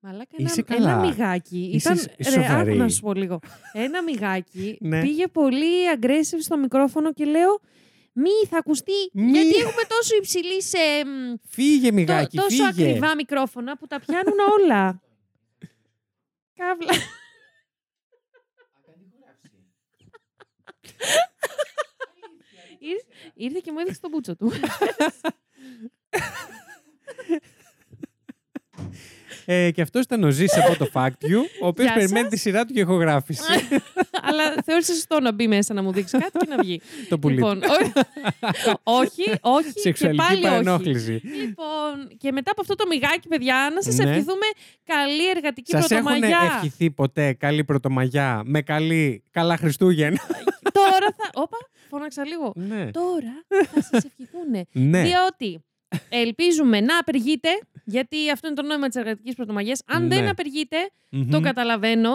Μαλάκα, ένα, Είσαι ένα καλά. μυγάκι. Είσαι Ήταν, σ- ρε, σοβαρή. άκου να σου πω λίγο. Ένα μυγάκι Ναι. πήγε πολύ aggressive στο μικρόφωνο και λέω μη θα ακουστεί Μη. γιατί έχουμε τόσο υψηλή σε μ, Φύγε, τό- μιγάκι, τόσο φύγε. ακριβά μικρόφωνα που τα πιάνουν όλα. Καύλα. Ήρθε, ήρθε και μου έδειξε τον μπούτσο του. Ε, και αυτός ήταν ο Ζή από το Fact You, ο οποίος Γεια περιμένει σας. τη σειρά του για ηχογράφηση. Αλλά θεώρησε σωστό να μπει μέσα να μου δείξει κάτι και να βγει. το πουλί. του. Λοιπόν, ό- όχι, όχι. και Σεξουαλική πάλι όχι. παρενόχληση. Λοιπόν, και μετά από αυτό το μιγάκι, παιδιά, να σας Ναι. ευχηθούμε καλή εργατική Σας έχουν πρωτομαγιά. ευχηθεί ποτέ καλή πρωτομαγιά με καλή καλά Χριστούγεννα; Τώρα θα. Όπα, φώναξα λίγο. ναι. Τώρα θα σας ευχηθούν. ναι. Διότι ελπίζουμε να απεργείτε, γιατί αυτό είναι το νόημα της εργατικής πρωτομαγιάς. Αν δεν Ναι. απεργείτε, Μμμ. το καταλαβαίνω.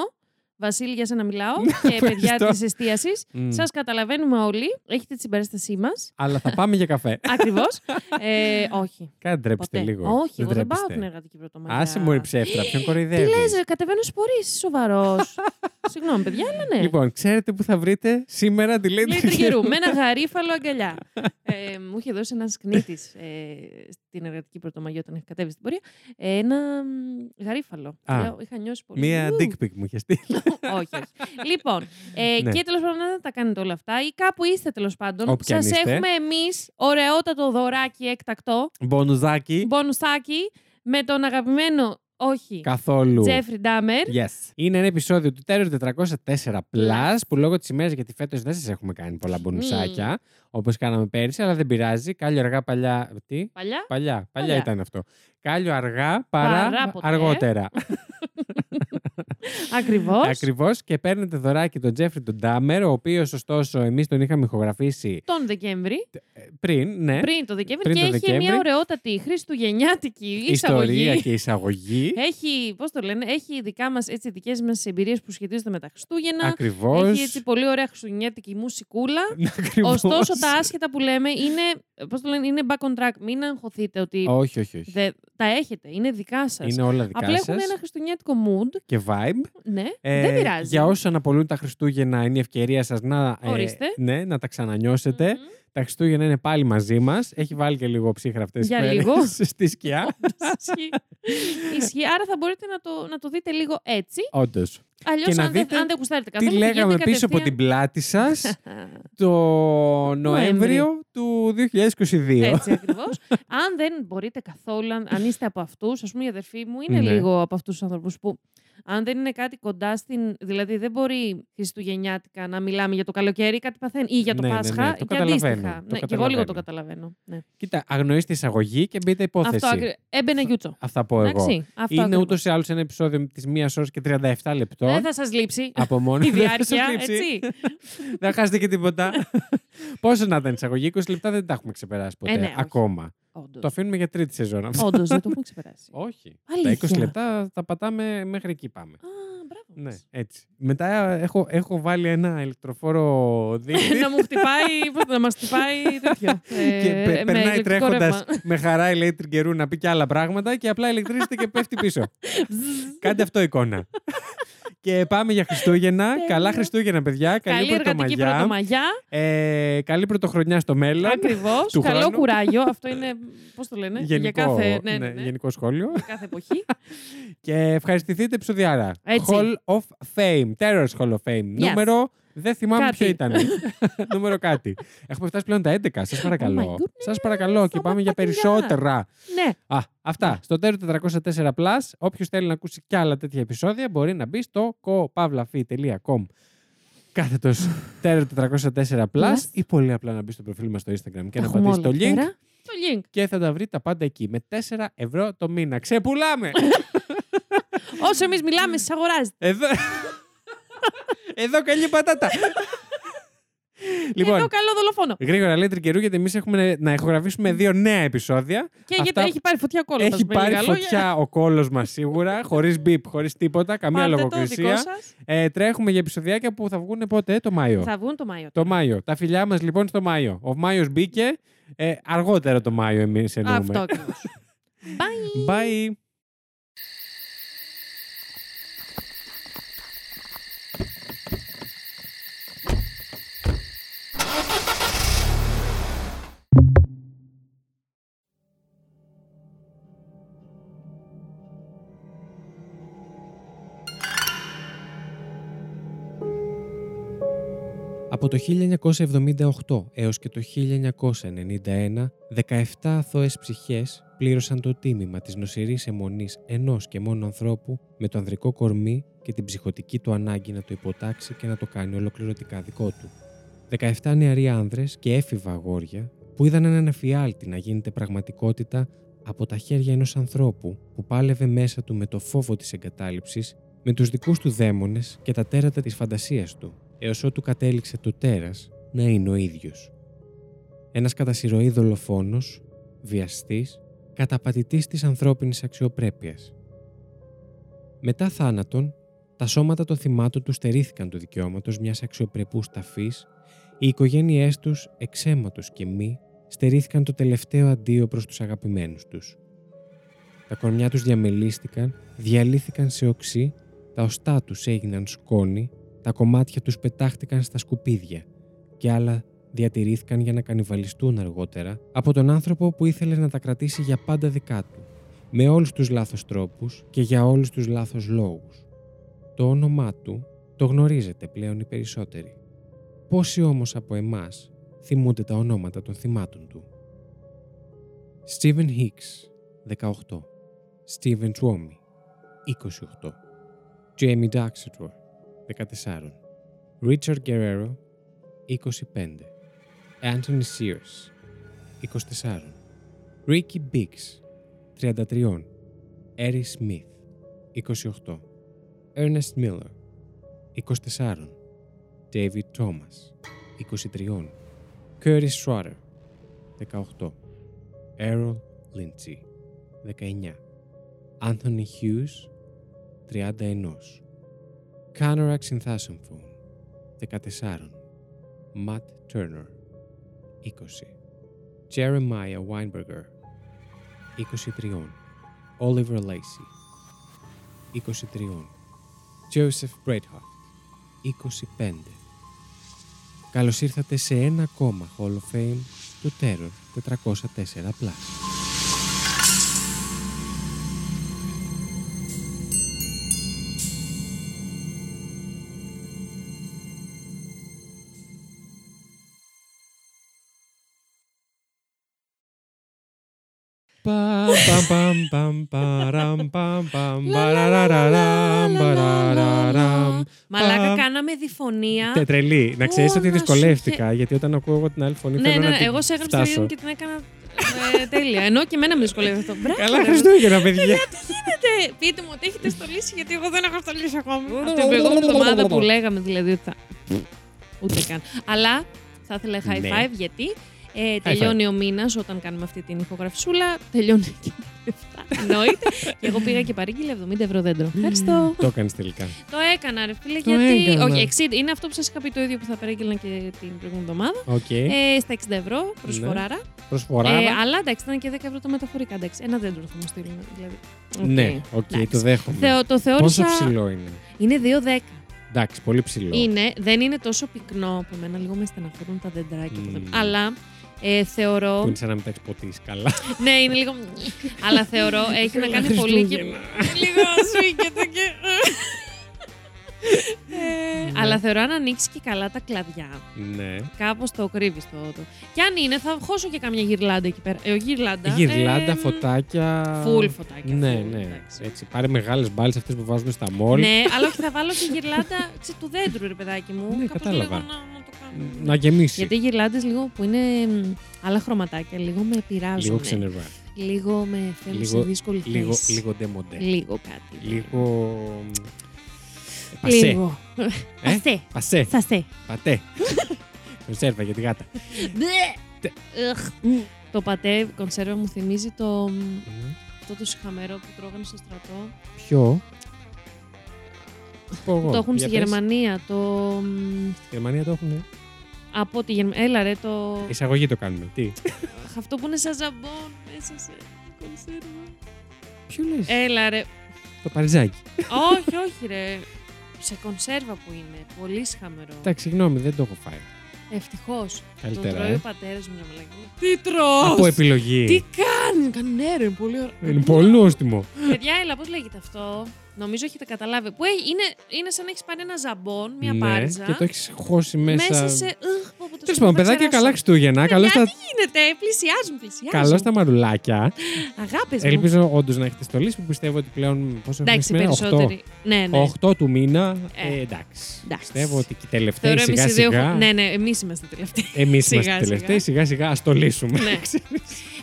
Βασίλη, για σένα μιλάω. και παιδιά Ευχαριστώ. της εστίασης. Μμ. Σας καταλαβαίνουμε όλοι. Έχετε τη συμπαράστασή μας. Αλλά θα πάμε για καφέ. Ακριβώς. ε, όχι. Κάτι ντρέπεστε Ποτέ. λίγο. Όχι, εγώ δεν πάω ντρέπεστε. την εργατική πρωτομαγιά. Άσε μου η ψεύτρα, ποιον Τι κοροϊδεύεις; λες, κατεβαίνω σπορείς, σοβαρός. Συγγνώμη, παιδιά, αλλά ναι. Λοιπόν, ξέρετε που θα βρείτε σήμερα τη Lady Λέει τριγερού, με ένα γαρίφαλο αγκαλιά. ε, μου είχε δώσει ένας κνήτης ε, στην εργατική πρωτομαγιά όταν είχε κατέβει στην πορεία. ε, ένα μ, γαρίφαλο. Α. Λέω, είχα νιώσει πολύ. Μία Ου. dick pic μου είχε στείλει. όχι, όχι. λοιπόν, ε, Ναι. και τέλος πάντων να τα κάνετε όλα αυτά ή κάπου είστε τέλος πάντων. Όπου κι αν Σας είστε. έχουμε εμείς ωραιότατο δωράκι έκτακτο, Μπονουζάκι. μπονουσάκι, με τον αγαπημένο, όχι, Καθόλου. Τζέφρι Ντάμερ. Yes. Είναι ένα επεισόδιο του Terror 404 Plus που λόγω της ημέρας γιατί φέτος δεν σας έχουμε κάνει πολλά μπονουσάκια όπως κάναμε πέρυσι, αλλά δεν πειράζει. Κάλιο αργά παλιά. Τι; Παλιά. Παλιά, παλιά Παλιά. ήταν αυτό. Κάλιο αργά παρά, Παρά ποτέ. αργότερα. Ακριβώς. Ακριβώς. Και παίρνετε δωράκι τον Τζέφρι τον Ντάμερ, ο οποίος ωστόσο εμείς τον είχαμε ηχογραφήσει Τον Δεκέμβρη. ε, πριν, ναι. Πριν το Δεκέμβρη Πριν και το έχει Δεκέμβρη. μια ωραιότατη χριστουγεννιάτικη Ιστορία εισαγωγή. και εισαγωγή. Έχει, πώς το λένε, έχει δικά μας, έτσι, δικές μας εμπειρίες που σχετίζονται με τα Χριστούγεννα. Ακριβώς. Έχει έτσι πολύ ωραία χριστουγεννιάτικη μουσικούλα. Ωστόσο, τα άσχετα που λέμε είναι, πώς το λένε, είναι back on track. Μην αγχωθείτε ότι Όχι, όχι, όχι. δε- τα έχετε. Είναι δικά σας. Είναι όλα δικά Απλά σας έχουν ένα χριστουγεννιάτικο mood. και vibe. Ναι, Ε, δεν πειράζει. Για όσους αναπολούν τα Χριστούγεννα, είναι η ευκαιρία σας να, ε, Ορίστε. ναι, να τα ξανανιώσετε. Μμμ. Τα Χριστούγεννα είναι πάλι μαζί μας. Έχει βάλει και λίγο ψύχρα αυτές Για λίγο. στη σκιά. Ισχύει. Ισχύει. Άρα θα μπορείτε να το, να το δείτε λίγο έτσι. Όντως. Αλλιώς, Και να αν, δεν- δείτε αν δεν γουστάρετε Τι καθόλου. λέγαμε πηγαίνετε πίσω από την κατευθείαν- πλάτη σας το Νοέμβριο του 2022. Έτσι ακριβώς. αν δεν μπορείτε καθόλου, αν, αν είστε από αυτούς, ας πούμε η αδερφή μου είναι Ναι. λίγο από αυτούς τους ανθρώπους που. Αν δεν είναι κάτι κοντά στην. Δηλαδή, δεν μπορεί Χριστουγεννιάτικα να μιλάμε για το καλοκαίρι, κάτι παθαίνει. ή για το Ναι, ναι, ναι, Πάσχα. το και καταλαβαίνω, αντίστοιχα. το ναι, και εγώ λίγο το καταλαβαίνω. καταλαβαίνω. Ναι. Κοίτα, αγνοήστε εισαγωγή και μπείτε υπόθεση. Αυτό ακριβώ. Έμπαινε γιούτσο. Αυτά πω εγώ. Εντάξει, αυτό Είναι ακριβώς. ούτως ή άλλως ένα επεισόδιο της 1 ώρας και 37 λεπτών. Δεν θα σας λείψει από μόνο η Δεν θα σας διάρκεια, λείψει. έτσι. Δεν χάσετε και τίποτα. Πόσο να ήταν εισαγωγή, 20 λεπτά δεν τα έχουμε ξεπεράσει ποτέ. Ε, ναι, όχι. ακόμα. Όντως. Το αφήνουμε για τρίτη σεζόν αυτό. Όντως, δεν το έχουμε ξεπεράσει. Όχι. Αλήθεια. Τα 20 λεπτά τα πατάμε μέχρι εκεί πάμε. Α, μπράβο. Ναι, μας. έτσι. Μετά έχω, έχω βάλει ένα ηλεκτροφόρο δίκτυο να μου χτυπάει, πώς, να μας χτυπάει τέτοιο. ε, και πε- με περνάει ηλεκτρικό τρέχοντας ρεύμα. με χαρά η Λέιτρ καιρού να πει και άλλα πράγματα και απλά ηλεκτρίζεται και πέφτει πίσω. Κάντε αυτό εικόνα. Και πάμε για Χριστούγεννα. Τέλεια. Καλά Χριστούγεννα, παιδιά. Καλή, Καλή εργατική πρωτομαγιά. πρωτομαγιά. Ε, καλή πρωτοχρονιά στο μέλλον. Ακριβώς. του Καλό χρόνου. κουράγιο. Αυτό είναι. Πώς το λένε, Γενικό, για κάθε, ναι, ναι, ναι, ναι, γενικό σχόλιο. για κάθε εποχή. και ευχαριστηθείτε επεισοδιάρα. Έτσι. Hall of Fame. Terror's Hall of Fame. Νούμερο. Δεν θυμάμαι Κάτι. ποιο ήταν. Νούμερο κάτι. Έχουμε φτάσει πλέον τα 11. Σας Oh my παρακαλώ. goodness. Σας παρακαλώ και Oh my πάμε για fucking περισσότερα. ναι. Α, αυτά. Στο Terror 404 Plus. Όποιος θέλει να ακούσει κι άλλα τέτοια επεισόδια μπορεί να μπει στο kopavlafi.com κάθετος Terror 404 Plus Plus. ή πολύ απλά να μπει στο προφίλ μας στο Instagram και να Έχουμε πατήσει όλα το link πέρα. Το link. και θα τα βρει τα πάντα εκεί. Με 4 ευρώ το μήνα. Ξεπουλάμε! Όσο εμείς μιλάμε, σα αγοράζετε. Εδώ. Εδώ καλή πατάτα. λοιπόν, Εδώ καλό δολοφόνο. γρήγορα λέει καιρού γιατί εμείς έχουμε να ηχογραφήσουμε δύο νέα επεισόδια. Και Αυτά- γιατί έχει πάρει φωτιά κόλλο. Έχει πάρει φωτιά ο κόλος μας σίγουρα, χωρίς μπιπ, χωρίς τίποτα, καμία Το δικό λογοκρισία. σας. Ε, τρέχουμε για επεισοδιάκια που θα βγουν πότε, το Μάιο. Θα βγουν το Μάιο. Το Μάιο. Τα φιλιά μας λοιπόν στο Μάιο. Ο Μάιος μπήκε. Ε, αργότερα το Μάιο εμείς εννοούμε. Αυτό ακριβώς. Bye. Bye. Από το 1978 έως και το 1991, 17 αθώες ψυχές πλήρωσαν το τίμημα της νοσηρής αιμονής ενός και μόνο ανθρώπου με το ανδρικό κορμί και την ψυχοτική του ανάγκη να το υποτάξει και να το κάνει ολοκληρωτικά δικό του. 17 νεαροί άνδρες και έφηβα αγόρια που είδαν έναν εφιάλτη να γίνεται πραγματικότητα από τα χέρια ενός ανθρώπου που πάλευε μέσα του με το φόβο της εγκατάλειψης, με τους δικούς του δαίμονες και τα τέρατα της φαντασίας του, έως ότου κατέληξε το τέρας να είναι ο ίδιος. Ένας κατά συρροή δολοφόνος, βιαστής, καταπατητής της ανθρώπινης αξιοπρέπειας. Μετά θάνατον, τα σώματα των θυμάτων του στερήθηκαν του δικαιώματος μιας αξιοπρεπούς ταφής, οι οικογένειές τους, εξαίματος και μη, στερήθηκαν το τελευταίο αντίο προς τους αγαπημένους τους. Τα κορμιά τους διαμελίστηκαν, διαλύθηκαν σε οξύ, τα οστά τους έγιναν σκόνη, τα κομμάτια τους πετάχτηκαν στα σκουπίδια και άλλα διατηρήθηκαν για να κανιβαλιστούν αργότερα από τον άνθρωπο που ήθελε να τα κρατήσει για πάντα δικά του, με όλους τους λάθος τρόπους και για όλους τους λάθος λόγους. Το όνομά του το γνωρίζετε πλέον οι περισσότεροι. Πόσοι όμως από εμάς θυμούνται τα ονόματα των θυμάτων του; Stephen Hicks, 18. Stephen Twomey, 28. Jamie Daxetor, 14. Ρίτσαρτ Γκερέρο, 25. Αντζονι Σιέρ, 24. Ρίκη Μπίξ, 33. Έρι Σμιθ, 28. Έρνεστ Μίλλορ, 24. Ντέιβιν Τόμα, 23. Κέρρι Σράτερ, 18. Έρολ Λίντζι, 19. Ανθονι Χιούς, 31. Canorak Synthasymphone, 14. Matt Turner, 20. Jeremiah Weinberger, 23. Oliver Lacey, 23. Joseph Bradhart, 25. Καλώς ήρθατε σε ένα ακόμα Hall of Fame του Terror 404+. Κάναμε διφωνία. Τε- Τρελή. Να ξέρεις Ω, ότι να σου δυσκολεύτηκα, γιατί όταν ακούω εγώ την άλλη φωνή ναι, θέλω ναι, να ναι, την εγώ σε έγραψα φτάσω. λίγο και την έκανα ε, τέλεια. Ενώ και εμένα με δυσκολεύει αυτό. Μπράβο, Καλά ρε, Χριστούγεννα, παιδιά. Πείτε, πείτε μου ότι έχετε στολίσει, γιατί εγώ δεν έχω στολίσει ακόμα. Από την προηγούμενη εβδομάδα που λέγαμε δηλαδή ότι θα. Ούτε καν. Αλλά θα ήθελα high Ναι. five γιατί ε, τελειώνει ο μήνας όταν κάνουμε αυτή την ηχογραφησούλα. Τελειώνει και τα λεφτά. Εννοείται. και εγώ πήγα και παρήγγειλε 70 ευρώ δέντρο. Ευχαριστώ. Το έκανες τελικά. Το έκανα, ρε φίλε, Το γιατί. έκανα. Όχι, 60, είναι αυτό που σας είχα πει το ίδιο που θα παρήγγειλα και την προηγούμενη εβδομάδα. Οκ. Ε, στα 60 ευρώ προσφοράρα. Προσφορά. Ε, αλλά εντάξει, ήταν και 10 ευρώ τα μεταφορικά. Εντάξει, ένα δέντρο θα μου στείλουν. Δηλαδή. Οκ. Ναι, οκ, Εντάξει. το δέχομαι. Θεω, το Πόσο θεώρησα. ψηλό είναι; Είναι 2,10. Εντάξει, πολύ ψηλό. Είναι, δεν είναι τόσο πυκνό από μένα. Λίγο με στεναχωρούν τα δεντράκια. που Μμμ. δεν- Αλλά ε, θεωρώ. Που είναι σαν να μην τα έχει ποτίσει καλά. ναι, είναι λίγο. αλλά θεωρώ έχει να κάνει πολύ. Και... λίγο σφίγγεται και. Ε, Ναι. Αλλά θεωρώ αν ανοίξεις και καλά τα κλαδιά. ναι. Κάπως το κρύβεις το, το. Και αν είναι, θα χώσω και καμιά γυρλάντα εκεί πέρα. Ε, γυρλάντα. Γυρλάντα, ε, φωτάκια. Full φωτάκια. Ναι, full, ναι. εντάξει. Έτσι, πάρε μεγάλες μπάλες αυτές που βάζουν στα μόλ. Ναι, αλλά όχι, θα βάλω και γυρλάντα ξέρεις, του δέντρου, ρε παιδάκι μου. Ναι, Κάπως κατάλαβα. λίγο να, να το κάνω. Να γεμίσει. Γιατί οι γυρλάντες λίγο που είναι μ, άλλα χρωματάκια, λίγο με πειράζουν. Λίγο ξενερβά. Λίγο με φέρνουν σε Λίγο- δύσκολη θέση. Λίγο, λίγο ντεμοντέ. Λίγο κάτι. ναι. Λίγο. Πασέ. Λίγο. Ε; Πασέ. Πασέ. Σασέ. Πατέ. Κονσέρβα για τη γάτα. Ντε. Εχ. Μ. Το πατέ κονσέρβα μου θυμίζει το, μ, Μμμ. αυτό το σιχαμερό που τρώγανε στο στρατό. Ποιο; Πω εγώ. Το έχουν Για στη πες. Γερμανία. Το, μ, Στη Γερμανία το έχουν. από τη Γερμανία. Έλα ρε, το... Εισαγωγή το κάνουμε. Τι; Αχ, Αυτό που είναι σαν ζαμπόν μέσα σε κονσέρβα. Ποιο λες; Έλα ρε. Το παριζάκι. όχι, όχι ρε. Σε κονσέρβα που είναι. Πολύ σχαμερό. Εντάξει, συγγνώμη, δεν το έχω φάει. Ευτυχώς. Το Καλύτερα, τρώει ε. ο πατέρας μου, ρε μαλακή. Τι τρως! Από επιλογή. Τι κάνεις! Κάνει ναι, ρε, είναι πολύ ωραίο. Είναι πολύ νόστιμο. Παιδιά, έλα, πώς λέγεται αυτό; Νομίζω έχετε καταλάβει. Που έχει- είναι, είναι σαν να έχεις πάρει ένα ζαμπόν, μια ναι, πάριζα. Και το έχεις χώσει μέσα. μέσα σε. Ugh, πω, πω, το Τέλος σκέφτομαι πάντων, να παιδάκια, ξεράσω. καλά Χριστούγεννα. Καλώ Παιδιά, τα, Τι γίνεται, πλησιάζουν, πλησιάζουν. καλώς τα μαρουλάκια. Αγάπες μου. Ελπίζω όντως να έχετε στολίσει που πιστεύω ότι πλέον. Πόσο έχουμε Εντάξει, σήμερα, περισσότεροι. Ναι, ναι. 8 του μήνα. Ε, Ε, εντάξει. εντάξει. Πιστεύω ότι και οι τελευταίοι Θεωρώ εμείς σιγά οι δύο σιγά. έχουμε- Ναι, ναι, εμείς είμαστε τελευταίοι. Εμείς Σιγά, είμαστε σιγά. τελευταίοι. Σιγά σιγά ας το λύσουμε.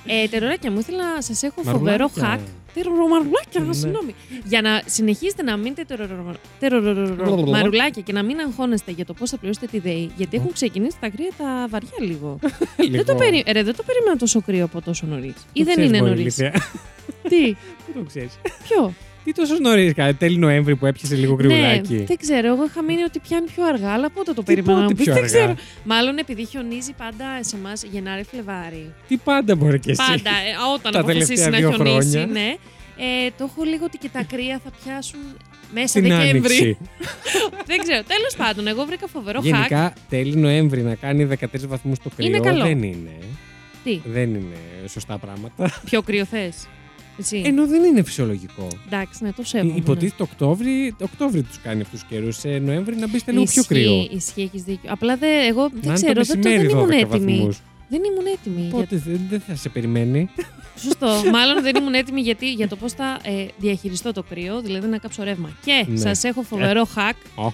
Ναι. Ε, τεροράκια μου, ήθελα να σας έχω Μαρουλάκια. φοβερό hack. Τερορομαρουλάκια, Ναι. συγγνώμη. Για να συνεχίσετε να μείνετε τερορομαρουλάκια και να μην αγχώνεστε για το πώς θα πληρώσετε τη ΔΕΗ. Γιατί έχουν ξεκινήσει τα κρύα τα βαριά λίγο. δεν, το περί... Ρε, δεν το περίμενα τόσο κρύο από τόσο νωρίς. Ή δεν είναι νωρίς. Τι, Πού το ξέρεις. ποιο; Τι τόσο νωρίς, καλά, τέλη Νοέμβρη που έπιασε λίγο ναι, γρηγοράκι; δεν ξέρω. Εγώ είχα μείνει ότι πιάνει πιο αργά, αλλά πότε το περίμενα να πότε μου πεις, πιο Δεν αργά; ξέρω. Μάλλον επειδή χιονίζει πάντα σε εμά Γενάρη-Φλεβάρι. Τι πάντα μπορεί και εσύ. Πάντα, ε, όταν Τα αποφασίσεις τελευταία να δύο χιονίσει, χρόνια. ναι. Ε, το έχω λίγο ότι και τα κρύα θα πιάσουν μέσα Στην Δεκέμβρη. άνοιξη. δεν ξέρω. Τέλος πάντων, εγώ βρήκα φοβερό hack. Γενικά, τέλη Νοέμβρη να κάνει 13 βαθμούς το κρύο Είναι καλό. δεν είναι. Τι, Δεν είναι σωστά πράγματα. πιο κρύο θες; Εσύ. Ενώ δεν είναι φυσιολογικό. Εντάξει, ναι, το σέβομαι. ναι. Υποτίθεται Οκτώβρη, Οκτώβρη τους κάνει αυτούς τους καιρούς. Σε Νοέμβρη να μπεις λίγο πιο Ισχύει, κρύο. Ισχύει, έχεις δίκιο. Απλά δε, εγώ δεν να είναι ξέρω, το δεν, το, μεσημέρι δεν ήμουν 12 έτοιμη. βαθμούς. Δεν ήμουν έτοιμη. Για... Πότε δεν, δεν θα σε περιμένει. Σωστό. Μάλλον δεν ήμουν έτοιμη γιατί, για το πώς θα ε, διαχειριστώ το κρύο, δηλαδή να κάψω ρεύμα. Και Ναι. σας έχω φοβερό hack. Ω.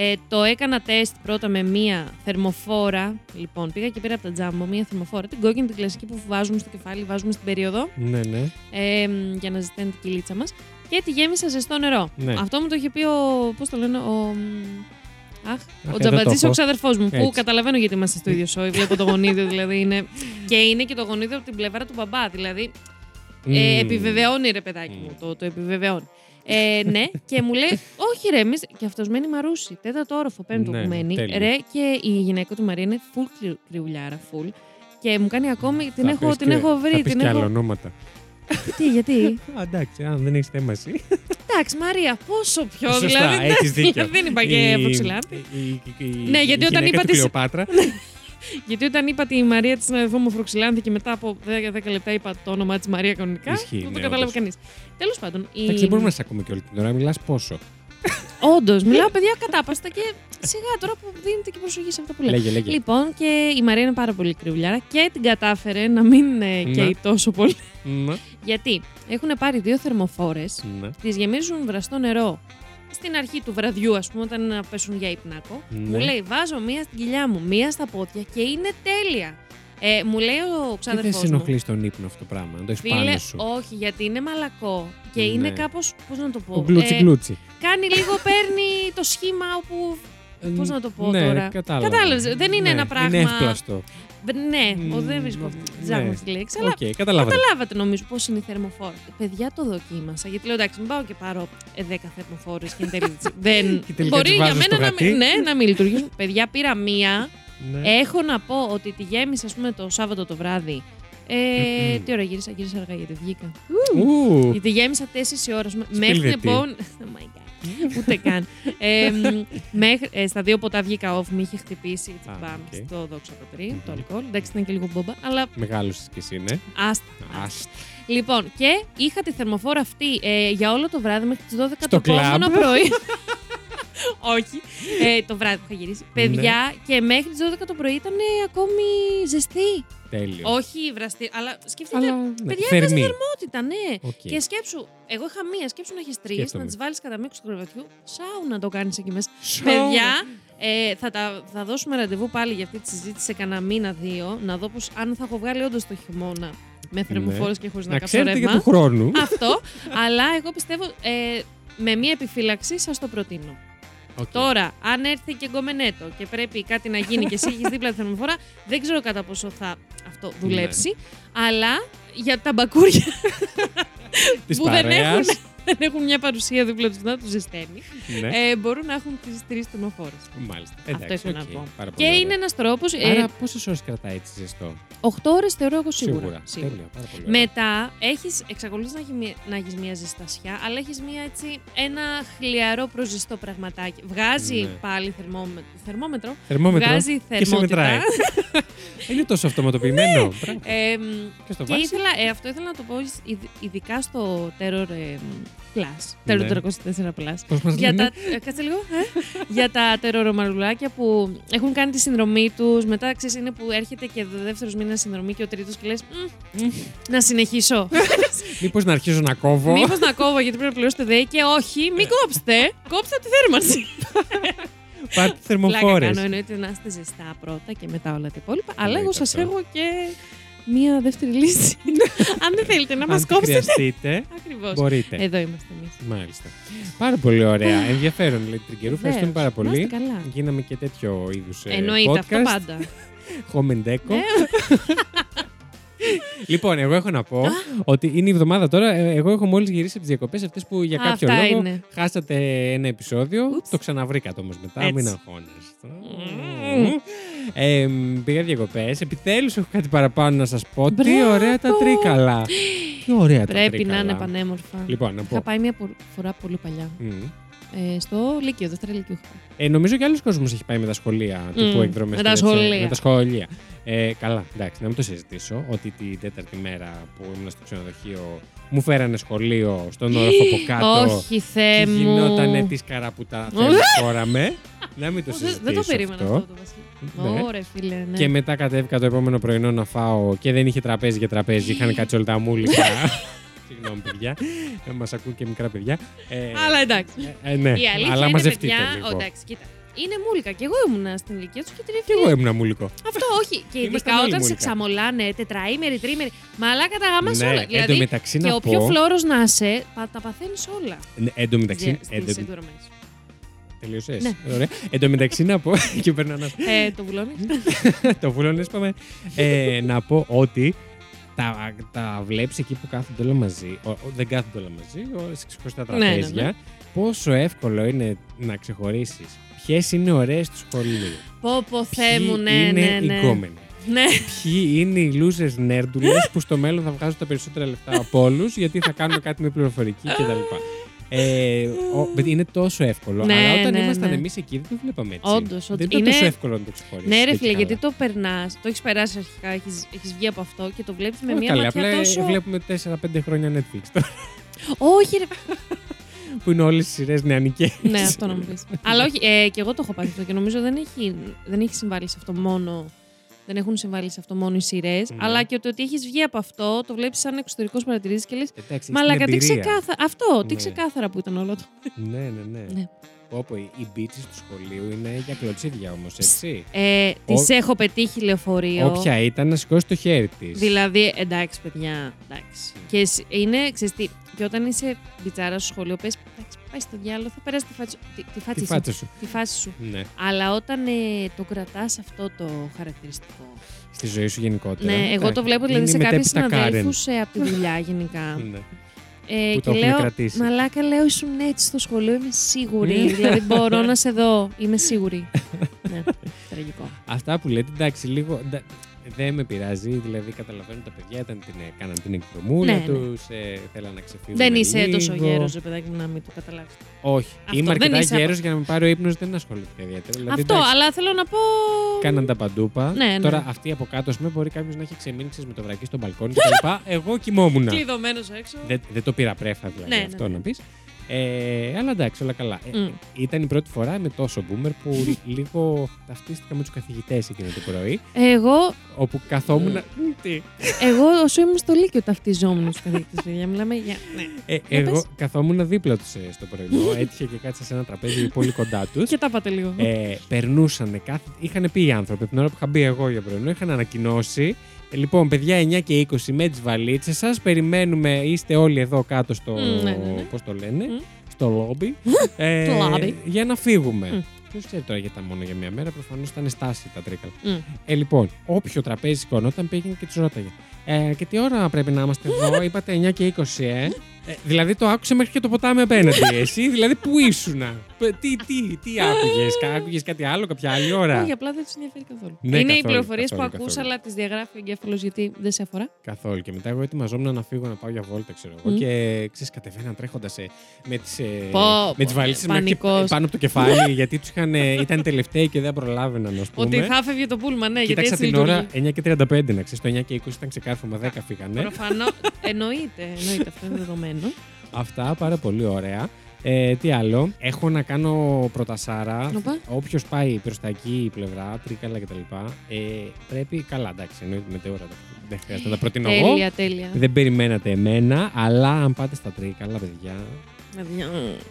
Ε, το έκανα τεστ πρώτα με μία θερμοφόρα. Λοιπόν, πήγα και πήρα από τα τζάμπο μία θερμοφόρα. Την κόκκινη, την κλασική που βάζουμε στο κεφάλι, βάζουμε στην περίοδο. ναι, ναι. Ε, μ, για να ζεσταίνει την κυλίτσα μας. Και τη γέμισα ζεστό νερό. Ναι. Αυτό μου το είχε πει ο. Πώς το λένε, ο. μ, Αχ, Αχ, ο εδώ Τζαμπατζής, το ο έχω. ξαδερφός μου. Που Έτσι. καταλαβαίνω γιατί είμαστε στο ίδιο σόι. Βλέπω το γονίδιο δηλαδή. Είναι... και είναι και το γονίδιο από την πλευρά του μπαμπά. Δηλαδή ε, Μμμ. επιβεβαιώνει ρε παιδάκι μου. Μμ. Το, το επιβεβαιώνει. Ε, ναι, και μου λέει, Όχι, ρε, εμείς... και αυτός μένει μαρούσι. Τέταρτο όροφο, πέμπτο Ναι, που μένει. τέλειο. Ρε, και η γυναίκα του Μαρία είναι full κρυ- κρυουλιάρα, full. Και μου κάνει ακόμη, την, Θα έχω, πεις την και- έχω βρει. Θα πεις Την και άλλα έχω... ονόματα. Τι, γιατί; Α, εντάξει, αν δεν έχεις θέμα εσύ. Εντάξει, Μαρία, πόσο πιο. Σωστά, δηλαδή. έχεις δίκιο. δεν είπα και Η- Αφροξυλάνθη. η- η- η- Ναι, η γιατί όταν γυναίκα είπα του της- Κλεοπάτρα. Γιατί όταν είπα τη Μαρία της συναδελφό μου Φροξυλάνθη και μετά από 10, λεπτά είπα το όνομά της Μαρία κανονικά. Ισχύει, δεν το ναι, κατάλαβε όντως. κανείς. Τέλος πάντων. Η... Εντάξει, δεν μπορούμε να σε ακούμε και όλη την ώρα. Μιλάς πόσο. Όντως, μιλάω παιδιά κατάπαστα και σιγά τώρα που δίνετε και προσοχή σε αυτά που λέω. Λέγε, λέγε. Λοιπόν, και η Μαρία είναι πάρα πολύ κρυουλιάρα και την κατάφερε να μην ε, Ναι. καίει τόσο πολύ. Ναι, Γιατί έχουν πάρει δύο θερμοφόρες, ναι, τις γεμίζουν βραστό νερό στην αρχή του βραδιού, ας πούμε, όταν να πέσουν για υπνάκο. Μου ναι. λέει: Βάζω μία στην κοιλιά μου, μία στα πόδια και είναι τέλεια. Ε, μου λέει ο Τι δεν ξάδερφός σε μου. ενοχλεί στον ύπνο αυτό το πράγμα, να το έχει Φίλε, πάνω σου. όχι, γιατί είναι μαλακό και Ναι. είναι κάπως. Πώς να το πω. Ο γκλούτσι ε, γκλούτσι. κάνει λίγο, παίρνει το σχήμα όπου. Πώς να το πω ναι, τώρα; Κατάλαβα. Κατάλαβες, δεν είναι Ναι, ένα πράγμα- Είναι εύπλαστο. Ναι, Μμ, ο, δεν βρίσκω αυτή ναι. τη ζάχαρη στη λέξη. Αλλά Οκ, καταλάβατε. καταλάβατε νομίζω πώς είναι η θερμοφόρα. Παιδιά το δοκίμασα. Γιατί λέω εντάξει, μην πάω και πάρω ε, 10 θερμοφόρε και εν τέλει. δεν. Και τελικά Μπορεί τις για βάζω στο μένα να γατί. μην, ναι, να μην λειτουργήσουν. Παιδιά πήρα μία. Ναι. Έχω να πω ότι τη γέμισα, ας πούμε, το Σάββατο το βράδυ. Ε, τι ώρα γύρισα, γύρισα αργά γιατί βγήκα. Ου, Γιατί γέμισα 4 ώρα. ας πούμε, Σπίλ Μέχρι την γιατί. επόμενη. Oh my God. Ούτε καν. Ε, μ, μέχρι, ε, στα δύο ποτά βγήκα off, με είχε χτυπήσει έτσι, Α, μπαμ, οκ. στο δόξα πατρί, Μμμ. το αλκοόλ. Εντάξει, ήταν και λίγο μπόμπα, αλλά Μεγάλωσες κι εσύ, ναι. άστα. Άστα. Λοιπόν, και είχα τη θερμοφόρα αυτή ε, για όλο το βράδυ μέχρι τις 12 Στο το επόμενο κλαμπ. πρωί. Όχι. Ε, το βράδυ που είχα γυρίσει. Ναι. Παιδιά, και μέχρι τις 12 το πρωί ήταν ακόμη ζεστή. Τέλειο. Όχι βραστή, αλλά σκεφτείτε. Αλλά, ναι, Παιδιά, θερμή. έβγαζε θερμότητα, ναι. Οκ. Και σκέψου, εγώ είχα μία, σκέψου να έχεις τρεις, Σκέφτομαι. να τις βάλεις κατά μήκος του κρεβατιού. Σάουνα το κάνεις εκεί μέσα. Σο- Παιδιά, ε, θα, τα, θα δώσουμε ραντεβού πάλι για αυτή τη συζήτηση σε κανένα μήνα-δύο. Να δω πως, αν θα έχω βγάλει όντως το χειμώνα με θερμοφόρες και χωρίς να, Να κάψω ξέρετε για ρεύμα. του χρόνου. Αυτό. αλλά εγώ πιστεύω ε, με μία επιφύλαξη σας το προτείνω. Οκ. Τώρα, αν έρθει και γκομενέτο και πρέπει κάτι να γίνει και εσύ έχεις δίπλα τη θερμοφόρα, δεν ξέρω κατά πόσο θα αυτό δουλέψει. Ναι. Αλλά για τα μπακούρια Της που δεν παρέας. έχουν, δεν έχουν μια παρουσία δίπλα τους να τους ζεσταίνει, Ναι. ε, μπορούν να έχουν τις τρεις θερμοφόρες. Μάλιστα. Αυτό Εντάξει, ήθελα οκ. να πω. Πάρα Και πολύ ωραία. είναι ένας τρόπος. Άρα πόσες ώρες κρατάει έτσι ζεστό; 8 ώρες θεωρώ εγώ σίγουρα. Σίγουρα. Τέλεια. Πάρα πολύ ωραία. Μετά έχεις, εξακολουθείς να, έχεις μια- να έχεις μια ζεστασιά, αλλά έχεις μια έτσι, ένα χλιαρό προζεστό πραγματάκι. Βγάζει Ναι. πάλι θερμόμετρο, θερμόμετρο Θερμόμετρο. βγάζει Και σε θερμότητα. μετράει. Είναι τόσο αυτοματοποιημένο. Ναι. Ε, και ήθελα, ε, αυτό ήθελα να το πω ειδικά στο Terror ε, Plus. Terror 304 ναι. Plus. για τα, ε, κάτσε λίγο. Ε, για τα τερορομαρουλάκια που έχουν κάνει τη συνδρομή τους. Μετά ξέρεις είναι που έρχεται και ο δεύτερος μήνα συνδρομή και ο τρίτος και λες. Να συνεχίσω. Μήπως να αρχίσω να κόβω; Μήπως να κόβω γιατί πρέπει να πληρώσετε ΔΕΗ και όχι, μην κόψετε. Κόψτε τη θέρμανση. Πάρτε θερμοφόρες. Κάνω εννοείται να είστε ζεστά πρώτα και μετά όλα τα υπόλοιπα. Αλλά εγώ σας έχω και μία δεύτερη λύση. Αν δεν θέλετε να μας κόψετε. Αν χρειαστείτε, Ακριβώς. μπορείτε. Εδώ είμαστε εμείς. Μάλιστα. Πάρα πολύ ωραία. Ενδιαφέρον, λέει την καιρού. Ευχαριστούμε πάρα πολύ. Καλά. Γίναμε και τέτοιο είδους podcast. Εννοείται αυτό πάντα. Home λοιπόν, εγώ έχω να πω ότι είναι η εβδομάδα τώρα. Ε, εγώ έχω μόλις γυρίσει από τις διακοπές αυτές που για κάποιο Αυτά λόγο είναι. χάσατε ένα επεισόδιο. Ούτς. Το ξαναβρήκατε όμως μετά. Έτσι. Μην αγχώνεστε. Ε, πήγα διακοπές. Επιτέλους έχω κάτι παραπάνω να σας πω. Τι Μπράβο. ωραία τα τρίκαλα. Τι ωραία τα Πρέπει τρίκαλα. να είναι πανέμορφα. Λοιπόν, να Είχα πω. πάει μια πο- φορά πολύ παλιά. Μμ. Ε, στο Λύκειο, δεύτερα Λύκειο. είχα πάει. Ε, νομίζω και άλλος κόσμος έχει πάει με τα σχολεία τύπου Μμ, εκδρομές. με τα σχολεία. Με τα σχολεία. Ε, καλά, εντάξει, να μην το συζητήσω. Ότι την τέταρτη μέρα που ήμουν στο ξενοδοχείο μου φέρανε σχολείο στον όροφο από κάτω. Όχι, Θεέ και μου. γινότανε τη καραπουτά. Θέλει φόραμε. Να μην το Δεν- συζητήσω. Δεν το περίμενα αυτό, το Ναι. Βασίλη. Ωραία, φίλε. Ναι. Και μετά κατέβηκα το επόμενο πρωινό να φάω και δεν είχε τραπέζι για τραπέζι. Είχαν κάτσει όλα τα μούλικα. Συγγνώμη, παιδιά. Μας ακούν και μικρά παιδιά. Ε, Αλλά εντάξει. ε, ε, ναι, Η αλήθεια αλλά είναι, μαζευτείτε παιδιά, λίγο. ο, εντάξει, κοίτα. Είναι μούλικα. Και εγώ ήμουν στην ηλικία τους και την Και εγώ ήμουν μούλικο. Αυτό όχι. Και Ήμασταν ειδικά όλοι όταν σε μούλικα. ξαμολάνε τετραήμερη, τρίμερη. Μαλάκα τα γάμα Ναι, όλα. εν τω Δηλαδή, μεταξύ και να ο πιο πω- φλόρο να είσαι, πα- τα παθαίνεις όλα. Ναι, Εν τω μεταξύ. Στις εν τω- εκδρομές. Τελείωσες. Ναι. Ωραία. Εν τω μεταξύ να πω. και παίρνω ένα. Ε, το βουλώνεις. το βούλωνε, είπαμε. Ε, να πω ότι τα, τα βλέπεις εκεί που κάθονται όλα μαζί. Ο, ο- δεν κάθονται όλα μαζί, όλα σε ξεχωριστά Ναι, ναι, τραπέζια. ναι. Πόσο εύκολο είναι να ξεχωρίσεις ποιες είναι ωραίες τους σχολείου. Πω, πω, Θεέ μου, ναι, είναι ναι, ναι. οι γκόμενοι. Ναι. Ποιοι είναι οι losers νέρντουλες που στο μέλλον θα βγάζουν τα περισσότερα λεφτά από όλους γιατί θα κάνουν κάτι με πληροφορική κτλ. Ε, ο- είναι τόσο εύκολο. Ναι, αλλά όταν ναι, ήμασταν ναι. εμείς εκεί δεν το βλέπαμε έτσι. Όντως, δεν ότι ήταν είναι- τόσο εύκολο να το ξεχωρίσει. Ναι, ρε φίλε, γιατί το περνάς, το έχεις περάσει αρχικά, έχεις βγει από αυτό και το βλέπεις με μια Καλά, ματιά απλά τόσο. βλέπουμε 4-5 χρόνια Netflix τώρα. Όχι, ρε. Που είναι όλες οι σειρές νεανικές. ναι, αυτό να μου πει. Αλλά όχι, ε, και εγώ το έχω πάθει αυτό και νομίζω δεν έχει, δεν έχει συμβάλει σε αυτό μόνο. Δεν έχουν συμβάλει σε αυτό μόνο οι σειρές, Ναι. αλλά και το ότι έχεις βγει από αυτό, το βλέπεις σαν εξωτερικός παρατηρητής και λες. Εντάξει, Μαλάκα, τι ξεκάθαρα. ξεκάθαρα. Αυτό, τι Ναι. ξεκάθαρα που ήταν όλο το. Ναι, ναι, ναι. Ναι. Όπου οι οι beaches του σχολείου είναι για κλωτσίδια όμως, έτσι. Ε, Ο- Τη έχω πετύχει λεωφορείο. Όποια ήταν να σηκώσει το χέρι της. Δηλαδή, εντάξει, παιδιά, εντάξει. Και σ- είναι, ξέρεις τι, και όταν είσαι μπιτσάρας στο σχολείο, πες, εντάξει, πάει στο διάλογο, θα περάσει τη φάτσα, τη, τη φάτσα Τη σου. φάτσα σου. Τη φάση σου. Ναι. Αλλά όταν ε, το κρατάς αυτό το χαρακτηριστικό. Στη ζωή σου γενικότερα. Ναι, εγώ το βλέπω δηλαδή Είναι σε η κάποιους μετέπειτα Karen. συναδέλφου ε, από τη δουλειά γενικά. Ναι. Ε, Που το και έχουν λέω, κρατήσει. μαλάκα λέω ήσουν έτσι στο σχολείο, είμαι σίγουρη. δηλαδή μπορώ να σε δω, είμαι σίγουρη. ναι, τραγικό. Αυτά που λέτε, εντάξει, λίγο. Ντα- Δεν με πειράζει, δηλαδή καταλαβαίνω τα παιδιά ήταν την, κάναν την εκδρομούλα Ναι, ναι. τους, ε, θέλαν να ξεφύγουν. δεν είσαι λίγο. τόσο γέρος, ρε παιδάκι μου, να μην το καταλάβεις. Όχι. Αυτό, Είμαι δεν αρκετά είσαι γέρος για να με πάρει ο ύπνος, δεν ασχολήθηκα ιδιαίτερα. Δηλαδή, Αυτό, εντάξει, αλλά θέλω να πω. Κάναν τα παντούπα. Ναι, ναι. Τώρα αυτή από κάτω, ας πούμε, μπορεί κάποιος να έχει ξεμείνει ξέρεις, με το βρακί στο μπαλκόνι κτλ. Εγώ κοιμόμουν. Κλειδωμένος έξω. δεν, δεν το πήρα πρέφα δηλαδή Ναι, ναι, αυτό ναι. να πεις. Ε, αλλά εντάξει, όλα καλά. Ε, Μμ. ήταν η πρώτη φορά με τόσο boomer που λίγο ταυτίστηκα με τους καθηγητές εκείνο το πρωί. Εγώ, Όπου καθόμουν. Μ, Τι; εγώ όσο ήμουν στο Λύκειο ταυτιζόμουν στου καθηγητέ. παιδιά. Μιλάμε για. Ναι. Ε, Για εγώ πες. καθόμουν δίπλα τους στο πρωινό. Έτυχε και κάτσα σε ένα τραπέζι πολύ κοντά τους. Και τα πάτε λίγο. ε, περνούσαν κάθε. Είχαν πει οι άνθρωποι την ώρα που είχα μπει εγώ για πρωινό, είχαν ανακοινώσει. Ε, λοιπόν, παιδιά 9 και 20 με τις βαλίτσες σας. Περιμένουμε, είστε όλοι εδώ κάτω στο. Μμ, ναι, ναι, ναι. Πώς το λένε, Μμ. στο λόμπι. ε, Το λόμπι. Για να φύγουμε. Μμ. Ποιος ξέρει τώρα γιατί ήταν μόνο για μία μέρα, προφανώς ήταν στάση τα τρίκαλα. Μμ. Ε, λοιπόν, όποιο τραπέζι σηκωνόταν πήγαινε και τους ρώταγε. Ε, και τι ώρα πρέπει να είμαστε εδώ, είπατε 9 και 20, ε; Ε δηλαδή το άκουσε μέχρι και το ποτάμι απέναντι. Εσύ, δηλαδή, πού ήσουνα; τι, τι, τι άκουγες, άκουγες κάτι άλλο, κάποια άλλη ώρα; Όχι, απλά δεν τους ενδιαφέρει καθόλου. Ναι, είναι οι πληροφορίες που ακούς, αλλά τις διαγράφει ο εγκέφαλος γιατί δεν σε αφορά. Καθόλου. Και μετά εγώ ετοιμαζόμουν να φύγω να πάω για βόλτα, ξέρω εγώ. Mm. Και ξέρεις, κατεβαίνα τρέχοντας με τις με τις βαλίτσες πάνω από το κεφάλι, γιατί τους ήταν τελευταίοι και δεν προλάβαιναν, ας πούμε. Ότι θα φεύγει το πούλμα, ναι, γιατί έτσι την ώρα 9 και 35, να ξέρεις. Το 9 και 20 ήταν ξεκάρφωμα, 10 φύγανε. Προφανώς. εννοείται, εννοείται αυτό είναι δεδομένο. Αυτά πάρα πολύ ωραία. Ε, τι άλλο. Έχω να κάνω πρωτασάρα. Όποιος πάει προς τα εκεί η πλευρά, τρίκαλα κτλ. Ε, πρέπει. Καλά, εντάξει, εννοείται μετέωρα. Δεν χρειάζεται να τα προτείνω τέλεια, εγώ. Τέλεια. Δεν περιμένατε εμένα, αλλά αν πάτε στα τρίκαλα, παιδιά.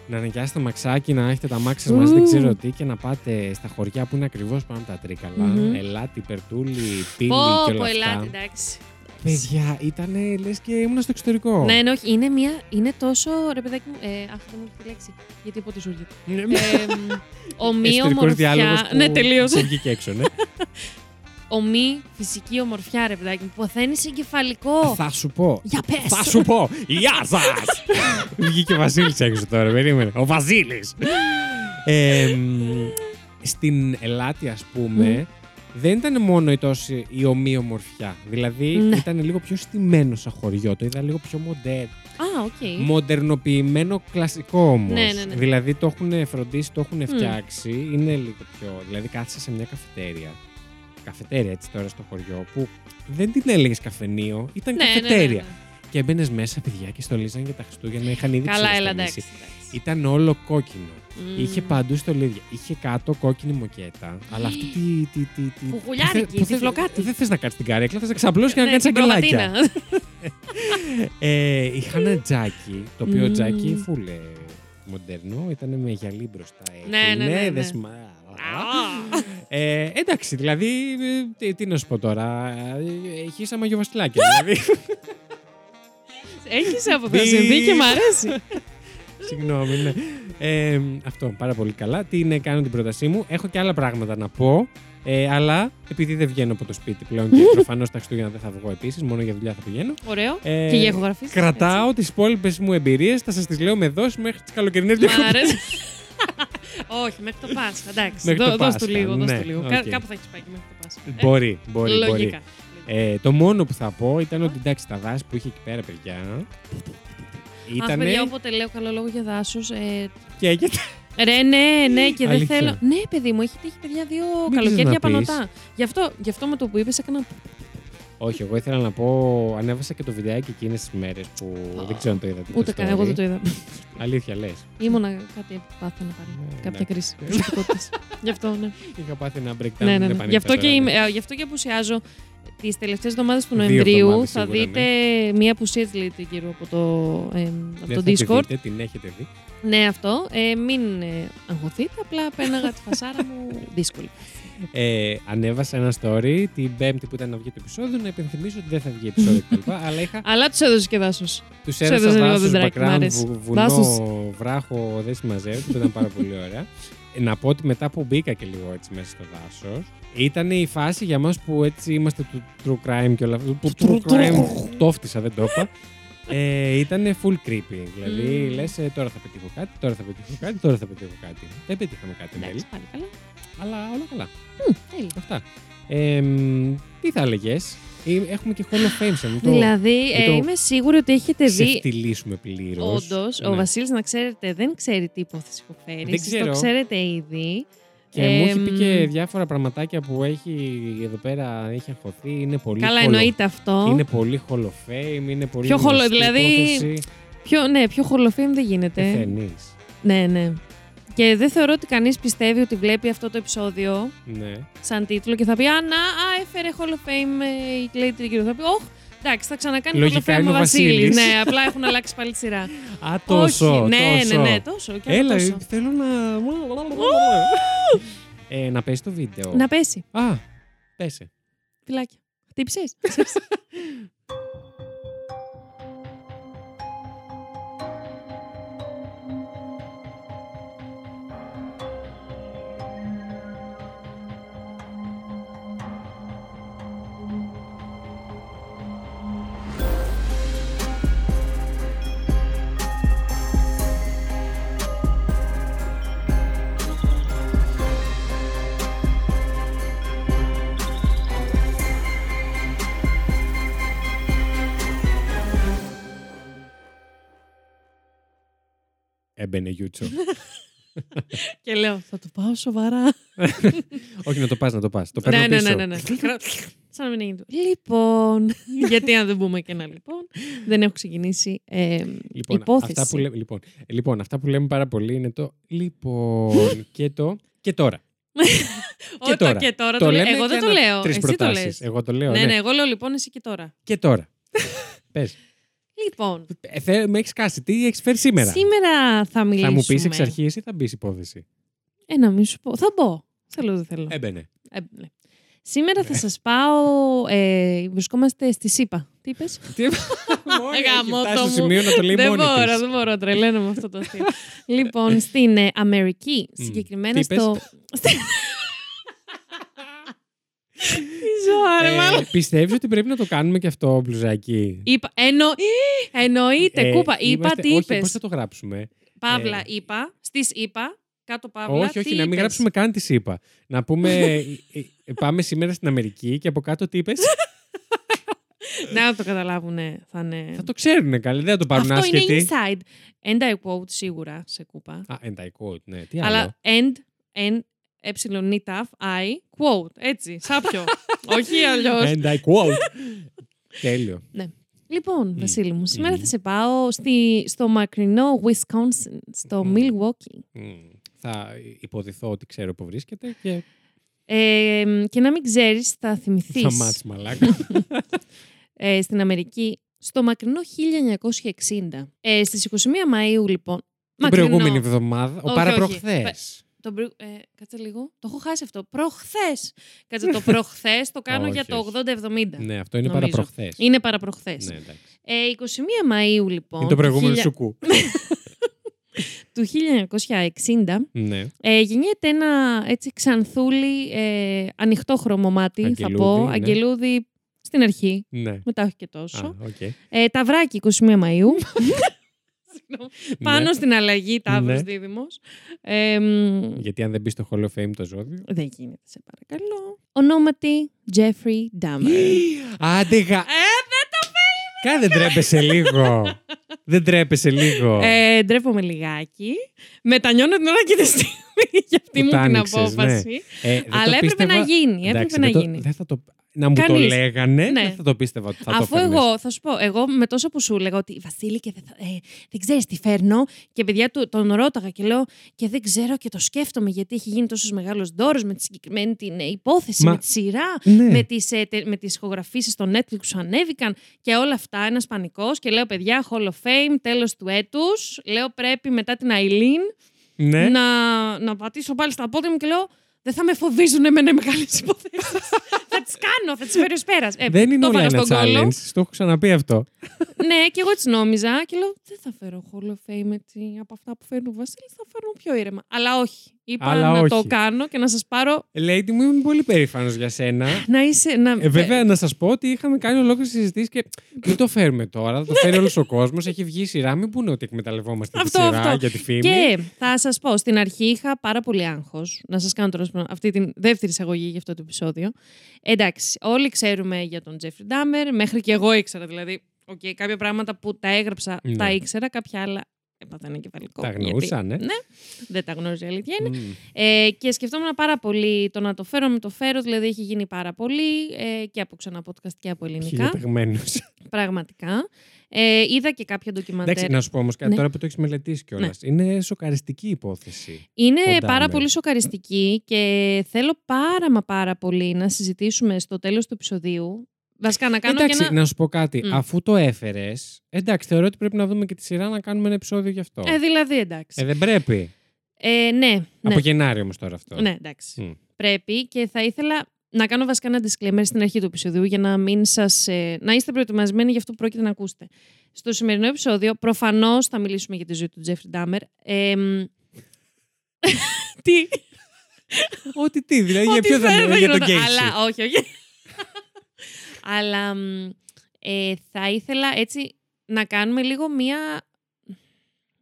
Να νοικιάσετε το μαξάκι, να έχετε τα μάξια μα, δεν ξέρω τι, και να πάτε στα χωριά που είναι ακριβώς πάνω από τα τρίκαλα. Mm-hmm. Ελάτι, Περτούλη, Πύλη και όλα αυτά. Ελάτι, εντάξει. Παιδιά, ήταν λες και ήμουν στο εξωτερικό. Ναι, ναι, όχι. Είναι, μια, είναι τόσο. Ρε παιδάκι μου. Ε, αχ, δεν μου τη λέξη. Γιατί πότε σου έρχεται. ε, ομοιομορφιά. Ναι, τελείω. βγήκε έξω, ναι. Ομή φυσική ομορφιά, ρε παιδάκι μου. Ποθαίνει εγκεφαλικό. Θα σου πω. Για πες. Θα σου πω. Γεια σας! Βγήκε ο Βασίλης έξω τώρα, περίμενε. Ο Βασίλης. ε, στην Ελάτη, ας πούμε, δεν ήταν μόνο η τόση η ομοιομορφιά. Δηλαδή ναι. ήταν λίγο πιο στημένο σαν χωριό. Το είδα λίγο πιο μοντέρ. Α, okay. Μοντερνοποιημένο κλασικό όμως. Ναι, ναι, ναι. Δηλαδή το έχουν φροντίσει, το έχουν φτιάξει. Είναι λίγο πιο. Δηλαδή κάθισα σε μια καφετέρια. Καφετέρια έτσι τώρα στο χωριό που δεν την έλεγες καφενείο, ήταν ναι, ναι, καφετέρια. Και έμπαινες μέσα, παιδιά, και στολίζαν για τα Χριστούγεννα. Είχαν ήδη Καλά, έλα, εντάξει. Ήταν όλο κόκκινο. Mm. Είχε παντού στολίδια. Είχε κάτω κόκκινη μοκέτα. Αλλά αυτή τη. τη, τη, τη Φουγουλιάρικη, τυφλοκάτι. Δεν θες να κάτσει την καρέκλα, θες να ξαπλώσεις και να κάνεις αγκελάκια. ε, είχα ένα τζάκι, το οποίο τζάκι φούλε μοντέρνο, ήταν με γυαλί μπροστά. Ναι, ναι, ναι. ναι. ε, εντάξει, δηλαδή, τι, τι να σου πω τώρα. Έχεις σαν μαγιοβαστιλάκια, δηλαδή. Έχεις αποφασιστεί και μ' αρέσει. Συγγνώμη, ναι. Ε, αυτό, πάρα πολύ καλά. Τι είναι, κάνω την πρότασή μου. Έχω και άλλα πράγματα να πω. Ε, αλλά επειδή δεν βγαίνω από το σπίτι πλέον και προφανώς τα Χριστούγεννα δεν θα βγω επίσης, μόνο για δουλειά θα πηγαίνω. Ωραίο. Ε, και για ηχογραφή. Κρατάω τις υπόλοιπες μου εμπειρίες, θα σας τις λέω με δόση μέχρι τις καλοκαιρινές διακοπές. Όχι, μέχρι το Πάσχα. Εντάξει, δώσ' του λίγο. Ναι, λίγο. Okay. Κάπου θα έχεις πάει και μέχρι το Πάσχα. Μπορεί, μπορεί. Λογικά. μπορεί. Ε, το μόνο που θα πω ήταν ότι εντάξει, τα δάση που είχε εκεί πέρα, παιδιά. Ήτανε... Αχ, παιδιά, όποτε λέω καλό λόγο για δάσο. Ε... Και έγινε. Ρε, ναι, ναι, και δεν θέλω. Ναι, παιδί μου, έχει τύχει παιδιά δύο Μην καλοκαίρια πανωτά. Γι' αυτό, γι' αυτό με το που είπες, έκανα. Όχι, εγώ ήθελα να πω. Ανέβασα και το βιντεάκι εκείνες τις μέρες που oh. δεν ξέρω αν το είδατε. Ούτε καν, εγώ δεν το είδα. Αλήθεια, λες. Ήμουνα κάτι πάθα να πάρει. Ναι, κάποια ναι. κρίση προσωπικότητα. Γι' αυτό, ναι. Είχα πάθει ένα breakdown. Ναι, ναι, ναι. Γι' αυτό και, ε, γι αυτό και απουσιάζω τις τελευταίες εβδομάδες του Νοεμβρίου θα δείτε ναι. μία απουσία τη Lady γύρω από το, ε, από το Discord. Δείτε, την έχετε δει. Ναι, αυτό. Ε, μην ε, αγχωθείτε, απλά πέναγα τη φασάρα μου δύσκολη. Ε, ανέβασα ένα story την Πέμπτη που ήταν να βγει το επεισόδιο να υπενθυμίσω ότι δεν θα βγει επεισόδιο κτλ. αλλά είχα... αλλά τους έδωσε και δάσος. Τους έδωσα δάσος, background, βουνό, βράχο, δεν συμμαζεύεται, που ήταν πάρα πολύ ωραία. Ε, να πω ότι μετά που μπήκα και λίγο έτσι μέσα στο δάσος, ήταν η φάση για μας που έτσι είμαστε του true crime και όλα αυτά. Που true crime το φτύσα, δεν το είπα. Ε, ήταν full creepy. Δηλαδή, mm. λες, ε, τώρα θα πετύχω κάτι, τώρα θα πετύχω κάτι, τώρα θα πετύχω κάτι. Δεν πετύχαμε κάτι τέλει. καλά. Αλλά όλα καλά. Mm, Αυτά. Ε, τι θα έλεγες, Έχουμε και Hall of Fame σε Δηλαδή, ε, είμαι σίγουρη ότι έχετε δει. Σε φτυλίσουμε πλήρως. Όντως, ναι. ο Βασίλης, να ξέρετε, δεν ξέρει τι υπόθεση υποφέρει. Δεν ξέρω. Το ξέρετε ήδη. Και ε, μου έχει πει και διάφορα πραγματάκια που έχει εδώ πέρα, έχει αγχωθεί. Είναι πολύ Καλά, εννοείται αυτό. Είναι πολύ Hall of Fame, είναι πολύ πιο χολο, Δηλαδή, πιο, ναι, πιο Hall of Fame δεν γίνεται. Εθενής. Ναι, ναι. Και δεν θεωρώ ότι κανείς πιστεύει ότι βλέπει αυτό το επεισόδιο ναι. σαν τίτλο και θα πει Α, να, α, έφερε Hall of Fame ε, η Clay Trigger. Θα πει Όχι, εντάξει, θα ξανακάνει Logικά Hall of Fame ο Βασίλης. ναι, απλά έχουν αλλάξει πάλι τη σειρά. Α, τόσο. Όχι, ναι, τόσο. ναι, ναι, τόσο. Και Έλα, τόσο. θέλω να. ε, να πέσει το βίντεο. Να πέσει. Α, πέσε. Φυλάκια. Χτύπησες. Έμπαινε Γιούτσο. και λέω, θα το πάω σοβαρά. Όχι, να το πας, να το πας. Το ναι, παίρνω ναι, πίσω. ναι, ναι, ναι. Σαν να μην έγινε. Λοιπόν, γιατί αν δεν πούμε και ένα λοιπόν, δεν έχω ξεκινήσει ε, Λοιπόν, υπόθεση. αυτά που, λέ- λοιπόν, ε, λοιπόν, αυτά που λέμε πάρα πολύ είναι το λοιπόν και το και τώρα. Όχι, το τώρα. και τώρα Το το λέω. λέμε Εγώ και δεν το ανα- λέω. Τρεις Εσύ το προτάσεις. λες. Εγώ το λέω. Ναι, ναι. ναι, εγώ λέω λοιπόν εσύ και τώρα. Και τώρα. Πες. Λοιπόν, Ε, θε- με έχεις κάσει. Τι έχεις φέρει σήμερα; σήμερα θα μιλήσουμε. Θα μου πεις εξ αρχής ή θα μπεις υπόθεση; Ε, να μην σου πω. Θα μπω. Θέλω, δεν θέλω. Έμπαινε. Ε, ναι. Σήμερα θα σας πάω... Ε, βρισκόμαστε στη ΣΥΠΑ. Τι είπες; Τι Μόνο έχει Γαμώτο φτάσει στο μου. σημείο να το λέει δεν μόνη μπορώ, της. δεν μπορώ. Τρελαίνω με αυτό το αστείο. λοιπόν, στην ε, Αμερική, Μμ. συγκεκριμένα Τι είπες; στο... Τι ζωάρε, μάλλον. Ε, Πιστεύεις ότι πρέπει να το κάνουμε και αυτό μπλουζάκι; Είπα, εννο... Εννοείται, Ε, κούπα. Είπα, είμαστε- τι όχι, είπες. Πώς θα το γράψουμε; Παύλα, ε, είπα. Στις είπα. Κάτω παύλα. όχι, όχι, τι να μην είπες; γράψουμε καν τις είπα. Να πούμε. ε, ε, πάμε σήμερα στην Αμερική και από κάτω τι είπες; Να το καταλάβουν, θα είναι... θα το ξέρουν καλή. Δεν θα το πάρουν Αυτό είναι άσχετοι. inside. And I quote σίγουρα σε κούπα. Α, and I quote, ναι. Τι άλλο; Αλλά and, and, ε, νιταφ, I, quote. Έτσι, σάπιο. Όχι αλλιώς. And I quote. Τέλειο. Λοιπόν, Βασίλη μου, σήμερα Μμμ. θα σε πάω στη, στο μακρινό Wisconsin, στο Μμμ. Milwaukee. Μμ. Θα υποδηθώ ότι ξέρω που βρίσκεται και Ε, και να μην ξέρεις, θα θυμηθείς θα μάθεις μαλάκα. ε, στην Αμερική στο μακρινό 1960. Ε, στις 21 Μαΐου, λοιπόν. Την μακρινό. προηγούμενη εβδομάδα, ο Όχι, παραπροχθές. Το πρω- ε, κάτσε λίγο. Το έχω χάσει αυτό. Προχθές. Κάτσε το προχθές το κάνω Όχι, για το όχι. 80-70. Ναι, αυτό είναι Νομίζω. παραπροχθές. Είναι παραπροχθές. Ναι, εντάξει. Ε, 21 Μαΐου, λοιπόν. Είναι το προηγούμενο του, σουκού. του 1960 Ναι. ε, γεννιέται ένα έτσι ξανθούλι ε, ανοιχτό χρωμομάτι, θα Αγγελούδι, πω. ναι. Αγγελούδι στην αρχή. Ναι. Μετά όχι και Α, τόσο. οκ. Ε, ταυράκι 21 Μαΐου. Συγγνώμη. Πάνω Ναι. στην αλλαγή Ταύρος Ναι. Δίδυμος. Ε, μ, Γιατί αν δεν μπεις στο Hall of Fame το ζώδιο. δεν γίνεται, σε παρακαλώ. Ονόματι Jeffrey Dahmer. Άντε γα... ε, δεν το Κα δεν τρέπεσαι λίγο. δεν τρέπεσαι λίγο. Ε, ντρέπομαι λιγάκι. Μετανιώνω την ώρα και τη στιγμή για αυτή Που μου τα την άνοιξες, απόφαση. Ε, δεν το Αλλά έπρεπε πίστευα- να γίνει. Έπρεπε Εντάξει, να δεν το- γίνει. δεν θα το... Να μου το Κανείς. λέγανε, Ναι. δεν θα το πίστευα ότι θα το Αφού φέρνες. εγώ, θα σου πω, εγώ με τόσο που σου έλεγα ότι Βασίλη και δεν, θα- ε, δεν ξέρεις τι φέρνω. Και παιδιά του, τον ρώταγα και λέω και δεν ξέρω και το σκέφτομαι γιατί έχει γίνει τόσος μεγάλος δώρο με τη συγκεκριμένη την ε, υπόθεση, Μα- με τη σειρά, Ναι. με τις ε, τε- με τις ηχογραφήσεις στο Netflix που ανέβηκαν και όλα αυτά. Ένας πανικός. Και λέω, παιδιά, Hall of Fame, τέλος του έτους. Λέω, πρέπει μετά την Αιλίν Ναι. να, να πατήσω πάλι στα πόδια μου και λέω. Δεν θα με φοβίζουν εμένα οι μεγάλες υποθέσεις. θα τις κάνω, θα τις φέρει ω πέρας. Ε, δεν είναι το όλα έφαγα ένα στον κόλλο. challenge. Το έχω ξαναπεί αυτό. ναι, και εγώ έτσι νόμιζα και λέω δεν θα φέρω Hall of Fame έτσι, από αυτά που φέρνει ο Βασίλη, θα φέρνω πιο ήρεμα. Αλλά όχι. Είπα Αλλά να όχι. το κάνω και να σας πάρω. Lady μου, είμαι πολύ περήφανος για σένα. Να είσαι. Να... Ε, βέβαια, να σας πω ότι είχαμε κάνει ολόκληρε συζητήσει και μην το φέρουμε τώρα. Θα το φέρει όλος ο κόσμος. Έχει βγει η σειρά. Μην πούνε ότι εκμεταλλευόμαστε Αυτό, τη σειρά αυτό. για τη φήμη. Και θα σας πω, στην αρχή είχα πάρα πολύ άγχος. Να σας κάνω τώρα αυτή τη δεύτερη εισαγωγή για αυτό το επεισόδιο. Εντάξει, όλοι ξέρουμε για τον Τζέφρι Ντάμερ, μέχρι και εγώ ήξερα δηλαδή. Okay, κάποια πράγματα που τα έγραψα Ναι. τα ήξερα, κάποια άλλα έπαθαν εγκεφαλικό. Τα γιατί- γνωρούσαν, ε. Ναι, δεν τα γνώριζε η αλήθεια είναι. Μμ. Ε, και σκεφτόμουν πάρα πολύ το να το φέρω με το φέρω, δηλαδή έχει γίνει πάρα πολύ ε, και από ξανά podcast και από ελληνικά. Χιλιοπεγμένος. Πραγματικά. Ε, είδα και κάποια ντοκιμαντέρ. Εντάξει, να σου πω όμως κάτι Ναι. τώρα που το έχεις μελετήσει κιόλας. Είναι σοκαριστική υπόθεση. Είναι ο πάρα Ντάμερ. πολύ σοκαριστική και θέλω πάρα μα πάρα πολύ να συζητήσουμε στο τέλος του επεισοδίου. Βασικά να κάνω εντάξει, και ένα... να σου πω κάτι. Μμ. Αφού το έφερες, εντάξει, θεωρώ ότι πρέπει να δούμε και τη σειρά να κάνουμε ένα επεισόδιο γι' αυτό. Ε, δηλαδή, εντάξει. Ε, δεν πρέπει. Ε, ναι, ναι. Από Γενάρη όμως τώρα αυτό. ναι, εντάξει. Μμ. Πρέπει και θα ήθελα να κάνω βασικά ένα disclaimer στην αρχή του επεισοδίου για να μην σας, ε, να είστε προετοιμασμένοι για αυτό που πρόκειται να ακούσετε. Στο σημερινό επεισόδιο προφανώς θα μιλήσουμε για τη ζωή του Τζέφρι Ντάμερ. Ε, μ, τι, Ό,τι τι, δηλαδή για Ό,τι ποιο θα φέρνω μιλάμε, για τον γινόταν. Casey. Αλλά όχι, όχι. Αλλά μ, ε, θα ήθελα έτσι να κάνουμε λίγο μία.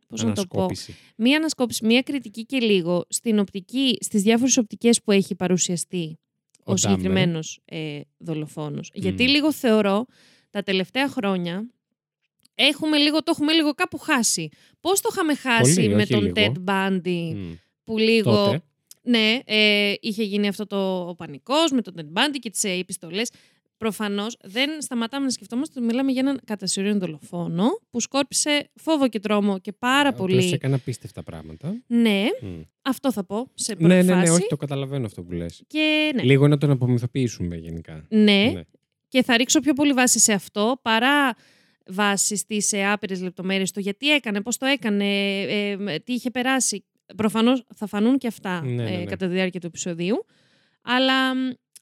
Πώς να το πω. Ανασκόπηση. Μία ανασκόπηση, μία κριτική και λίγο στην οπτική, στις διάφορες οπτικές που έχει παρουσιαστεί ο, Ο συγκεκριμένος ε, δολοφόνος. Γιατί Μμ. λίγο θεωρώ τα τελευταία χρόνια έχουμε λίγο, το έχουμε λίγο κάπου χάσει. Πώς το είχαμε χάσει με τον Ted Bundy που λίγο. Ναι, ε, είχε γίνει αυτό το ο πανικός με τον Ted Bundy και τις ε, επιστολές. Προφανώς δεν σταματάμε να σκεφτόμαστε ότι μιλάμε για έναν κατασυρίων δολοφόνο που σκόρπισε φόβο και τρόμο και πάρα ε, πολύ. έκανε απίστευτα πράγματα. Ναι, αυτό θα πω σε πρώτη ναι, ναι, ναι, όχι, το καταλαβαίνω αυτό που λες. ναι. Λίγο να τον απομυθοποιήσουμε γενικά. Ναι, ναι, και θα ρίξω πιο πολύ βάση σε αυτό παρά βάση στις ε, άπειρες λεπτομέρειες το γιατί έκανε, πώς το έκανε, ε, τι είχε περάσει. Προφανώς θα φανούν και αυτά ναι, ναι, ναι. κατά τη διάρκεια του επεισοδίου. Αλλά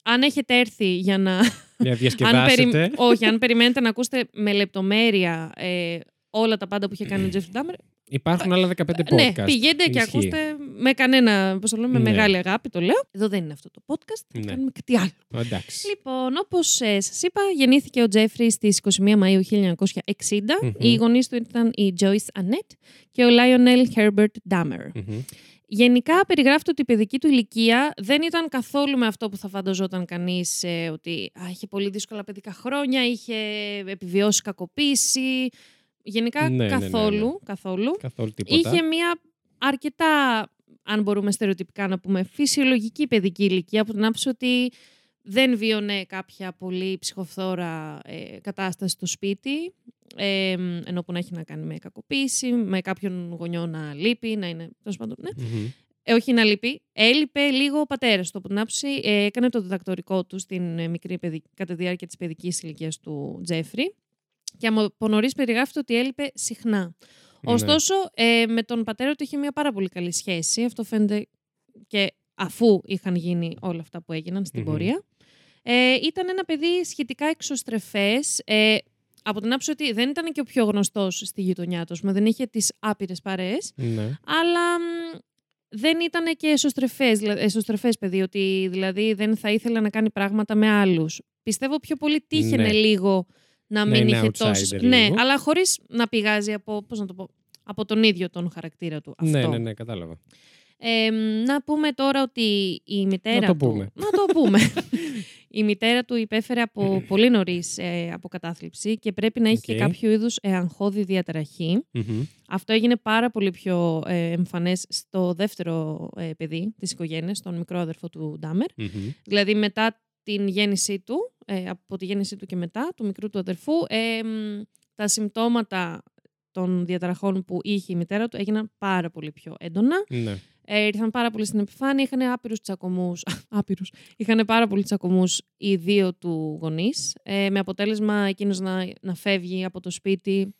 αν έχετε έρθει για να. Για διασκεδάσετε. Όχι, αν περιμένετε να ακούσετε με λεπτομέρεια ε, όλα τα πάντα που είχε κάνει ο Τζέφρι Ντάμερ. Υπάρχουν άλλα 15 podcast. Ναι, πηγαίνετε και ακούστε με κανένα, πώς το λέμε, με ναι. μεγάλη αγάπη το λέω. Εδώ δεν είναι αυτό το podcast, θα ναι. κάνουμε κάτι άλλο. Εντάξει. Λοιπόν, όπως ε, σας είπα, γεννήθηκε ο Τζέφρι στις 21 Μαΐου 1960. mm Οι γονείς του ήταν η Joyce Annette και ο Lionel Herbert Dahmer. Γενικά περιγράφεται ότι η παιδική του ηλικία δεν ήταν καθόλου με αυτό που θα φανταζόταν κανείς ε, ότι α, είχε πολύ δύσκολα παιδικά χρόνια, είχε επιβιώσει κακοποίηση. Γενικά ναι, καθόλου, ναι, ναι, καθόλου. καθόλου τίποτα. Είχε μια αρκετά, αν μπορούμε στερεοτυπικά να πούμε, φυσιολογική παιδική ηλικία από την άποψη ότι δεν βίωνε κάποια πολύ ψυχοφθόρα ε, κατάσταση στο σπίτι, ε, ενώ που να έχει να κάνει με κακοποίηση, με κάποιον γονιό να λείπει, να είναι. Τέλος πάντων, ναι. Ε, όχι να λείπει. Έλειπε λίγο ο πατέρας του. Από την άποψη, ε, έκανε το διδακτορικό του στην ε, μικρή παιδική, κατά τη διάρκεια της παιδικής ηλικίας του Τζέφρι. Και από νωρίς περιγράφεται ότι έλειπε συχνά. Ναι. Ωστόσο, ε, με τον πατέρα του είχε μια πάρα πολύ καλή σχέση. Αυτό φαίνεται και αφού είχαν γίνει όλα αυτά που έγιναν στην πορεία. Ε, ήταν ένα παιδί σχετικά εξωστρεφές. Ε, από την άποψη ότι δεν ήταν και ο πιο γνωστός στη γειτονιά του, δεν είχε τις άπειρες παρέες, ναι. αλλά δεν ήταν και εσωστρεφές, εσωστρεφές παιδί, ότι δηλαδή δεν θα ήθελε να κάνει πράγματα με άλλους. Πιστεύω πιο πολύ τύχαινε ναι. λίγο να μην ναι, είχε τόσο... Ναι, αλλά χωρίς να πηγάζει από, πώς να το πω, από τον ίδιο τον χαρακτήρα του. Ναι, αυτό. Ναι, ναι, ναι, κατάλαβα. Ε, να πούμε τώρα ότι η μητέρα να το του... Πούμε. Να το πούμε. η μητέρα του υπέφερε από πολύ νωρίς ε, από κατάθλιψη και πρέπει να έχει και κάποιο είδους ε, αγχώδη Αυτό έγινε πάρα πολύ πιο ε, εμφανές στο δεύτερο ε, παιδί της οικογένειας, τον μικρό αδερφό του νταμερ Δηλαδή μετά την γέννησή του, ε, από τη γέννησή του και μετά, του μικρού του αδερφού, τα συμπτώματα των διαταραχών που είχε η μητέρα του έγιναν πάρα πολύ πιο έντονα. Ναι. Ε, ήρθαν πάρα πολύ στην επιφάνεια, είχαν άπειρους τσακωμούς, άπειρους, είχαν πάρα πολλούς τσακωμούς οι δύο του γονείς, ε, με αποτέλεσμα εκείνος να, να φεύγει από το σπίτι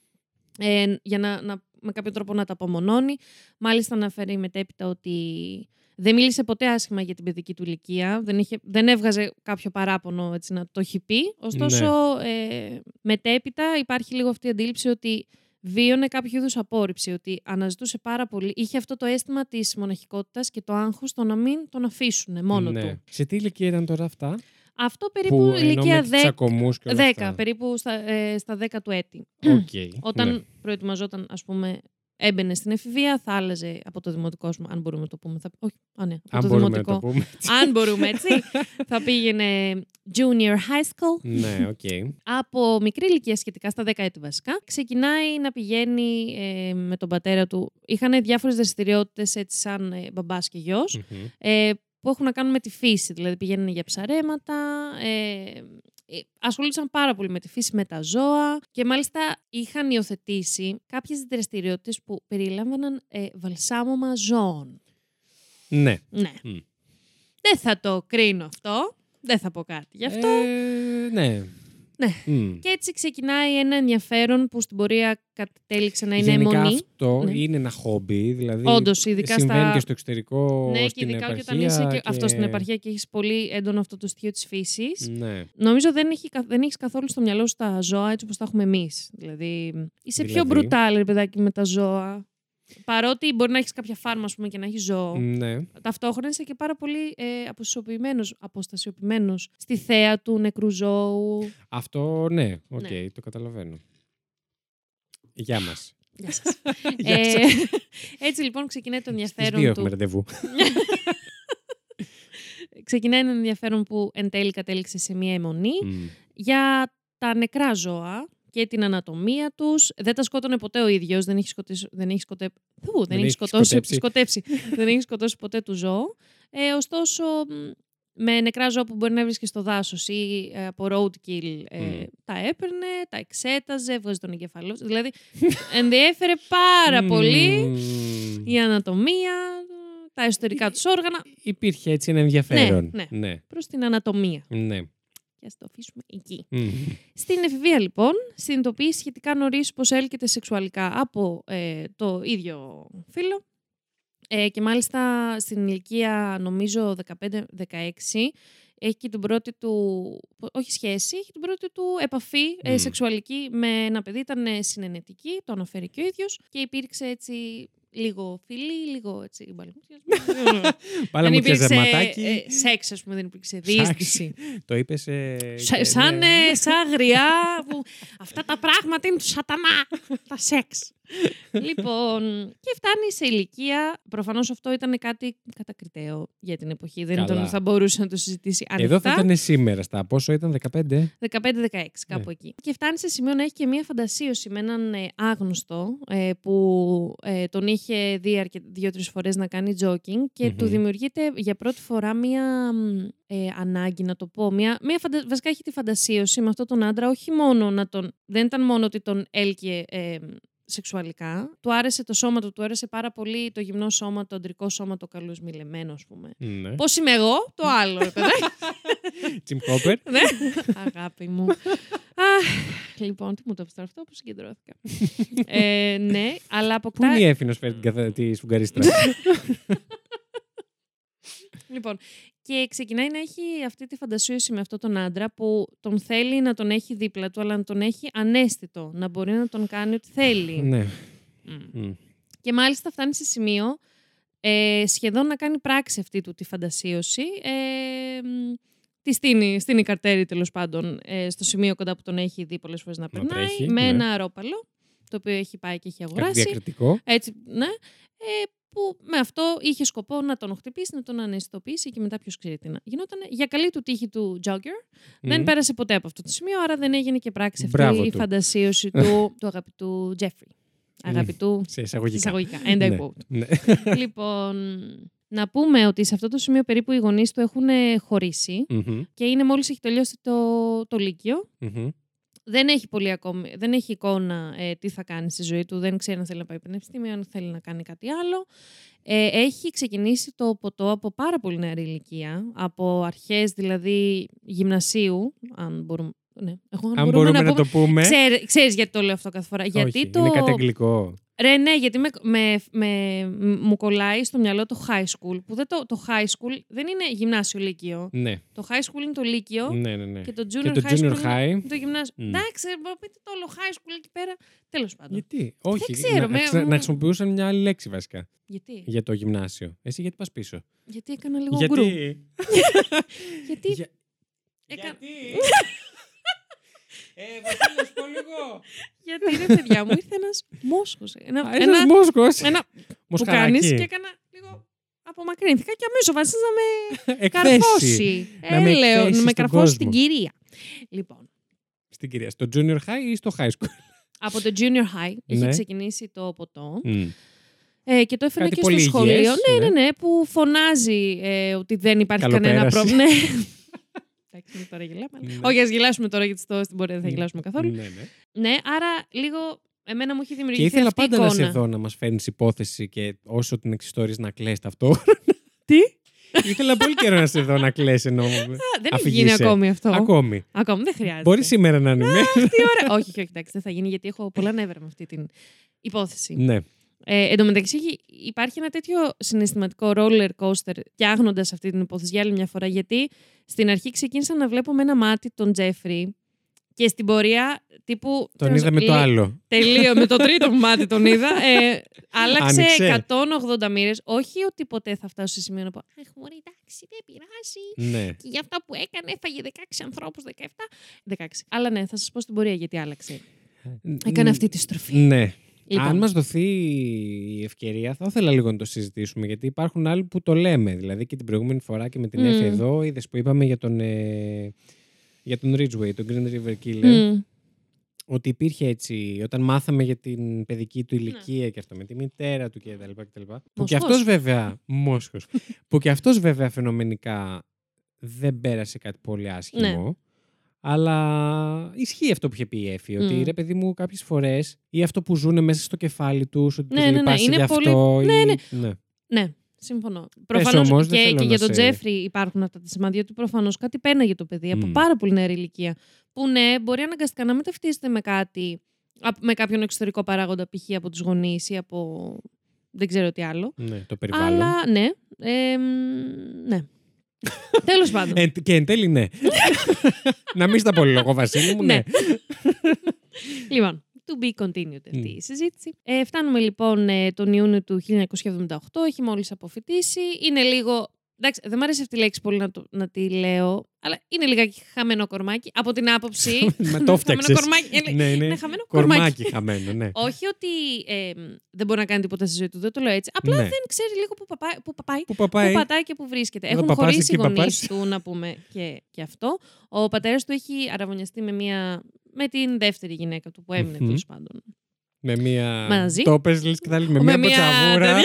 ε, για να, να, με κάποιο τρόπο να τα απομονώνει. Μάλιστα αναφέρει μετέπειτα ότι δεν μίλησε ποτέ άσχημα για την παιδική του ηλικία, δεν, είχε, δεν έβγαζε κάποιο παράπονο έτσι, να το έχει πει. Ωστόσο, ναι. ε, μετέπειτα υπάρχει λίγο αυτή η αντίληψη ότι βίωνε κάποιο είδους απόρριψη, ότι αναζητούσε πάρα πολύ. Είχε αυτό το αίσθημα της μοναχικότητας και το άγχος το να μην τον αφήσουν μόνο ναι. του. Σε τι ηλικία ήταν τώρα αυτά, αυτό περίπου που, ηλικία 10, 10 περίπου στα, ε, στα 10 του έτη. Okay, Όταν ναι. προετοιμαζόταν, ας πούμε, έμπαινε στην εφηβεία, θα άλλαζε από το δημοτικό σου, αν μπορούμε να το πούμε. Θα... Όχι, α, ναι, από αν το μπορούμε δημοτικό. Να το πούμε. αν μπορούμε έτσι. θα πήγαινε junior high school. Ναι, ok. Okay. από μικρή ηλικία σχετικά, στα 10 έτη βασικά, ξεκινάει να πηγαίνει ε, με τον πατέρα του. Είχαν διάφορες δραστηριότητες έτσι σαν ε, μπαμπάς και γιος, mm-hmm. ε, που έχουν να κάνουν με τη φύση. Δηλαδή πηγαίνουν για ψαρέματα, ε, ε, ασχολούνταν πάρα πολύ με τη φύση, με τα ζώα και μάλιστα είχαν υιοθετήσει κάποιες δραστηριότητες που περιλάμβαναν ε, βαλσάμωμα ζώων. Ναι. Ναι. Δεν θα το κρίνω αυτό. Δεν θα πω κάτι γι' αυτό. Ε, ναι. Ναι. Και έτσι ξεκινάει ένα ενδιαφέρον που στην πορεία κατέληξε να είναι Γενικά αιμονή. αυτό ναι. είναι ένα χόμπι. Δηλαδή Όντως, ειδικά συμβαίνει στα... και στο εξωτερικό. Ναι, στην και ειδικά επαρχία όταν είσαι και... και... αυτός στην επαρχία και έχεις πολύ έντονο αυτό το στοιχείο της φύσης. Ναι. Νομίζω δεν έχει, δεν έχεις καθόλου στο μυαλό σου τα ζώα έτσι όπως τα έχουμε εμείς. Δηλαδή είσαι Δηλαδή; πιο μπρουτάλ, παιδάκι, με τα ζώα. Παρότι μπορεί να έχεις κάποια φάρμα ας πούμε, και να έχεις ζώο. Ναι. Ταυτόχρονα είσαι και πάρα πολύ ε, αποστασιοποιημένος, αποστασιοποιημένος στη θέα του νεκρού ζώου. Αυτό ναι, οκ, οκέι, το καταλαβαίνω. Γεια μας. Γεια σας. Γεια ε, σας. έτσι λοιπόν ξεκινάει το Στις ενδιαφέρον δύο του. έχουμε ραντεβού. ξεκινάει ένα ενδιαφέρον που εν τέλει κατέληξε σε μία εμμονή Μμ. για τα νεκρά ζώα, και την ανατομία τους. Δεν τα σκότωνε ποτέ ο ίδιος, δεν έχει, σκοτήσει, δεν έχει, σκοτε... Ου, δεν έχει σκοτώσει, σκοτέψει, σκοτέψει. δεν έχει σκοτώσει ποτέ του ζώο. Ε, ωστόσο, με νεκρά ζώα που μπορεί να βρίσκει στο δάσος ή ε, από roadkill ε, τα έπαιρνε, τα εξέταζε, έβγαζε τον εγκεφαλός. δηλαδή ενδιέφερε πάρα πολύ η ανατομία, τα εσωτερικά τους όργανα. Υπήρχε έτσι ένα ενδιαφέρον. Ναι, ναι. ναι. Προς την ανατομία. Ναι. Και ας το αφήσουμε εκεί. Στην εφηβεία, λοιπόν, συνειδητοποιείς σχετικά νωρίς πως έλκεται σεξουαλικά από ε, το ίδιο φίλο ε, και μάλιστα στην ηλικία νομίζω 15-16 έχει και την πρώτη του, όχι σχέση, έχει την πρώτη του επαφή ε, σεξουαλική με ένα παιδί. Ήταν συνενετική, το αναφέρει και ο ίδιος και υπήρξε έτσι λίγο φιλί, λίγο έτσι μπαλμούτια. Πάλα μου και ζερματάκι. Ε, σεξ, ας πούμε, δεν υπήρξε διείσδυση. Το είπες. Ε, σαν, ε, σαν γριά. Που αυτά τα πράγματα είναι του σατανά. τα σεξ. Λοιπόν, και φτάνει σε ηλικία. Προφανώς αυτό ήταν κάτι κατακριτέο για την εποχή. Δεν ήταν θα μπορούσε να το συζητήσει ανοιχτά. Εδώ θα ήταν σήμερα στα πόσο ήταν, 15. 15-16, κάπου ναι. εκεί. Και φτάνει σε σημείο να έχει και μία φαντασίωση με έναν ε, άγνωστο ε, που ε, τον είχε δει δύο-τρεις φορές να κάνει jogging και του δημιουργείται για πρώτη φορά μία ε, ανάγκη να το πω. Μια, μια φαντα... Βασικά έχει τη φαντασίωση με αυτόν τον άντρα, όχι μόνο να τον. Δεν ήταν μόνο ότι τον έλκυε ε, σεξουαλικά. Του άρεσε το σώμα του, του άρεσε πάρα πολύ το γυμνό σώμα, το αντρικό σώμα, το καλούς μιλεμένο, ας πούμε. Ναι. Πώς είμαι εγώ, το άλλο, ρε Τσιμ Χόπερ. ναι, αγάπη μου. λοιπόν, τι μου το έπεσε αυτό, που συγκεντρώθηκα. ε, ναι, αλλά αποκτά... Πού είναι η Έφηνος φέρει τη σφουγγαρίστρα; λοιπόν, και ξεκινάει να έχει αυτή τη φαντασίωση με αυτόν τον άντρα που τον θέλει να τον έχει δίπλα του, αλλά να τον έχει ανέστητο, να μπορεί να τον κάνει ό,τι θέλει. Ναι. Και μάλιστα φτάνει σε σημείο ε, σχεδόν να κάνει πράξη αυτή του τη φαντασίωση. Ε, τη στείνει, στείνει καρτέρι τέλος πάντων ε, στο σημείο κοντά που τον έχει δει πολλές φορές να περνάει, με ναι. ένα ρόπαλο, το οποίο έχει πάει και έχει αγοράσει. Κάτι διακριτικό. Έτσι, ναι. Ε, που με αυτό είχε σκοπό να τον χτυπήσει, να τον αναισθητοποιήσει και μετά ποιος ξέρει τι να γινόταν. Για καλή του τύχη του Jogger. Δεν πέρασε ποτέ από αυτό το σημείο, άρα δεν έγινε και πράξη αυτή η φαντασίωση του, του αγαπητού Jeffrey. Αγαπητού. Σε εισαγωγικά. εισαγωγικά. End I ναι, quote. Ναι. λοιπόν, να πούμε ότι σε αυτό το σημείο περίπου οι γονείς του έχουν και είναι μόλις έχει τελειώσει το, το λυκειο δεν έχει πολύ ακόμη, δεν έχει εικόνα ε, τι θα κάνει στη ζωή του, δεν ξέρει αν θέλει να πάει πανεπιστήμιο, αν θέλει να κάνει κάτι άλλο. Ε, έχει ξεκινήσει το ποτό από πάρα πολύ νεαρή ηλικία, από αρχές δηλαδή γυμνασίου, αν μπορούμε, ναι. Εγώ, αν, μπορούμε, να, να το πούμε. ξέρεις γιατί το λέω αυτό κάθε φορά. γιατί το... είναι κάτι αγγλικό. Ρε, ναι, γιατί με, με, με, μου κολλάει στο μυαλό το high school. Που δεν το, το high school δεν είναι γυμνάσιο λύκειο. Ναι. Το high school είναι το λύκειο. Ναι, ναι, ναι. Και το junior, και το high, junior school high. είναι το γυμνάσιο. Mm. Εντάξει, πείτε το όλο high school εκεί πέρα. Τέλος πάντων. Γιατί, όχι. Δεν ξέρω, να, με... να χρησιμοποιούσαν μια άλλη λέξη βασικά. Γιατί; Για το γυμνάσιο. Εσύ γιατί πας πίσω; Γιατί έκανα λίγο γιατί... γιατί; Για... Γιατί; Ε, να σου πω λίγο. Γιατί ρε παιδιά μου ήρθε ένας μόσχος. Ένα, ένας μόσχος. Ένα που κάνεις και έκανα λίγο. Απομακρύνθηκα και αμέσως βασίζει να με καρφώσει. Να με, λέω, να με καρφώσει στην κυρία. Λοιπόν. Στην κυρία. Στο junior high ή στο high school; Από το junior high έχει ξεκινήσει το ποτό. Mm. Ε, και το έφερε και στο σχολείο. Ναι, ναι, ναι, που φωνάζει ε, ότι δεν υπάρχει κανένα πρόβλημα. Εντάξει, τώρα γελάμε. Ναι. Όχι, ας γελάσουμε τώρα γιατί στο, στην πορεία δεν θα ναι. γελάσουμε καθόλου. Ναι, ναι. ναι, άρα λίγο εμένα μου έχει δημιουργηθεί. Και ήθελα αυτή πάντα εικόνα. να σε δω να μας φέρνεις υπόθεση και όσο την εξιστορείς να κλαις ταυτόχρονα. Τι; Ήθελα πολύ καιρό να σε δω να κλαις ενώ. δεν έχει γίνει ακόμη αυτό. Ακόμη. Ακόμη, δεν χρειάζεται. Μπορεί σήμερα να είναι. Τι ωραία. όχι, όχι, εντάξει, δεν θα γίνει γιατί έχω πολλά νεύρα με αυτή την υπόθεση. Ναι. Ε, εν τω μεταξύ υπάρχει ένα τέτοιο συναισθηματικό roller coaster φτιάχνοντας αυτή την υπόθεση για άλλη μια φορά. Γιατί στην αρχή ξεκίνησα να βλέπω με ένα μάτι τον Τζέφρι και στην πορεία τύπου. Τον είδα με το άλλο. Τελείω, με το τρίτο μάτι τον είδα. Ε, άλλαξε 180 μοίρες. Όχι ότι ποτέ θα φτάσω σε σημείο να πω Αχ, μωρή, εντάξει, δεν πειράζει. Ναι. Και για αυτά που έκανε έφαγε 16 ανθρώπους, 17. 16. Αλλά ναι, θα σας πω στην πορεία γιατί άλλαξε. Έκανε αυτή τη στροφή. Ναι. Λοιπόν. Αν μας δοθεί η ευκαιρία, θα ήθελα λίγο να το συζητήσουμε. Γιατί υπάρχουν άλλοι που το λέμε. Δηλαδή και την προηγούμενη φορά και με την mm. Εφη εδώ, είδες που είπαμε για τον, ε, για τον Ridgeway, τον Green River Killer. Mm. ότι υπήρχε έτσι, όταν μάθαμε για την παιδική του ναι. ηλικία και αυτό με τη μητέρα του κτλ. Που και αυτός βέβαια, Μόσχος, που και αυτός βέβαια φαινομενικά δεν πέρασε κάτι πολύ άσχημο. Ναι. Αλλά ισχύει αυτό που είχε πει η Εφη, ότι ρε παιδί μου κάποιες φορές ή αυτό που ζουν μέσα στο κεφάλι τους, ότι ναι, ναι, ναι, είναι γι' αυτό. Πολύ... Ναι, ναι. ναι. ναι. Συμφωνώ. Προφανώς και, και για τον Τζέφρι υπάρχουν αυτά τα σημάδια ότι προφανώς κάτι πέναγε το παιδί από πάρα πολύ νεαρή ηλικία. Που ναι, μπορεί αναγκαστικά να μεταφτίζεται με κάτι, με κάποιον εξωτερικό παράγοντα, π.χ. από τους γονείς ή από. Δεν ξέρω τι άλλο. Ναι, το περιβάλλον. Αλλά ναι. Ε, ναι. Τέλος πάντων. Ε, και εν τέλει, ναι. να μην στα λόγο, Βασίλη μου, ναι. ναι. λοιπόν, to be continued αυτή η συζήτηση. Ε, φτάνουμε λοιπόν ε, τον Ιούνιο του 1978, έχει μόλις αποφυτίσει. Είναι λίγο Εντάξει, δεν μου αρέσει αυτή η λέξη πολύ να, το, να τη λέω, αλλά είναι λιγάκι χαμένο κορμάκι. Από την άποψη. Με το φτιάξες. κορμάκι. ναι, ναι. Είναι χαμένο κορμάκι. κορμάκι χαμένο, ναι. Όχι ότι ε, δεν μπορεί να κάνει τίποτα στη ζωή του, δεν το λέω έτσι. Απλά ναι. δεν ξέρει λίγο που, παπάει, που, παπάει, που, παπάει. που πατάει και που βρίσκεται. Έχουν χωρίσει οι γονείς του, να πούμε και, και αυτό. Ο πατέρας του έχει αραβωνιαστεί με, μια, με την δεύτερη γυναίκα του που έμεινε τέλος πάντων. Με μία. Μαζί. Το πες, και θα με, με μία ποτσαβούρα.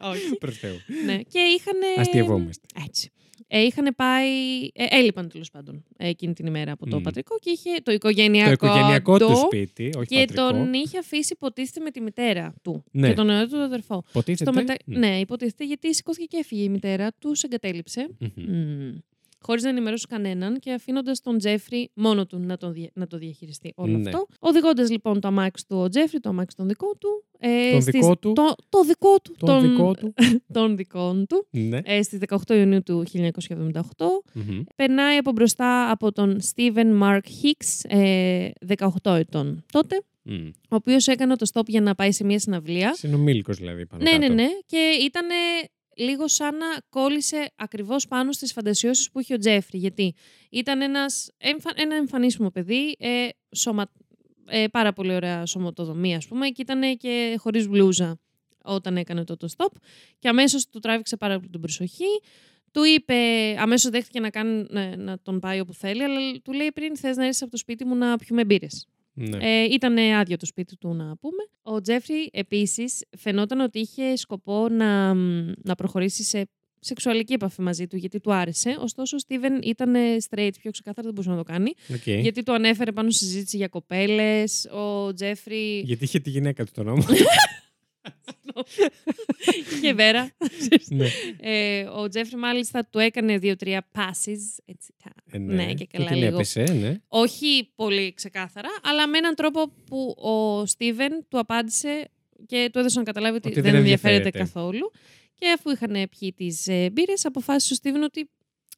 Όχι. Προς Θεού. Ναι. Και είχαν. Αστειευόμαστε. Έτσι. Ε, είχαν πάει. Ε, έλειπαν τέλος πάντων εκείνη την ημέρα από το πατρικό και είχε το οικογενειακό, το οικογενειακό του σπίτι. Όχι και πατρικό. τον είχε αφήσει υποτίθεται με τη μητέρα του ναι. και τον νεότερο του αδερφό. Υποτίθεται. Μετα... Ναι. ναι, υποτίθεται γιατί σηκώθηκε και έφυγε η μητέρα τους, εγκατέλειψε. Mm χωρίς να ενημερώσει κανέναν και αφήνοντας τον Τζέφρι μόνο του να, τον, να το διαχειριστεί όλο ναι. αυτό. Οδηγώντας λοιπόν το αμάξι του ο Τζέφρι, το αμάξι τον δικό του. Ε, τον δικό του. Το, το δικό του. Τον, τον δικό του. τον δικών του. Ναι. Ε, στις 18 Ιουνίου του 1978. mm Περνάει από μπροστά από τον Steven Mark Hicks, ε, 18 ετών τότε. Mm. Ο οποίος έκανε το stop για να πάει σε μια συναυλία. Συνομήλικος δηλαδή. Πάνω ναι, ναι, ναι. Και ήταν λίγο σαν να κόλλησε ακριβώς πάνω στις φαντασιώσεις που είχε ο Τζέφρι. Γιατί ήταν ένας, ένα εμφανίσιμο παιδί, ε, σωμα, ε, πάρα πολύ ωραία σωματοδομία ας πούμε και ήταν και χωρίς μπλούζα όταν έκανε το, το stop και αμέσως του τράβηξε πάρα πολύ την προσοχή. Του είπε, αμέσως δέχτηκε να, κάνει, να, να τον πάει όπου θέλει, αλλά του λέει πριν θες να έρθεις από το σπίτι μου να πιούμε μπύρες. Ναι. Ε, ήταν άδειο το σπίτι του, να πούμε. Ο Τζέφρι επίσης φαινόταν ότι είχε σκοπό να, να προχωρήσει σε σεξουαλική επαφή μαζί του, γιατί του άρεσε. Ωστόσο, ο Στίβεν ήταν straight, πιο ξεκάθαρα δεν μπορούσε να το κάνει. Okay. Γιατί του ανέφερε πάνω στη συζήτηση για κοπέλες. Ο Τζέφρι. Γιατί είχε τη γυναίκα του τον νόμο. και βέρα. ναι. ε, ο Τζέφρι μάλιστα του έκανε δύο-τρία passes. Έτσι, ε, ναι. ναι. και καλά λίγο. Έπεσε, ναι. Όχι πολύ ξεκάθαρα, αλλά με έναν τρόπο που ο Στίβεν του απάντησε και του έδωσε να καταλάβει ότι, ότι δεν, δεν ενδιαφέρεται καθόλου. Και αφού είχαν πιει τις ε, μπύρες, αποφάσισε ο Στίβεν ότι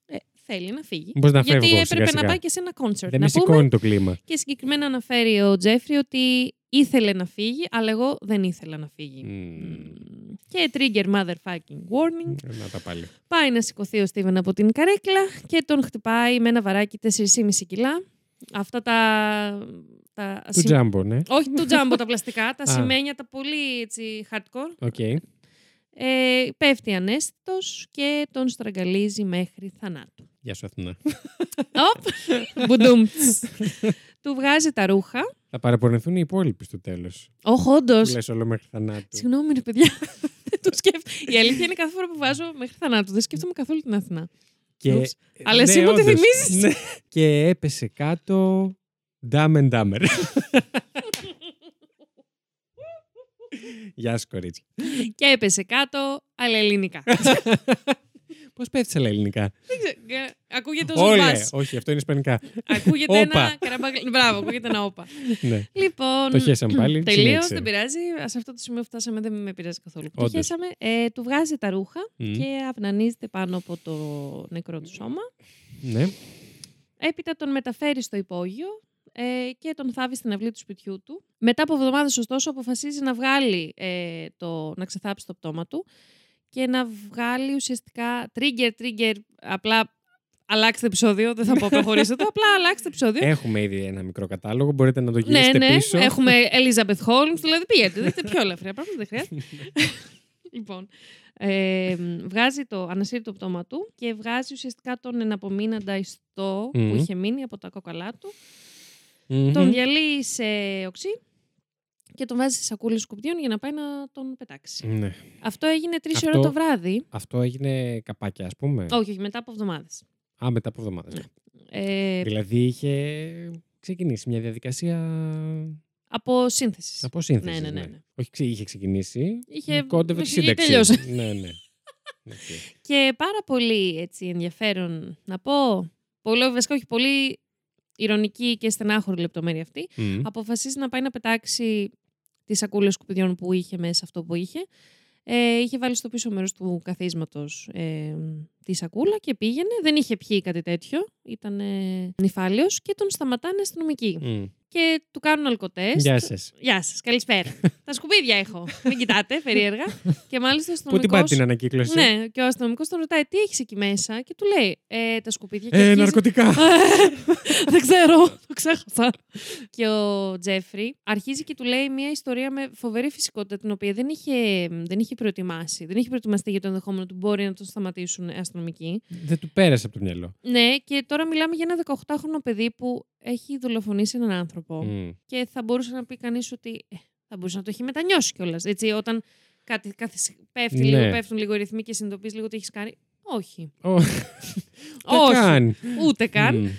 ε, θέλει να φύγει. Πώς να Γιατί φεύγω, έπρεπε σιγά, να πάει και σε ένα κόνσερτ. Δεν με σηκώνει το κλίμα. Και συγκεκριμένα αναφέρει ο Τζέφρι ότι ήθελε να φύγει, αλλά εγώ δεν ήθελα να φύγει. Mm. Και trigger motherfucking warning. Ε, να τα πάλι. Πάει να σηκωθεί ο Στίβεν από την καρέκλα και τον χτυπάει με ένα βαράκι 4,5 κιλά. Αυτά τα. τα του τζάμπο, ναι. Όχι του τζάμπο τα πλαστικά, τα σημαίνια τα πολύ έτσι, hardcore. Okay. Ε, πέφτει ανέστητος και τον στραγγαλίζει μέχρι θανάτου. Γεια σου Αθηνά. Οπ, μπουντούμτς. Του βγάζει τα ρούχα θα παραπονεθούν οι υπόλοιποι στο τέλος. Όχι, όντως. Λες όλο μέχρι θανάτου. Συγγνώμη, ρε παιδιά. δεν το σκέφτομαι. Η αλήθεια είναι κάθε φορά που βάζω μέχρι θανάτου. Δεν σκέφτομαι καθόλου την Αθηνά. Και... Αλλά εσύ μου τη θυμίζεις. Ναι. Και έπεσε κάτω. Dumb and Dumber. Γεια σου, κορίτσι. Και έπεσε κάτω, αλλά ελληνικά. Πώς πέφτει σε ελληνικά; Δεν ξέρω. Ακούγεται ω Όλε. Όχι, αυτό είναι ισπανικά. Ακούγεται ένα καραμπαγκλ. Μπράβο, ακούγεται ένα όπα. ναι. Λοιπόν. Το χέσαμε πάλι. Τελείως, δεν πειράζει. Σε αυτό το σημείο φτάσαμε, δεν με πειράζει καθόλου. Το χέσαμε. Ε, του βγάζει τα ρούχα και αυνανίζεται πάνω από το νεκρό του σώμα. Ναι. Έπειτα τον μεταφέρει στο υπόγειο ε, και τον θάβει στην αυλή του σπιτιού του. Μετά από εβδομάδες, ωστόσο, αποφασίζει να βγάλει ε, το, να ξεθάψει το πτώμα του και να βγάλει ουσιαστικά trigger, trigger, απλά αλλάξτε επεισόδιο, δεν θα πω προχωρήσετε, απλά αλλάξτε επεισόδιο. Έχουμε ήδη ένα μικρό κατάλογο, μπορείτε να το γυρίσετε ναι, ναι. πίσω. Έχουμε Elizabeth Holmes, δηλαδή πήγατε, δείτε πιο ελεύθερα πράγματα, δεν χρειάζεται. λοιπόν, ε, βγάζει το, ανασύρει το πτώμα του και βγάζει ουσιαστικά τον εναπομείναντα ιστό που είχε μείνει από τα κόκαλά του τον διαλύει σε οξύ και τον βάζεις σε σακούλες σκουπιδιών για να πάει να τον πετάξεις. Ναι. Αυτό έγινε τρεις ώρα το βράδυ. Αυτό έγινε καπάκια, ας πούμε. Όχι, όχι, μετά από εβδομάδες. Α, μετά από εβδομάδες. Ναι. Ε... Δηλαδή είχε ξεκινήσει μια διαδικασία. Από σύνθεσης. Από σύνθεσης. Ναι, ναι, ναι. ναι. Όχι, είχε ξεκινήσει. Είχε κόντευε τη σύνταξη. ναι, ναι. Και πάρα πολύ έτσι, ενδιαφέρον να πω. Πολύ, βασικά, όχι πολύ ηρωνική και στενάχωρη λεπτομέρεια αυτή. Αποφασίζει να πάει να πετάξει τις σακούλε σκουπιδιών που είχε μέσα αυτό που είχε. Ε, είχε βάλει στο πίσω μέρος του καθίσματος ε, τη σακούλα και πήγαινε. Δεν είχε πιει κάτι τέτοιο. Ήταν ε, νυφάλιος και τον σταματάνε αστυνομικοί και του κάνουν αλκοτέ. Γεια σας. Γεια σας, καλησπέρα. Τα σκουπίδια έχω. Μην κοιτάτε, περίεργα. και μάλιστα στον Πού την πάτε την ανακύκλωση; Ναι, και ο αστυνομικός τον ρωτάει τι έχεις εκεί μέσα; Και του λέει ε, Τα σκουπίδια. Ε, αρχίζει... ναρκωτικά. Δεν ξέρω, το ξέχασα. και ο Τζέφρι αρχίζει και του λέει μια ιστορία με φοβερή φυσικότητα την οποία δεν είχε, δεν είχε προετοιμάσει. Δεν είχε προετοιμαστεί για το ενδεχόμενο του μπορεί να τον σταματήσουν αστυνομικοί. Δεν του πέρασε από το μυαλό. Ναι, και τώρα μιλάμε για ένα 18χρονο παιδί που έχει δολοφονήσει έναν άνθρωπο και θα μπορούσε να πει κανείς ότι ε, θα μπορούσε να το έχει μετανιώσει κιόλας. Έτσι, όταν κάτι, κάτι πέφτει λίγο, ναι. πέφτουν λίγο οι ρυθμοί και συνειδητοποιείς λίγο ότι έχεις κάνει. Όχι. Όχι. Ούτε καν.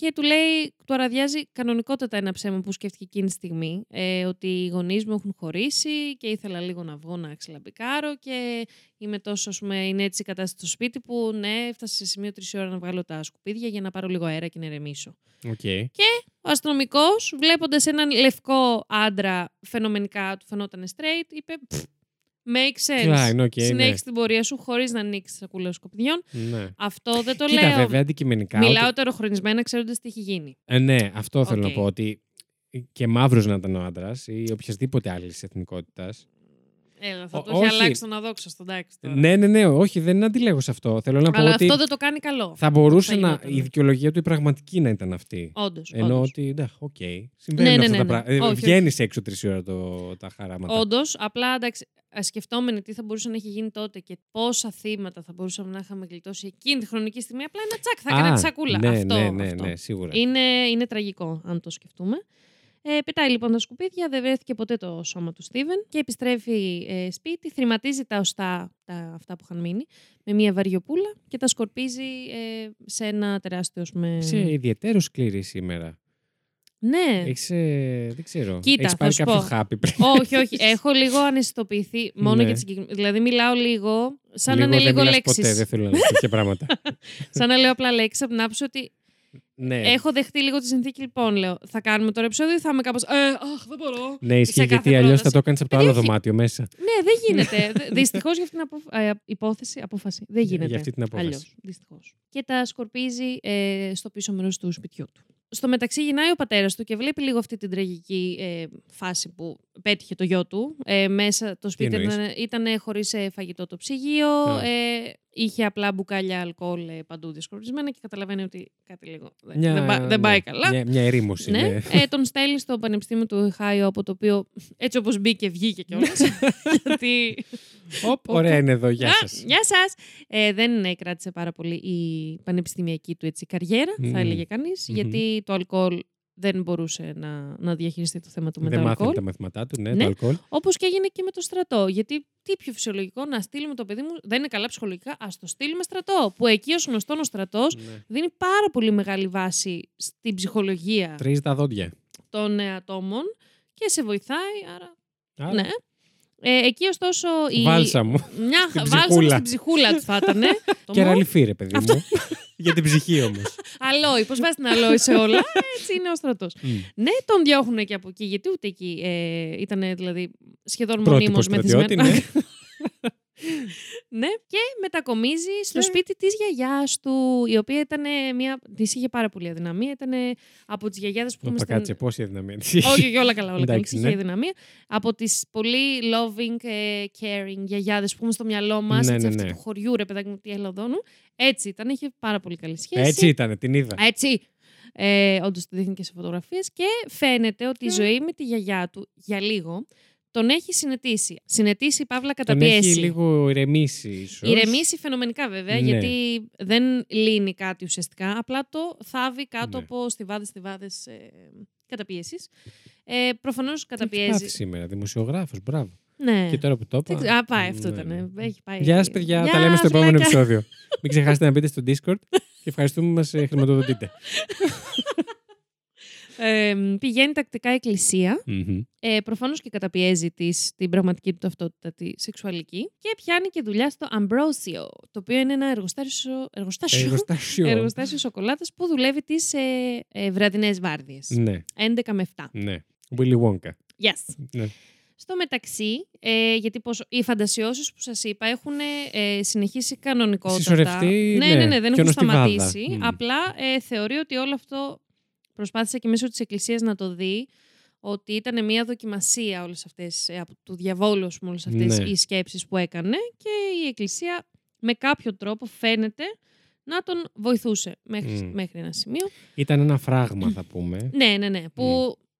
Και του λέει, του αραδιάζει κανονικότατα ένα ψέμα που σκέφτηκε εκείνη τη στιγμή. Ε, ότι οι γονείς μου έχουν χωρίσει και ήθελα λίγο να βγω να ξελαμπικάρω και είμαι τόσο, ας πούμε, είναι έτσι η κατάσταση στο σπίτι που ναι, έφτασε σε σημείο τρεις ώρα να βγάλω τα σκουπίδια για να πάρω λίγο αέρα και να ηρεμήσω. Okay. Και ο αστυνομικός, βλέποντας έναν λευκό άντρα φαινομενικά του φαινόταν straight, είπε Make sense. Fine, okay, Συνέχισε ναι. την πορεία σου χωρίς να ανοίξεις σακούλα σκοπιδιών. Ναι. Αυτό δεν το Κοίτα, λέω. βέβαια, αντικειμενικά. Μιλάω ότι... τεροχρονισμένα ξέροντας τι έχει γίνει. Ε, ναι, αυτό θέλω Okay. να πω. Ότι και μαύρος να ήταν ο άντρας ή οποιασδήποτε άλλης εθνικότητας. Έλα, θα Ο- το έχει όχι. αλλάξει τον αδόξαστο, εντάξει. τώρα. Ναι, ναι, ναι, όχι, δεν αντιλέγω σε αυτό. Θέλω να πω Αλλά ότι αυτό δεν το κάνει καλό. θα μπορούσε θα να. γινόταν. Η δικαιολογία του η πραγματική να ήταν αυτή. Όντως. Ενώ ότι. Ναι, οκ. Συμβαίνουν Ναι, ναι, αυτά ναι, τα ναι. πράγματα. Όχι, Βγαίνεις έξω τρεις ώρα το, τα χαράματα. Όντως, απλά εντάξει, α, σκεφτόμενοι τι θα μπορούσε να έχει γίνει τότε και πόσα θύματα θα μπορούσαμε να είχαμε γλιτώσει εκείνη τη χρονική στιγμή. Απλά ένα τσακ θα έκανε Α, τη σακούλα. Ναι, αυτό, ναι, ναι, αυτό. ναι, σίγουρα. Είναι, είναι τραγικό, αν το σκεφτούμε. Ε, πετάει λοιπόν τα σκουπίδια, δεν βρέθηκε ποτέ το σώμα του Στίβεν και επιστρέφει ε, σπίτι, θρηματίζει τα οστά, τα, αυτά που είχαν μείνει, με μια βαριοπούλα και τα σκορπίζει ε, σε ένα τεράστιο, ας πούμε... Είσαι ιδιαίτερος σκληρή σήμερα. Ναι. Έχεις, ε, δεν ξέρω. Κοίτα, Έχεις θα πάρει σου κάποιο πω. χάπι πριν; όχι, όχι. Έχω λίγο αναισθητοποιηθεί μόνο Ναι. για τη συγκεκριμένη. Δηλαδή, μιλάω λίγο, σαν να Λίγο είναι δεν λίγο μιλάς λέξεις. Ποτέ, δεν θέλω να λες τέτοια πράγματα. σαν να λέω απλά λέξεις από την άποψη ότι ναι. έχω δεχτεί λίγο τη συνθήκη. Λοιπόν, λέω, θα κάνουμε τώρα επεισόδιο ή θα είμαι κάπως. Ε, αχ, δεν μπορώ. ναι, ισχύει σε κάθε γιατί αλλιώς θα πρόταση. το έκανε από το Παιδί, άλλο όχι. δωμάτιο μέσα. Ναι, δεν γίνεται. Δυστυχώς για αυτήν την απο... ε, υπόθεση, απόφαση. Δεν γίνεται. Για αυτή την απόφαση. Αλλιώς, δυστυχώς. Και τα σκορπίζει ε, στο πίσω μέρος του σπιτιού του. Στο μεταξύ γυρνάει ο πατέρας του και βλέπει λίγο αυτή την τραγική ε, φάση που πέτυχε το γιο του. Ε, μέσα το σπίτι εννοείς; ήταν, ήταν χωρίς φαγητό το ψυγείο. Α. Ε, είχε απλά μπουκάλια αλκοόλ ε, παντού διασκορπισμένα και καταλαβαίνει ότι κάτι λίγο δεν, Μια- δεν, πά- δεν ναι, πάει καλά. Μια, μια ερήμωση. Ναι, ναι. ε, τον στέλνει στο Πανεπιστήμιο του Οχάιο, από το οποίο έτσι όπως μπήκε βγήκε κιόλας. γιατί... Οπ, ωραία είναι εδώ. Γεια Α, σας. Γεια σας! Ε, δεν ε, κράτησε πάρα πολύ η πανεπιστημιακή του έτσι, καριέρα, Μμμ. θα έλεγε κανείς, Μμμ. γιατί το αλκοόλ δεν μπορούσε να, να διαχειριστεί το θέμα του με Δεν το μάθανε αλκοόλ. τα μαθηματά του, ναι, Ναι. το αλκοόλ. Όπως και έγινε και με το στρατό. Γιατί τι πιο φυσιολογικό να στείλουμε το παιδί μου, δεν είναι καλά ψυχολογικά, ας το στείλουμε στρατό. Που εκεί ως γνωστόν ο στρατός Ναι. δίνει πάρα πολύ μεγάλη βάση στην ψυχολογία Τρίζει τα δόντια. των ε, ατόμων και σε βοηθάει, άρα Άρα, ναι. Ε, εκεί ωστόσο. Η... Βάλσα μου. Μια Στην βάλσα μου ψυχούλα. στην ψυχούλα του θα ήταν. Και ραλιφί, ρε παιδί μου. Για την ψυχή όμως. Αλόι, πώ βάζεις την αλόι σε όλα. Έτσι είναι ο στρατός. ναι, τον διώχνουν και από εκεί, γιατί ούτε εκεί ε, ήταν δηλαδή σχεδόν Πρότυπο μονίμως στρατιώτη, μεθυσμένος. ναι. Ναι, και μετακομίζει στο Και- σπίτι της γιαγιάς του, η οποία ήταν μια. Της είχε πάρα πολύ αδυναμία. Ήταν από τις γιαγιάδες που Όπα, είμαστε. κάτσε, πόση αδυναμία. όχι, όχι, όλα καλά, όλα καλά. Εντάξει, Είχε ναι. αδυναμία. Από τις πολύ loving, ε, caring γιαγιάδες που έχουμε στο μυαλό μας, Ναι, έτσι, ναι, αυτή ναι. του χωριού, ρε παιδάκι μου, τι ελαδόνου. Έτσι ήταν, είχε πάρα πολύ καλή σχέση. Έτσι ήταν, την είδα. Έτσι. Ε, Όντως το δείχνει και σε φωτογραφίες. Και φαίνεται ότι η Ναι. ζωή με τη γιαγιά του για λίγο τον έχει συνετίσει. Συνετίσει, παύλα, Τον καταπιέσει. έχει λίγο ηρεμήσει, ίσως. Ηρεμήσει φαινομενικά βέβαια, Ναι. γιατί δεν λύνει κάτι ουσιαστικά. Απλά το θάβει κάτω Ναι. από στιβάδες, στιβάδες ε, καταπίεση. Ε, Προφανώς καταπιέζει. σήμερα, δημοσιογράφος, μπράβο. Ναι. Και τώρα που το είπα. Α, πάει, αυτό ναι, ήταν. Ναι. Έχει πάει. Γεια σας, παιδιά. τα λέμε στο επόμενο επεισόδιο. Μην ξεχάσετε να μπείτε στο Discord και ευχαριστούμε που μας ε, χρηματοδοτείτε. Ε, πηγαίνει τακτικά εκκλησία. Mm-hmm. Ε, Προφανώς και καταπιέζει της, την πραγματική του ταυτότητα τη σεξουαλική. Και πιάνει και δουλειά στο Ambrosio, το οποίο είναι ένα εργοστάσιο, εργοστάσιο, εργοστάσιο. εργοστάσιο σοκολάτας που δουλεύει τις ε, ε, βραδινές βάρδιες. Ναι. 11 με 7. Ναι. Willy Wonka. Yes. Ναι. Στο μεταξύ, ε, γιατί πως, οι φαντασιώσεις που σας είπα έχουν ε, συνεχίσει κανονικότατα. Συσσωρευτεί, ναι, ναι, ναι, δεν έχουν σταματήσει. Mm. Απλά ε, θεωρεί ότι όλο αυτό προσπάθησε και μέσω της Εκκλησίας να το δει ότι ήταν μια δοκιμασία όλες αυτές, ε, από του διαβόλου όλες αυτές ναι. οι σκέψεις που έκανε και η Εκκλησία με κάποιο τρόπο φαίνεται να τον βοηθούσε μέχρι, mm. μέχρι ένα σημείο. Ήταν ένα φράγμα θα πούμε. ναι, ναι, ναι, που mm.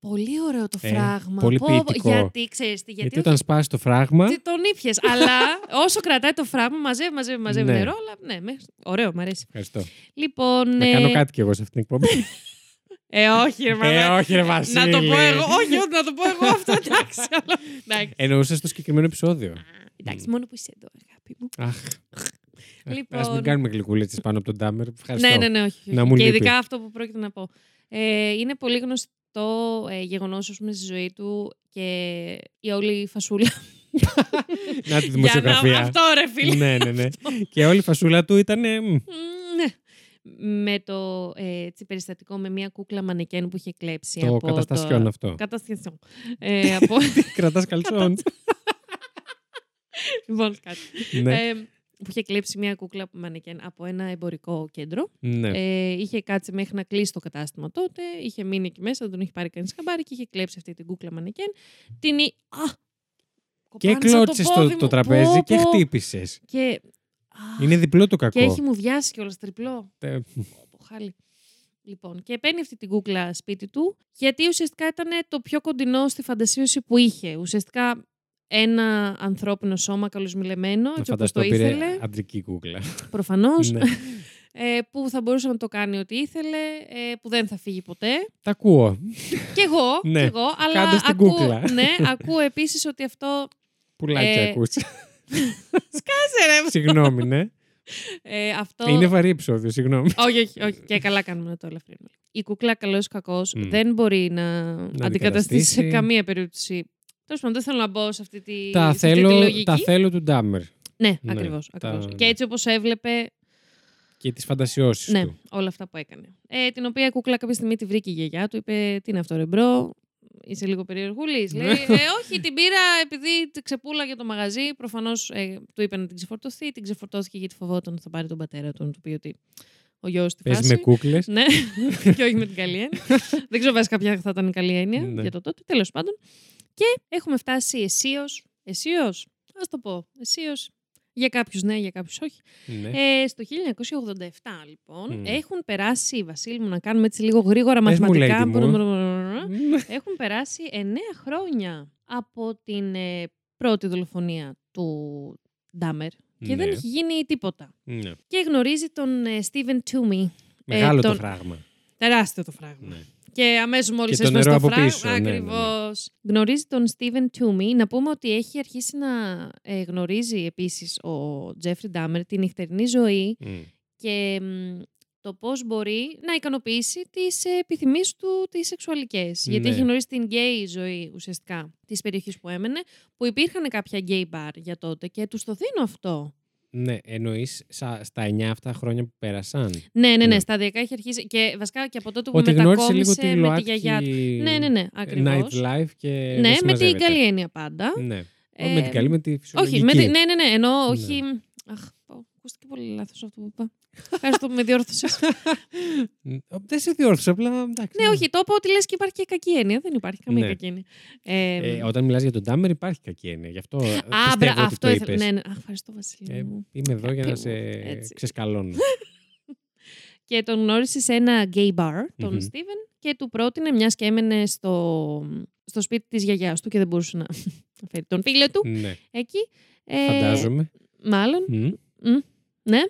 Πολύ ωραίο το ε, φράγμα. πολύ ποιητικό. Γιατί, ξέρεις τι, γιατί, γιατί όταν σπάσει το φράγμα... Τι τον ήπιες, αλλά όσο κρατάει το φράγμα, μαζεύει, μαζεύει, μαζεύει ναι. νερό, αλλά ναι, ωραίο, μου αρέσει. Ευχαριστώ. Λοιπόν, να ε... κάνω κάτι κι εγώ σε αυτήν την εκπομπή. Ε, όχι, ρε Ε, όχι, ρε Βασίλη. Να το πω εγώ. όχι, όχι, να το πω εγώ αυτό, εντάξει. Εννοούσες στο συγκεκριμένο επεισόδιο. Εντάξει, μόνο που είσαι εδώ, αγάπη μου. Αχ. Λοιπόν... Ας μην κάνουμε γλυκούλες πάνω από τον Τάμερ. Ευχαριστώ. Ναι, ναι, ναι, όχι. Να μου και ειδικά αυτό που πρόκειται να πω. Ε, είναι πολύ γνωστό ε, γεγονός στη ζωή του και η όλη φασούλα. να τη δημοσιογραφία. αυτό ρε φίλε. ναι, ναι, ναι. και όλη η φασούλα του ήταν. ναι με το ε, περιστατικό με μια κούκλα μανεκέν που είχε κλέψει. Το από καταστασιόν το... αυτό. Καταστασιόν. Ε, από... Κρατάς καλτσόν. λοιπόν, κάτι. Ναι. Ε, που είχε κλέψει μια κούκλα μανεκέν από ένα εμπορικό κέντρο. Ναι. Ε, είχε κάτσει μέχρι να κλείσει το κατάστημα τότε. Είχε μείνει εκεί μέσα, δεν τον είχε πάρει κανείς χαμπάρι και είχε κλέψει αυτή την κούκλα μανεκέν. Την. Α! Και κλώτσες το, το, τραπέζι πω, και χτύπησες. Και είναι διπλό το κακό. Και έχει μου βιάσει κιόλας τριπλό. Τε... Χάλι. Λοιπόν, και παίρνει αυτή την κούκλα σπίτι του, γιατί ουσιαστικά ήταν το πιο κοντινό στη φαντασίωση που είχε. Ουσιαστικά ένα ανθρώπινο σώμα καλοσμιλεμένο, έτσι όπως το ήθελε. αντρική κούκλα. Προφανώς. Ναι. Ε, που θα μπορούσε να το κάνει ό,τι ήθελε, ε, που δεν θα φύγει ποτέ. Τα ακούω. Κι εγώ, κι εγώ αλλά ακούω, ναι, ακούω επίσης ότι αυτό... Πουλάκι ε, ακούς. Σκάσε ρε. Συγγνώμη, ναι. Ε, αυτό... Είναι βαρύ επεισόδιο, συγγνώμη. όχι, όχι, όχι. Και καλά κάνουμε να το ελαφρύνουμε. Η κούκλα καλός ή κακός mm. δεν μπορεί να, να αντικαταστήσει σε καμία περίπτωση. Τέλος πάντων, δεν θέλω να μπω σε αυτή τη, τα σε θέλω, αυτή τη λογική. Τα θέλω του Ντάμερ. Ναι, ναι ακριβώς. Τα... Και έτσι όπως έβλεπε. Και τις φαντασιώσεις ναι, του. όλα αυτά που έκανε. Ε, την οποία η κούκλα κάποια στιγμή τη βρήκε η γιαγιά του, είπε: Τι είναι αυτό, ρε bro, είσαι λίγο περιεργούλη. Λέει, ναι. ε, όχι, την πήρα επειδή ξεπούλαγε το μαγαζί. Προφανώς ε, του είπε να την ξεφορτωθεί. Την ξεφορτώθηκε γιατί φοβόταν ότι θα πάρει τον πατέρα του να του πει ότι ο γιος τη Παίζει με κούκλες. Ναι, και όχι με την καλή έννοια. Δεν ξέρω βέβαια κάποια θα ήταν η καλή έννοια ναι. για το τότε. Τέλος πάντων. Και έχουμε φτάσει αισίως. Αισίως, ας το πω. Αισίως για κάποιους ναι, για κάποιους όχι. Ναι. Ε, στο 1987, λοιπόν, έχουν περάσει, Βασίλη μου, να κάνουμε έτσι λίγο γρήγορα μαθηματικά. έχουν περάσει 9 χρόνια από την ε, πρώτη δολοφονία του Ντάμερ και δεν ναι. έχει γίνει τίποτα. Ναι. Και γνωρίζει τον Στίβεν Τούμι. Μεγάλο το φράγμα. Τεράστιο το φράγμα. Και αμέσως μόλις έσπασε το φράγμα. Ακριβώς. Γνωρίζει τον Στίβεν Τούμι. Να πούμε ότι έχει αρχίσει να ε, γνωρίζει επίσης ο Τζέφρι Ντάμερ τη νυχτερινή ζωή και το πώς μπορεί να ικανοποιήσει τις επιθυμίες του τις σεξουαλικές. Γιατί έχει γνωρίσει την γκέι ζωή ουσιαστικά της περιοχής που έμενε, που υπήρχαν κάποια γκέι μπαρ για τότε και τους το δίνω αυτό. Ναι, εννοείς στα 9 αυτά χρόνια που πέρασαν; Ναι, ναι, ναι, ναι. Σταδιακά έχει αρχίσει. Και βασικά και από τότε που Ότι μετακόμισε λίγο τη με τη γιαγιά του. Ναι, ναι, ναι, ακριβώς. Night life και. Ναι, με την καλή έννοια πάντα. Ναι. Ε, με την καλή, με τη φυσιολογική. Όχι, με τη, ναι, ναι, ναι. Ενώ όχι. Ναι. Αχ, ακούστηκε πολύ λάθος αυτό που είπα. Ευχαριστώ που με διόρθωσες. Δεν σε διόρθωσε, απλά εντάξει. Ναι, όχι, το είπα ότι λες και υπάρχει και κακή έννοια. Δεν υπάρχει καμία ναι. κακή έννοια. Ε, ε, όταν μιλάς για τον Ντάμερ, υπάρχει κακή έννοια. Γι' αυτό Α, πιστεύω ότι αυτό το είπες. Ναι, ναι. ευχαριστώ, Βασίλη. Ε, είμαι εδώ για να σε ξεσκαλώνω. και τον γνώρισες σε ένα gay bar, τον Στίβεν, και του πρότεινε, μιας και έμενε στο, στο σπίτι της γιαγιάς του και δεν μπορούσε να φέρει τον φίλο του. Ναι. Εκεί. Ε, Φαντάζομαι. Μάλλον. Ναι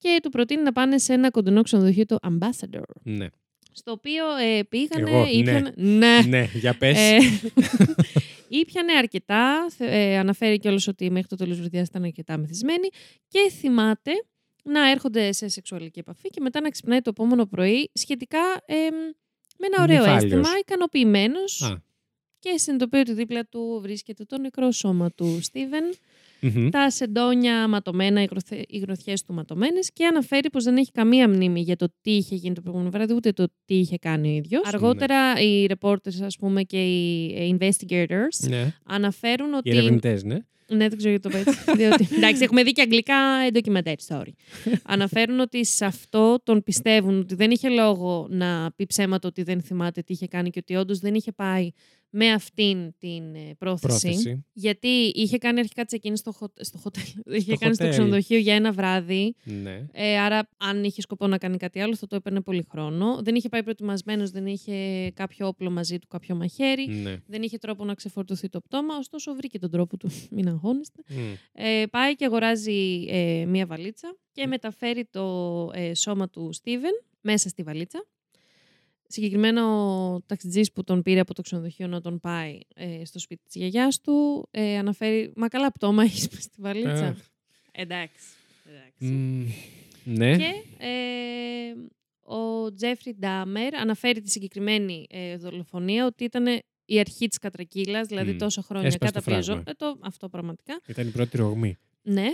και του προτείνει να πάνε σε ένα κοντινό ξενοδοχείο το Ambassador. Ναι. στο οποίο ε, πήγανε, ήπιανε... Ναι. ναι. ναι, για πες. Ε, ήπιανε αρκετά, ε, αναφέρει κιόλας ότι μέχρι το τέλος βρυδιάς ήταν αρκετά μεθυσμένοι και θυμάται να έρχονται σε σεξουαλική επαφή και μετά να ξυπνάει το επόμενο πρωί σχετικά ε, με ένα ωραίο Νυφάλιος. αίσθημα, ικανοποιημένος. Και συνειδητοποιεί ότι δίπλα του βρίσκεται το νεκρό σώμα του Στίβεν τα σεντόνια ματωμένα, οι γροθιές του ματωμένες και αναφέρει πως δεν έχει καμία μνήμη για το τι είχε γίνει το προηγούμενο βράδυ, ούτε το τι είχε κάνει ο ίδιος. Αργότερα οι reporters, ας πούμε, και οι investigators ναι. αναφέρουν ότι. Οι ερευνητές, ναι. Ναι, δεν ξέρω γιατί το πω Διότι, εντάξει, έχουμε δει και αγγλικά ντοκιμαντέρ, sorry. Αναφέρουν ότι σε αυτό τον πιστεύουν ότι δεν είχε λόγο να πει ψέματα ότι δεν θυμάται τι είχε κάνει και ότι όντως δεν είχε πάει με αυτήν την ε, πρόθεση. Γιατί είχε κάνει αρχικά τσεκίνη στο, στο χοτέλ. είχε κάνει στο ξενοδοχείο για ένα βράδυ. Ναι. Ε, άρα, αν είχε σκοπό να κάνει κάτι άλλο, θα το έπαιρνε πολύ χρόνο. Δεν είχε πάει προετοιμασμένος, δεν είχε κάποιο όπλο μαζί του, κάποιο μαχαίρι. Ναι. Δεν είχε τρόπο να ξεφορτωθεί το πτώμα. Ωστόσο, βρήκε τον τρόπο του. Μην αγχώνεστε. Ε, πάει και αγοράζει ε, μία βαλίτσα και μεταφέρει το ε, σώμα του Στίβεν μέσα στη βαλίτσα. Συγκεκριμένα ο ταξιτζής που τον πήρε από το ξενοδοχείο να τον πάει ε, στο σπίτι της γιαγιάς του ε, αναφέρει «Μα καλά πτώμα έχεις μες στη βαλίτσα». Ε. Εντάξει. εντάξει. ναι. Και ε, ο Τζέφρι Ντάμερ αναφέρει τη συγκεκριμένη ε, δολοφονία ότι ήταν η αρχή της κατρακύλας, δηλαδή mm. τόσα χρόνια καταπιέζω. Ε, το, αυτό πραγματικά. Ήταν η πρώτη ρογμή. Ναι.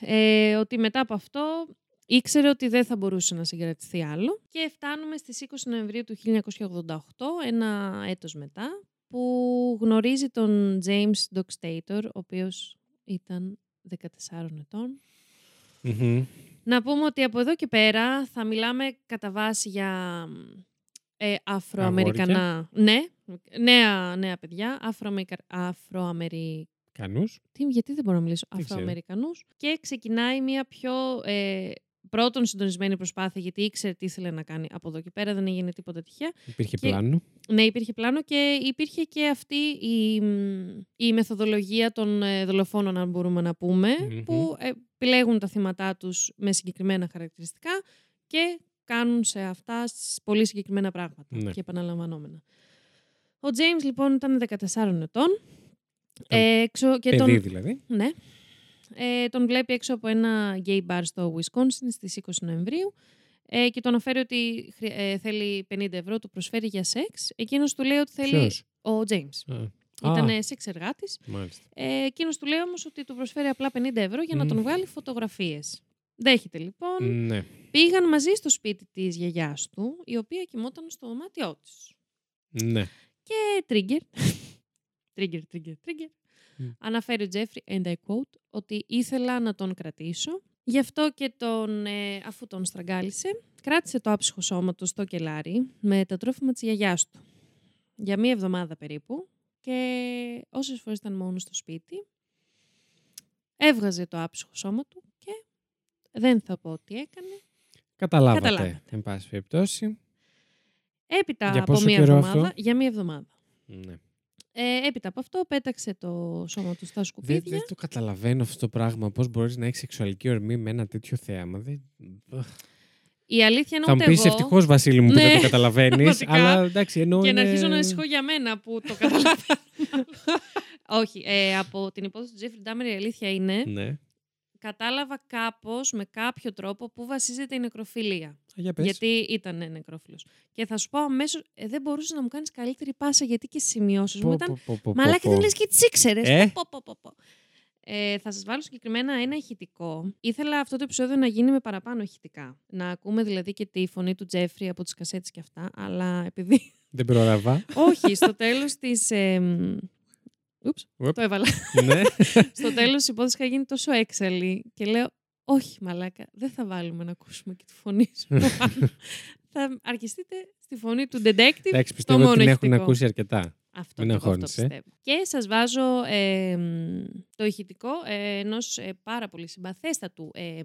Ε, ότι μετά από αυτό Ήξερε ότι δεν θα μπορούσε να συγκρατηθεί άλλο και φτάνουμε στις 20 Νοεμβρίου του 1988, ένα έτος μετά, που γνωρίζει τον James Dockstator, ο οποίος ήταν 14 ετων Να πούμε ότι από εδώ και πέρα θα μιλάμε κατά βάση για ε, Αφροαμερικανά. Ναι, νέα, νέα παιδιά, Αφροαμερικανούς. Τι, γιατί δεν μπορώ να μιλήσω. Αφροαμερικανούς. Και ξεκινάει μια πιο ε, πρώτον συντονισμένη προσπάθεια, γιατί ήξερε τι ήθελε να κάνει από εδώ και πέρα, δεν έγινε τίποτα τυχαία. Υπήρχε πλάνο. Ναι, υπήρχε πλάνο και υπήρχε και αυτή η, η μεθοδολογία των ε, δολοφόνων, αν μπορούμε να πουμε που ε, επιλέγουν τα θύματά τους με συγκεκριμένα χαρακτηριστικά και κάνουν σε αυτά πολύ συγκεκριμένα πράγματα ναι. και επαναλαμβανόμενα. Ο James λοιπόν ήταν 14 ετών. Ε, έξω και παιδί τον... δηλαδή. Ναι. Ε, τον βλέπει έξω από ένα gay bar στο Wisconsin στις 20 Νοεμβρίου ε, και τον αναφέρει ότι ε, θέλει 50 ευρώ, του προσφέρει για σεξ. Εκείνος του λέει ότι θέλει... Ποιος; Ο James. Ήταν σεξ εργάτης. Ε, εκείνος του λέει όμως ότι του προσφέρει απλά 50 ευρώ για να τον βγάλει φωτογραφίες. Δέχεται λοιπόν. Ναι. Πήγαν μαζί στο σπίτι της γιαγιάς του, η οποία κοιμόταν στο δωμάτιό της. Ναι. Και trigger. trigger, trigger, trigger. Αναφέρει ο Τζέφρι, and I quote, ότι ήθελα να τον κρατήσω. Γι' αυτό και τον, ε, αφού τον στραγγάλισε, κράτησε το άψυχο σώμα του στο κελάρι με τα τρόφιμα της γιαγιάς του. Για μία εβδομάδα περίπου και όσες φορές ήταν μόνος στο σπίτι, έβγαζε το άψυχο σώμα του και δεν θα πω τι έκανε. Καταλάβατε, Καταλάβατε. εν πάση περιπτώσει. Έπειτα για από μία εβδομάδα, για μία εβδομάδα. Ναι. Ε, έπειτα από αυτό πέταξε το σώμα του στα σκουπίδια. Δεν, δεν το καταλαβαίνω αυτό το πράγμα. Πώς μπορείς να έχεις σεξουαλική ορμή με ένα τέτοιο θέαμα; Δεν... Η αλήθεια είναι Θα μου πεις ευτυχώς, Βασίλη μου, που δεν το ναι, καταλαβαίνεις. αλλά εντάξει, ενώ. Και είναι... να αρχίσω να ανησυχώ για μένα που το καταλαβαίνω. Όχι. Ε, από την υπόθεση του Τζέφρι Ντάμερ η αλήθεια είναι. Ναι κατάλαβα κάπως με κάποιο τρόπο που βασίζεται η νεκροφιλία. Για γιατί ήταν νεκρόφιλος. Και θα σου πω αμέσως, ε, δεν μπορούσες να μου κάνεις καλύτερη πάσα γιατί και σημειώσεις μου ήταν. Μαλάκι δεν λες και τις ήξερες. Ε; Ε, θα σας βάλω συγκεκριμένα ένα ηχητικό. Ήθελα αυτό το επεισόδιο να γίνει με παραπάνω ηχητικά. Να ακούμε δηλαδή και τη φωνή του Τζέφρι από τις κασέτες και αυτά. Αλλά επειδή... Δεν πρόλαβα. Όχι, στο τέλος της... Ε, Ούψ, το έβαλα. Ναι. Στο τέλος η υπόθεσης είχα γίνει τόσο έξαλλη και λέω όχι μαλάκα, δεν θα βάλουμε να ακούσουμε και τη φωνή σου. θα αρκεστείτε στη φωνή του detective. Εντάξει, πιστεύω ότι την έχουν ακούσει αρκετά. Αυτό, Μην αυτό πιστεύω. Και σας βάζω ε, το ηχητικό ε, ενός ε, πάρα πολύ συμπαθέστατου ε,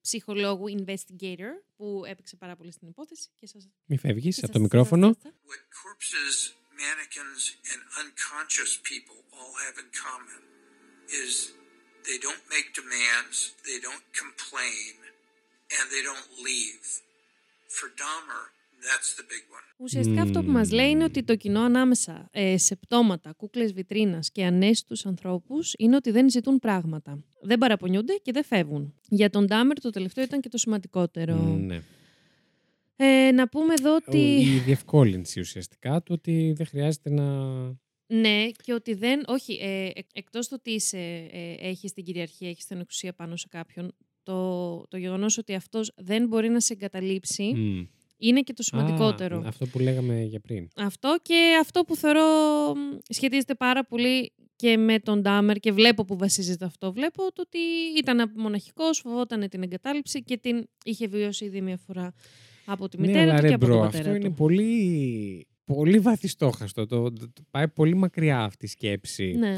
ψυχολόγου investigator που έπαιξε πάρα πολύ στην υπόθεση. Και σας... Μη φεύγεις από το μικρόφωνο. mannequins and unconscious people all have in common is they don't make demands, they don't complain, and they don't leave. For Dahmer, That's the big one. Ουσιαστικά αυτό που μας λέει είναι ότι το κοινό ανάμεσα ε, σε πτώματα, κούκλες βιτρίνας και ανέστητους ανθρώπους είναι ότι δεν ζητούν πράγματα. Δεν παραπονιούνται και δεν φεύγουν. Για τον Ντάμερ το τελευταίο ήταν και το σημαντικότερο. Ναι. Ε, να πούμε εδώ ότι... Η διευκόλυνση ουσιαστικά του ότι δεν χρειάζεται να... Ναι, και ότι δεν... Όχι, ε, εκ- εκτός το ότι είσαι, ε, έχεις την κυριαρχία, έχεις την εξουσία πάνω σε κάποιον, το, το γεγονός ότι αυτός δεν μπορεί να σε εγκαταλείψει Μμ. είναι και το σημαντικότερο. Α, αυτό που λέγαμε για πριν. Αυτό και αυτό που θεωρώ μ, σχετίζεται πάρα πολύ και με τον Ντάμερ και βλέπω που βασίζεται αυτό. Βλέπω το ότι ήταν μοναχικός, φοβόταν την εγκατάλειψη και την είχε βιώσει ήδη μια φορά από τη Ναι, μητέρα αλλά του ρε και από bro, τον πατέρα αυτό του. είναι πολύ, πολύ βαθιστόχαστο. Το, το- το- πάει πολύ μακριά αυτή η σκέψη. Ναι.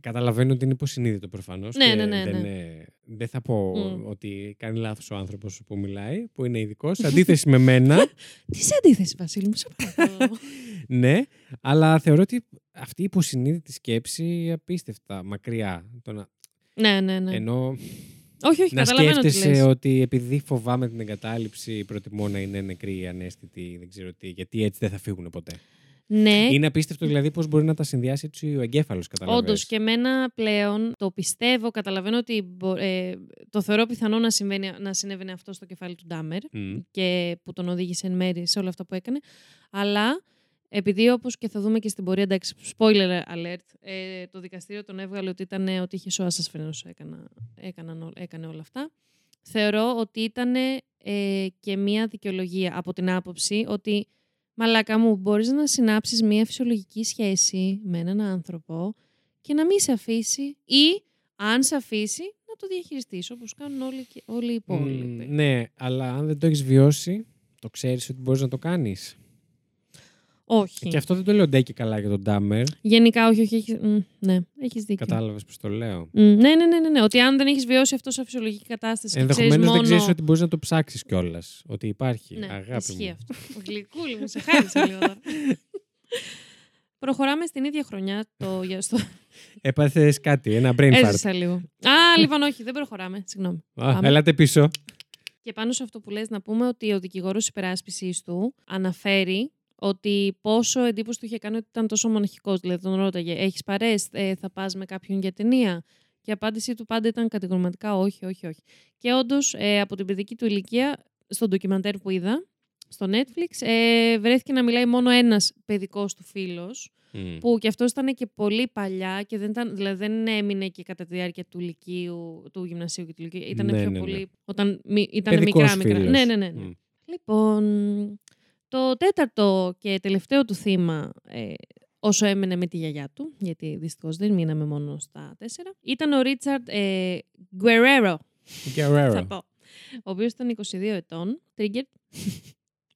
Καταλαβαίνω ότι είναι υποσυνείδητο προφανώς. Ναι, ναι, ναι, Δεν, ναι. ε, δεν θα πω Μμ. ότι κάνει λάθος ο άνθρωπος που μιλάει, που είναι ειδικός. Αντίθεση με μένα. Τι σε αντίθεση, Βασίλη μου, σε παρακαλώ. ναι, αλλά θεωρώ ότι αυτή η υποσυνείδητη σκέψη απίστευτα μακριά. Το να, ναι, ναι, ναι. Ενώ όχι, όχι, να καταλαβαίνω τι σκέφτεσαι λες. ότι επειδή φοβάμαι την εγκατάλειψη, προτιμώ να είναι νεκροί, ανέστητοι, δεν ξέρω τι, γιατί έτσι δεν θα φύγουν ποτέ. Ναι, Είναι απίστευτο δηλαδή πώς μπορεί να τα συνδυάσει έτσι ο εγκέφαλος, καταλαβαίνεις. Όντως και εμένα πλέον το πιστεύω, καταλαβαίνω ότι μπο- ε, το θεωρώ πιθανό να, συμβαίνει, να συνέβαινε αυτό στο κεφάλι του Ντάμερ Μμ. και που τον οδήγησε εν μέρη σε όλα αυτά που έκανε. Αλλά επειδή όπως και θα δούμε και στην πορεία, εντάξει, spoiler alert, ε, το δικαστήριο τον έβγαλε ότι, ήταν, ότι είχε σώα ασφαλώς έκανα, έκαναν, ό- έκανε όλα αυτά. Θεωρώ ότι ήταν ε, και μία δικαιολογία από την άποψη ότι μαλάκα μου μπορείς να συνάψεις μία φυσιολογική σχέση με έναν άνθρωπο και να μην σε αφήσει ή αν σε αφήσει να το διαχειριστείς όπως κάνουν όλοι, και- όλοι οι υπόλοιποι. Μμ, ναι, αλλά αν δεν το έχεις βιώσει, το ξέρεις ότι μπορείς να το κάνεις. Όχι. Και αυτό δεν το λέω ντε και καλά για τον Ντάμερ. Γενικά, όχι, όχι. Έχεις, μ, ναι, έχεις δίκιο. Κατάλαβες πώς το λέω. Μ, ναι, ναι, ναι, ναι, ναι. Ότι αν δεν έχεις βιώσει αυτό σε φυσιολογική κατάσταση και ξέρεις Ενδεχομένως μόνο... δεν ξέρεις ότι μπορείς να το ψάξεις κιόλας. Ότι υπάρχει. Ναι, Αγάπη ισχύει μου. αυτό. Γλυκούλη μου, σε χάρισα λίγο τώρα. Προχωράμε στην ίδια χρονιά. Το... για στο... Έπαθες κάτι, ένα brain fart. Έζησα λίγο. Α, λοιπόν, όχι, δεν προχωράμε. Συγγνώμη. Α, Πάμε. Έλατε πίσω. Και πάνω σε αυτό που λες να πούμε ότι ο δικηγόρος υπεράσπισης του αναφέρει ότι πόσο εντύπωση του είχε κάνει ότι ήταν τόσο μοναχικός. Δηλαδή τον ρώταγε, έχεις παρές, ε, θα πας με κάποιον για ταινία; Και η απάντησή του πάντα ήταν κατηγορηματικά όχι, όχι, όχι. Και όντως από την παιδική του ηλικία, στο ντοκιμαντέρ που είδα, στο Netflix, ε, βρέθηκε να μιλάει μόνο ένας παιδικός του φίλος, Μμ. που και αυτός ήταν και πολύ παλιά και δεν, ήταν, δηλαδή δεν έμεινε και κατά τη διάρκεια του λυκείου, του γυμνασίου και του λυκείου. Ήταν Ναι, πιο ναι, ναι. πολύ. Όταν μη- ήταν Παιδικός μικρά, μικρά. φίλος. Ναι, ναι, ναι. ναι. Μμ. Λοιπόν, το τέταρτο και τελευταίο του θύμα, ε, όσο έμενε με τη γιαγιά του, γιατί δυστυχώς δεν μείναμε μόνο στα τέσσερα, ήταν ο Ρίτσαρντ ε, Guerrero, Guerrero. θα πω. Ο οποίος ήταν 22 ετών, triggered.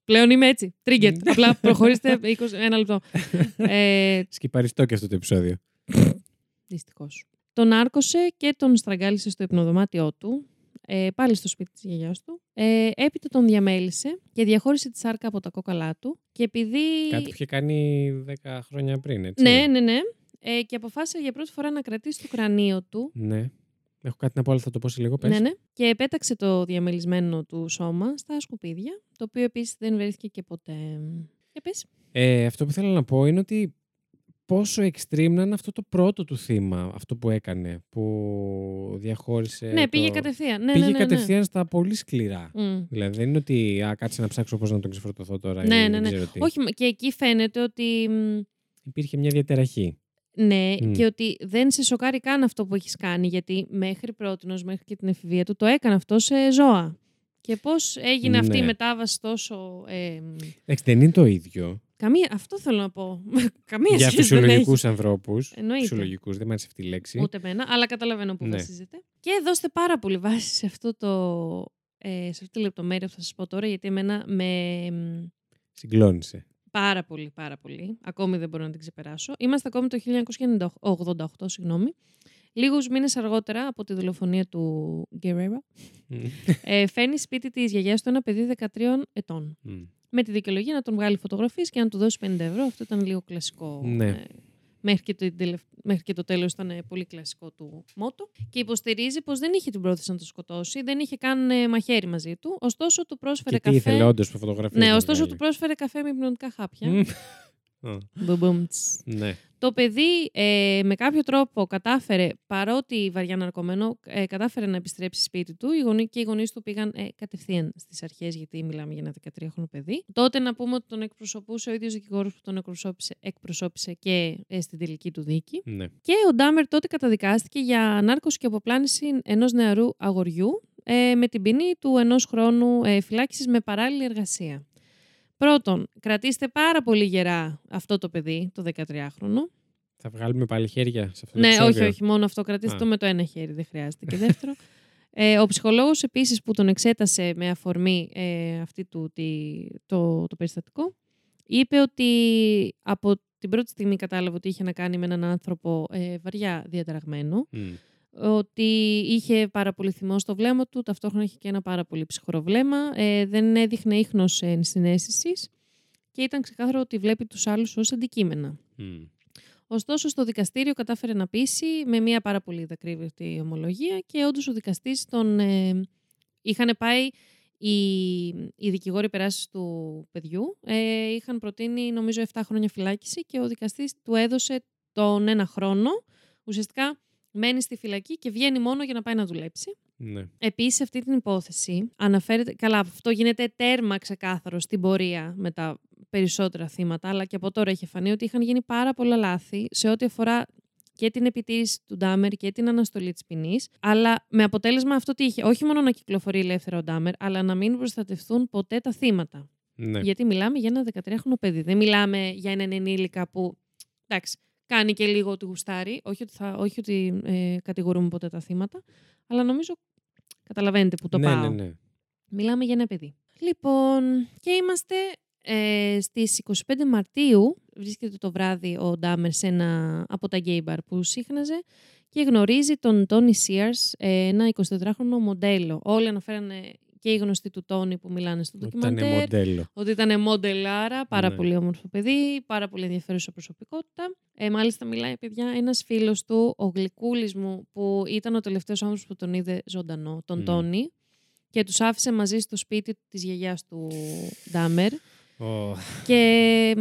Πλέον είμαι έτσι, triggered. Απλά προχωρήστε 20, ένα λεπτό. Ε, Σκυπαριστό και αυτό το επεισόδιο. Δυστυχώς. Τον άρκωσε και τον στραγγάλισε στο υπνοδωμάτιό του, ε, πάλι στο σπίτι της γιαγιάς του. Ε, έπειτα τον διαμέλισε και διαχώρισε τη σάρκα από τα κόκαλά του. Και επειδή... Κάτι που είχε κάνει 10 χρόνια πριν, έτσι. Ναι, ναι, ναι. Ε, και αποφάσισε για πρώτη φορά να κρατήσει το κρανίο του. Ναι. Έχω κάτι να πω, αλλά θα το πω σε λίγο. Πες. Ναι, ναι. Και επέταξε το διαμελισμένο του σώμα στα σκουπίδια, το οποίο επίσης δεν βρέθηκε και ποτέ. Και πες. Ε, αυτό που θέλω να πω είναι ότι πόσο extreme να είναι αυτό το πρώτο του θύμα, αυτό που έκανε, που διαχώρισε. ναι, το- πήγε κατευθείαν. Ναι, πήγε ναι, ναι, ναι. κατευθείαν στα πολύ σκληρά. Μμ. Δηλαδή δεν είναι ότι α, κάτσε να ψάξω πώς να τον ξεφορτωθώ τώρα. Ναι, ή ναι, δεν ναι. ξέρω τι. Όχι, μα- και εκεί φαίνεται ότι μ, Υπήρχε μια διατεραχή. Ναι, Μμ. και ότι δεν σε σοκάρει καν αυτό που έχεις κάνει, γιατί μέχρι πρότινος, μέχρι και την εφηβεία του, το έκανε αυτό σε ζώα. Και πώς έγινε αυτή η Ναι. μετάβαση τόσο... Ε, μ, Εντάξει, δεν είναι το ίδιο. Καμία, αυτό θέλω να πω. καμία Για σχέση δεν φυσιολογικού έχει. ανθρώπους. Εννοείται. Φυσιολογικού, δεν μου άρεσε αυτή η λέξη. Ούτε εμένα, αλλά καταλαβαίνω που Ναι. βασίζεται. Και δώστε πάρα πολύ βάση σε, αυτό το, ε, σε αυτή τη λεπτομέρεια που θα σας πω τώρα, γιατί εμένα με... μ, Συγκλώνησε. Πάρα πολύ, πάρα πολύ. Ακόμη δεν μπορώ να την ξεπεράσω. Είμαστε ακόμη το 1988, συγγνώμη. Λίγους μήνες αργότερα από τη δολοφονία του Γκερέρα, Μμ. ε, φέρνει σπίτι της γιαγιάς του ένα παιδί 13 ετών. Μμ. Με τη δικαιολογία να τον βγάλει φωτογραφίες και να του δώσει 50 ευρώ. Αυτό ήταν λίγο κλασικό Ναι. ε, Μέχρι και, το, μέχρι και το τέλος ήταν πολύ κλασικό του μότο. Και υποστηρίζει πως δεν είχε την πρόθεση να το σκοτώσει, δεν είχε καν ε, μαχαίρι μαζί του. Ωστόσο του πρόσφερε και καφέ. Τι ήθελε όντως που φωτογραφία. Ναι, ωστόσο του πρόσφερε καφέ με υπνοτικά χάπια. Ναι. Το παιδί ε, με κάποιο τρόπο κατάφερε, παρότι βαριά ναρκωμένο, ε, κατάφερε να επιστρέψει σπίτι του. Οι γονεί και οι γονείς του πήγαν ε, κατευθείαν στις αρχές, γιατί μιλάμε για ένα 13χρονο παιδί. Τότε να πούμε ότι τον εκπροσωπούσε ο ίδιος δικηγόρος που τον εκπροσώπησε, εκπροσώπησε και ε, στην τελική του δίκη. Ναι. Και ο Ντάμερ τότε καταδικάστηκε για ανάρκωση και αποπλάνηση ενός νεαρού αγοριού ε, με την ποινή του ενός χρόνου ε, φυλάκισης με παράλληλη εργασία. Πρώτον, κρατήστε πάρα πολύ γερά αυτό το παιδί, το 13χρονο. Θα βγάλουμε πάλι χέρια σε αυτό το Ναι, όχι, όχι, μόνο αυτό. Κρατήστε το με το ένα χέρι, δεν χρειάζεται. Και δεύτερο, ε, ο ψυχολόγος επίσης που τον εξέτασε με αφορμή ε, αυτή του, τη, το, το περιστατικό, είπε ότι από την πρώτη στιγμή κατάλαβε ότι είχε να κάνει με έναν άνθρωπο ε, βαριά διαταραγμένο ότι είχε πάρα πολύ θυμό στο βλέμμα του, ταυτόχρονα είχε και ένα πάρα πολύ ψυχρό βλέμμα, ε, δεν έδειχνε ίχνος ενσυναίσθησης και ήταν ξεκάθαρο ότι βλέπει τους άλλους ως αντικείμενα. Ωστόσο, στο δικαστήριο κατάφερε να πείσει με μια πάρα πολύ δακρύβερτη ομολογία και όντως ο δικαστής τον... Ε, είχαν πάει οι, οι δικηγόροι περάσεις του παιδιού, ε, είχαν προτείνει νομίζω 7 χρόνια φυλάκιση και ο δικαστής του έδωσε τον ένα χρόνο. Ουσιαστικά μένει στη φυλακή και βγαίνει μόνο για να πάει να δουλέψει. Ναι. Επίσης, αυτή την υπόθεση αναφέρεται. Καλά, αυτό γίνεται τέρμα ξεκάθαρο στην πορεία με τα περισσότερα θύματα, αλλά και από τώρα έχει φανεί ότι είχαν γίνει πάρα πολλά λάθη σε ό,τι αφορά και την επιτήρηση του Ντάμερ και την αναστολή της ποινής. Αλλά με αποτέλεσμα αυτό τι είχε, όχι μόνο να κυκλοφορεί ελεύθερα ο Ντάμερ, αλλά να μην προστατευτούν ποτέ τα θύματα. Ναι. Γιατί μιλάμε για ένα 13χρονο παιδί. Δεν μιλάμε για έναν ενήλικα που. Εντάξει, κάνει και λίγο ότι γουστάρει. Όχι ότι, θα, όχι ότι ε, κατηγορούμε ποτέ τα θύματα, αλλά νομίζω καταλαβαίνετε που το ναι, πάω. Ναι, ναι. Μιλάμε για ένα παιδί. Λοιπόν, και είμαστε ε, στις 25 Μαρτίου. Βρίσκεται το βράδυ ο Ντάμερ σε ένα από τα γκέι μπαρ που σύχναζε και γνωρίζει τον Τόνι Σίαρς, ε, ένα 24χρονο μοντέλο. Όλοι αναφέρανε και οι γνωστοί του Τόνι που μιλάνε στο ντοκιμαντέρ. Ότι ήταν μοντελάρα, πάρα ναι. πολύ όμορφο παιδί, πάρα πολύ ενδιαφέρουσα προσωπικότητα. Ε, μάλιστα μιλάει, παιδιά, ένας φίλος του, ο Γλυκούλης μου, που ήταν ο τελευταίος άνθρωπος που τον είδε ζωντανό, τον mm. Τόνι, και τους άφησε μαζί στο σπίτι της γιαγιάς του Ντάμερ. Oh. Και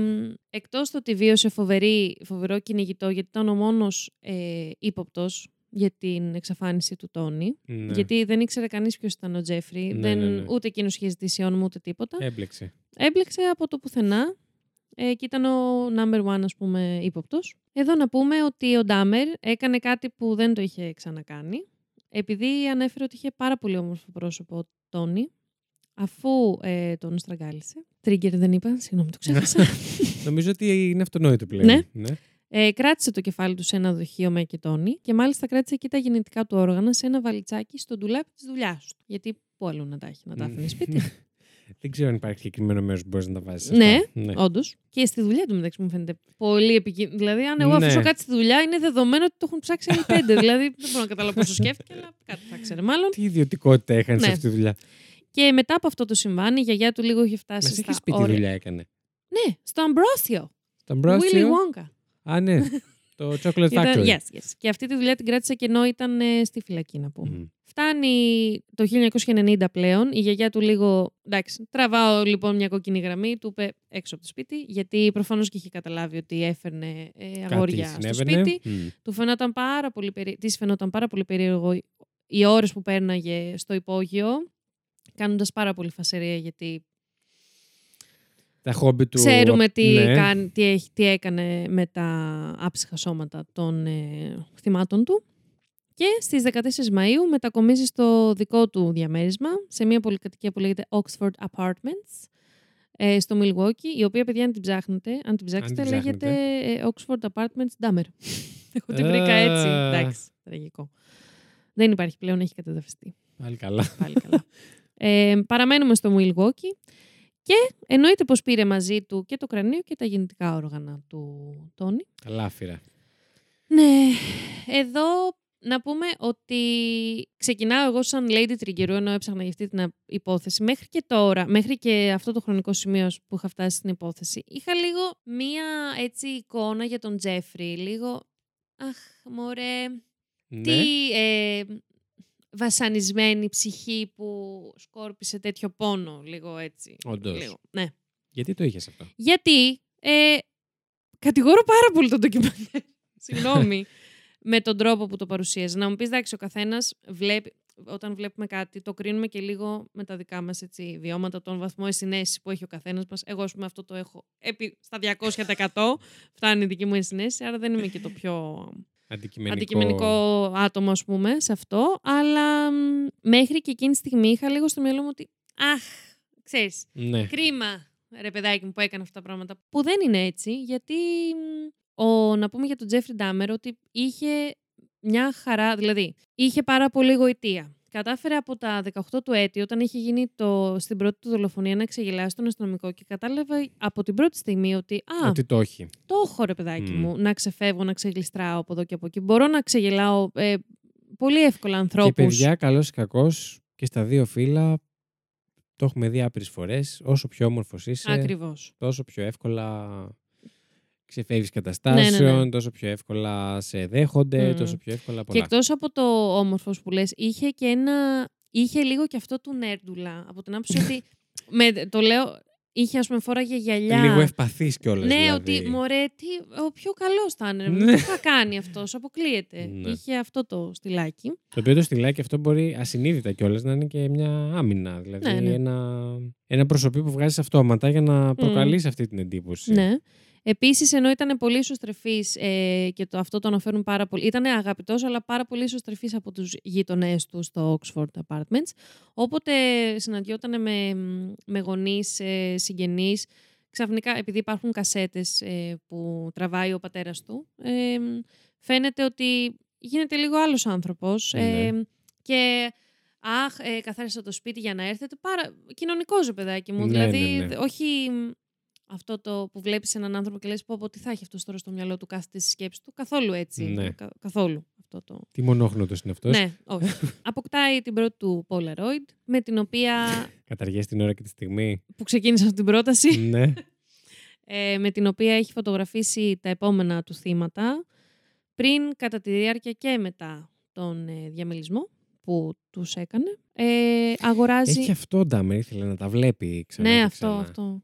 εκτός το ότι βίωσε φοβερή, φοβερό κυνηγητό, γιατί ήταν ο μόνος ε, ύποπτος για την εξαφάνιση του Τόνι. Ναι. Γιατί δεν ήξερε κανείς ποιος ήταν ο Τζέφρι. Ναι, δεν, ναι, ναι. Ούτε εκείνος είχε ζητήσει όνομα ούτε τίποτα. Έμπλεξε. Έμπλεξε από το πουθενά. Ε, και ήταν ο number one, ας πούμε, ύποπτος. Εδώ να πούμε ότι ο Ντάμερ έκανε κάτι που δεν το είχε ξανακάνει. Επειδή ανέφερε ότι είχε πάρα πολύ όμορφο πρόσωπο ο Τόνι, αφού ε, τον στραγγάλισε. Τρίγκερ δεν είπα, συγγνώμη, το ξέχασα. Νομίζω ότι είναι αυτονόητο πλέον. Ναι. ναι. Ε, κράτησε το κεφάλι του σε ένα δοχείο με εκετόνι και μάλιστα κράτησε και τα γεννητικά του όργανα σε ένα βαλιτσάκι στο ντουλάπι της δουλειάς του. Γιατί πού αλλού να τα έχει, να τα άφηνε σπίτι. Δεν ξέρω αν υπάρχει συγκεκριμένο μέρος που μπορείς να τα βάζεις. Ναι, ναι. όντως. Και στη δουλειά του μεταξύ μου φαίνεται πολύ επικίνδυνο. Δηλαδή, αν εγώ ναι. αφήσω κάτι στη δουλειά, είναι δεδομένο ότι το έχουν ψάξει άλλοι πέντε. δηλαδή, δεν μπορώ να καταλάβω πόσο σκέφτηκε, αλλά κάτι θα ξέρει μάλλον. Τι ιδιωτικότητα έκανε ναι. σε αυτή τη δουλειά. Και μετά από αυτό το συμβάν, η γιαγιά του λίγο είχε φτάσει. Μας στα σπίτι δουλειά έκανε. Ναι, στο Αμπρόσιο. Στο Αμπρόσιο. Willy Wonka. Α, ναι. το Chocolate Factory. Yes, yes. Και αυτή τη δουλειά την κράτησε και ενώ ήταν ε, στη φυλακή, να πούμε. Mm. Φτάνει το 1990 πλέον. Η γιαγιά του λίγο. Εντάξει, τραβάω λοιπόν μια κόκκινη γραμμή, του είπε έξω από το σπίτι, γιατί προφανώς και είχε καταλάβει ότι έφερνε ε, αγόρια στο σπίτι. Mm. Του φαινόταν πάρα πολύ περί... Της φαινόταν πάρα πολύ περίεργο οι ώρες που πέρναγε στο υπόγειο, κάνοντας πάρα πολύ φασερία, γιατί τα χόμπι του... Ξέρουμε τι, ναι. κάνει, τι, έχει, τι έκανε με τα άψυχα σώματα των ε, θυμάτων του. Και στις 14 Μαΐου μετακομίζει στο δικό του διαμέρισμα, σε μια πολυκατοικία που λέγεται Oxford Apartments, ε, στο Milwaukee, η οποία, παιδιά, αν την ψάχνετε, αν την ψάξετε, αν την λέγεται ε, Oxford Apartments Dummer. Εγώ την βρήκα έτσι. Εντάξει, τραγικό. Δεν υπάρχει πλέον, έχει κατεδαφιστεί. Πάλι καλά. Πάλι καλά. Ε, παραμένουμε στο Milwaukee. Και εννοείται πως πήρε μαζί του και το κρανίο και τα γεννητικά όργανα του Τόνι. Καλάφυρα. Ναι. Εδώ να πούμε ότι ξεκινάω εγώ σαν Lady Trigger, ενώ έψαχνα για αυτή την υπόθεση. Μέχρι και τώρα, μέχρι και αυτό το χρονικό σημείο που είχα φτάσει στην υπόθεση, είχα λίγο μία έτσι εικόνα για τον Τζέφρι. Λίγο, αχ, μωρέ, ναι. τι ε, βασανισμένη ψυχή που σκόρπισε τέτοιο πόνο, λίγο έτσι. Όντως. Λίγο. Ναι. Γιατί το είχες αυτό; Γιατί ε, κατηγορώ πάρα πολύ τον ντοκιμαντέρ. Συγγνώμη με τον τρόπο που το παρουσίαζε. Να μου πεις, εντάξει, ο καθένας βλέπει, όταν βλέπουμε κάτι, το κρίνουμε και λίγο με τα δικά μας βιώματα, τον βαθμό εσυνέση που έχει ο καθένας μας. Εγώ, ας πούμε, αυτό το έχω επί, στα 200% φτάνει η δική μου εσυνέση, άρα δεν είμαι και το πιο αντικειμενικό, αντικειμενικό άτομο, ας πούμε, σε αυτό. Αλλά μέχρι και εκείνη τη στιγμή είχα λίγο στο μυαλό μου ότι. Αχ, ξέρεις. Ναι. Κρίμα, ρε παιδάκι μου, που έκανε αυτά τα πράγματα. Που δεν είναι έτσι, γιατί ο, να πούμε για τον Τζέφρι Ντάμερ ότι είχε μια χαρά, δηλαδή είχε πάρα πολύ γοητεία. Κατάφερε από τα 18 του έτη, όταν είχε γίνει το, στην πρώτη του δολοφονία, να ξεγελάσει τον αστυνομικό και κατάλαβε από την πρώτη στιγμή ότι. Α, ότι το έχει. Το έχω, ρε παιδάκι μου, να ξεφεύγω, να ξεγλιστράω από εδώ και από εκεί. Μπορώ να ξεγελάω ε, πολύ εύκολα ανθρώπους. Και παιδιά, καλός ή κακός, και στα δύο φύλλα το έχουμε δει άπειρες φορές. Όσο πιο όμορφος είσαι, Ακριβώς. τόσο πιο εύκολα ξεφεύγεις καταστάσεων, ναι, ναι, ναι. τόσο πιο εύκολα σε δέχονται, τόσο πιο εύκολα πολλά. Και εκτός από το όμορφο που λες, είχε και ένα. είχε λίγο και αυτό του νέρντουλα. Από την άποψη ότι. Με, το λέω, είχε ας πούμε φόραγε γυαλιά. Λίγο ευπαθή κιόλας. Ναι, δηλαδή. ότι μωρέ, τι, ο πιο καλός θα είναι. Ναι. Τι θα κάνει αυτός, αποκλείεται. Ναι. Είχε αυτό το στυλάκι. Το οποίο το στυλάκι αυτό μπορεί ασυνείδητα κιόλας να είναι και μια άμυνα. Δηλαδή ναι, ναι. Ένα, ένα προσωπή που βγάζει αυτόματα για να προκαλείς αυτή την εντύπωση. Ναι. Επίσης, ενώ ήταν πολύ ισοστρεφής ε, και το, αυτό το αναφέρουν πάρα πολύ. Ήταν αγαπητός, αλλά πάρα πολύ ισοστρεφής από τους γείτονές του στο Oxford Apartments. Όποτε συναντιόταν με, με γονείς, ε, συγγενείς, ξαφνικά, επειδή υπάρχουν κασέτες ε, που τραβάει ο πατέρας του, ε, φαίνεται ότι γίνεται λίγο άλλος άνθρωπος. Ε, ναι. και Αχ, ε, καθάρισα το σπίτι για να έρθετε. Πάρα... Κοινωνικός, παιδάκι μου. Ναι, δηλαδή, ναι, ναι. όχι αυτό το που βλέπεις έναν άνθρωπο και λες: Πω, πω, τι θα έχει αυτός τώρα στο μυαλό του, κάθεται στη σκέψης του. Καθόλου έτσι. Ναι. καθόλου. Αυτό το... Τι μονόχνοτο είναι αυτός. Ναι, όχι. Αποκτάει την πρώτη του Polaroid, με την οποία. Καταργές την ώρα και τη στιγμή. Που ξεκίνησε αυτή την πρόταση. ναι. Ε, με την οποία έχει φωτογραφίσει τα επόμενα του θύματα πριν, κατά τη διάρκεια και μετά τον ε, διαμελισμό που τους έκανε. Ε, αγοράζει... Έχει αυτό, Ντάμε, ήθελε να τα βλέπει ξανά Ναι, και αυτό, ξανά. αυτό.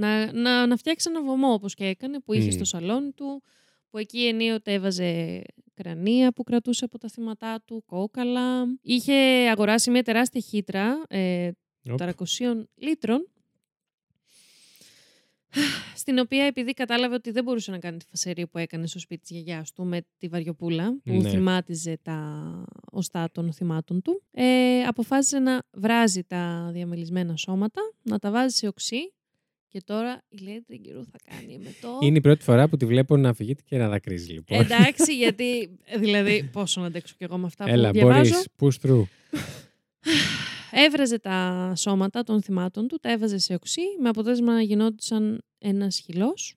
Να, να, να φτιάξει ένα βωμό όπως και έκανε που είχε στο σαλόνι του, που εκεί ενίοτε έβαζε κρανία που κρατούσε από τα θύματά του, κόκαλα. Είχε αγοράσει μια τεράστια χύτρα ε, 400 λίτρων, στην οποία επειδή κατάλαβε ότι δεν μπορούσε να κάνει τη φασερία που έκανε στο σπίτι της γιαγιάς του με τη βαριοπούλα που Ναι. θυμάτιζε τα οστά των θυμάτων του, ε, αποφάσισε να βράζει τα διαμελισμένα σώματα, να τα βάζει σε οξύ και τώρα η Lady Τριγκυρού θα κάνει με το... Είναι η πρώτη φορά που τη βλέπω να φυγείται και να δακρύζει, λοιπόν. Εντάξει, γιατί δηλαδή πόσο να αντέξω κι εγώ με αυτά Έλα, που διαβάζω. μπορείς, push through. Έβραζε τα σώματα των θυμάτων του, τα έβαζε σε οξύ, με αποτέλεσμα να γινόντουσαν ένας χυλός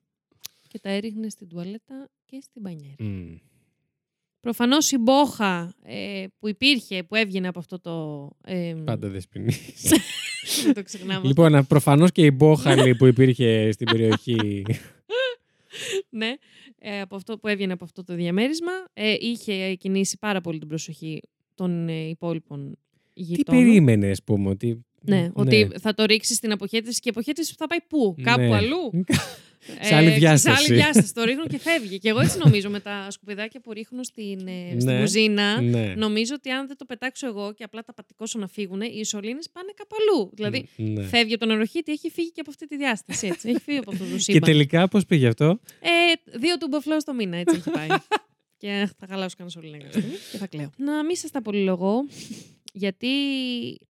και τα έριχνε στην τουαλέτα και στην πανιέρα. Μμ. Προφανώς η μπόχα ε, που υπήρχε, που έβγαινε από αυτό το... Ε, Πάντα δεσποινής. δεν το ξεχνάμε. λοιπόν, προφανώς και η μπόχαλη που υπήρχε στην περιοχή. ναι, ε, από αυτό που έβγαινε από αυτό το διαμέρισμα, ε, είχε κινήσει πάρα πολύ την προσοχή των ε, υπόλοιπων Τι γειτόνων. περίμενες, ας πούμε, ότι. Ναι, ότι θα το ρίξεις στην αποχέτευση και η αποχέτευση θα πάει πού, κάπου Ναι. αλλού. Σε άλλη Ε, διάσταση. Σε άλλη διάσταση. Το ρίχνουν και φεύγει. Και εγώ έτσι νομίζω με τα σκουπιδάκια που ρίχνω στην, ε, στην Ναι. κουζίνα. Ναι. Νομίζω ότι αν δεν το πετάξω εγώ και απλά τα πατικώσω να φύγουν, οι ισολίνε πάνε κάπου αλλού. Δηλαδή, Ναι. φεύγει από τον νεροχύτη, έχει φύγει και από αυτή τη διάσταση. Έτσι. έχει φύγει από αυτό το Και σύμπαν. τελικά πώς πήγε αυτό; Ε, δύο τουμποφλό το μήνα, έτσι έχει πάει. και θα χαλάσω κανένα σωλήνα κάποια στιγμή και θα κλαίω. Να μην σας τα πολυλογώ, γιατί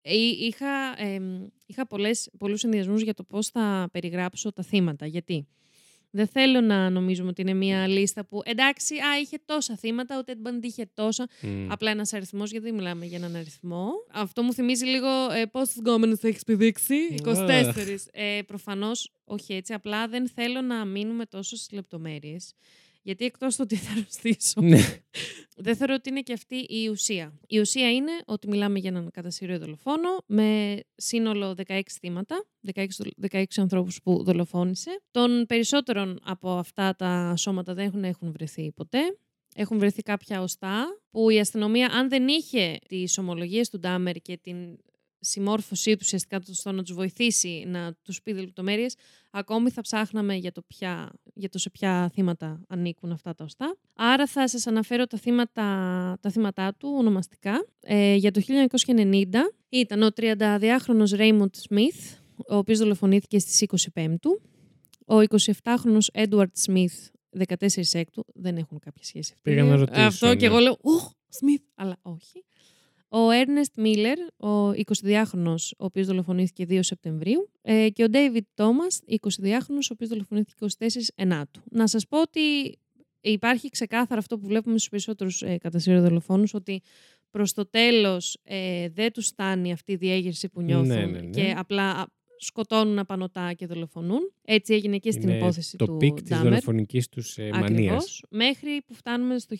ε, είχα, εμ, είχα πολλές, πολλούς συνδυασμούς για το πώς θα περιγράψω τα θύματα. Γιατί; Δεν θέλω να νομίζουμε ότι είναι μια λίστα που εντάξει, α, είχε τόσα θύματα, ο Ted Bundy είχε τόσα. Μμ. Απλά ένας αριθμός, γιατί δεν μιλάμε για έναν αριθμό. Αυτό μου θυμίζει λίγο ε, πόσε γκόμενε έχεις πηδήξει. 24. ε, Προφανώς όχι έτσι. Απλά δεν θέλω να μείνουμε τόσο στις λεπτομέρειες. Γιατί εκτός του ότι θα αρρωστήσω. Ναι. δεν θεωρώ ότι είναι και αυτή η ουσία. Η ουσία είναι ότι μιλάμε για έναν κατασύριο δολοφόνο με σύνολο 16 θύματα, 16, 16 ανθρώπους που δολοφόνησε. Των περισσότερων από αυτά τα σώματα δεν έχουν, έχουν βρεθεί ποτέ. Έχουν βρεθεί κάποια οστά που η αστυνομία, αν δεν είχε τις ομολογίες του Ντάμερ και την συμμόρφωσή του ουσιαστικά στο να τους βοηθήσει να τους πει λεπτομέρειες, ακόμη θα ψάχναμε για το, ποια, για το σε ποια θύματα ανήκουν αυτά τα οστά. Άρα θα σας αναφέρω τα θύματα, τα θύματα του ονομαστικά. Ε, για το 1990 ήταν ο 32χρονος Raymond Smith, ο οποίος δολοφονήθηκε στις 25 του. Ο 27χρονος Edward Smith, 14 έκτου, δεν έχουν κάποια σχέση. Πήγα να ρωτήσω. Αυτό ναι. και εγώ λέω, Ωχ, Smith, αλλά όχι. Ο Έρνεστ Μίλλερ, ο 22χρονος, ο οποίος δολοφονήθηκε 2 Σεπτεμβρίου, ε, και ο Ντέιβιτ Τόμας, 22χρονος, ο οποίος δολοφονήθηκε 24 Ενάτου. Να σας πω ότι υπάρχει ξεκάθαρα αυτό που βλέπουμε στους περισσότερους ε, δολοφόνους, ότι προς το τέλος ε, δεν τους φτάνει αυτή η διέγερση που νιώθουν Ναι, ναι, ναι. και απλά σκοτώνουν απανωτά και δολοφονούν. Έτσι έγινε και στην Είναι υπόθεση το του peak της Ντάμερ. δολοφονικής τους ε, μανίας. Ακριβώς, μέχρι που φτάνουμε στο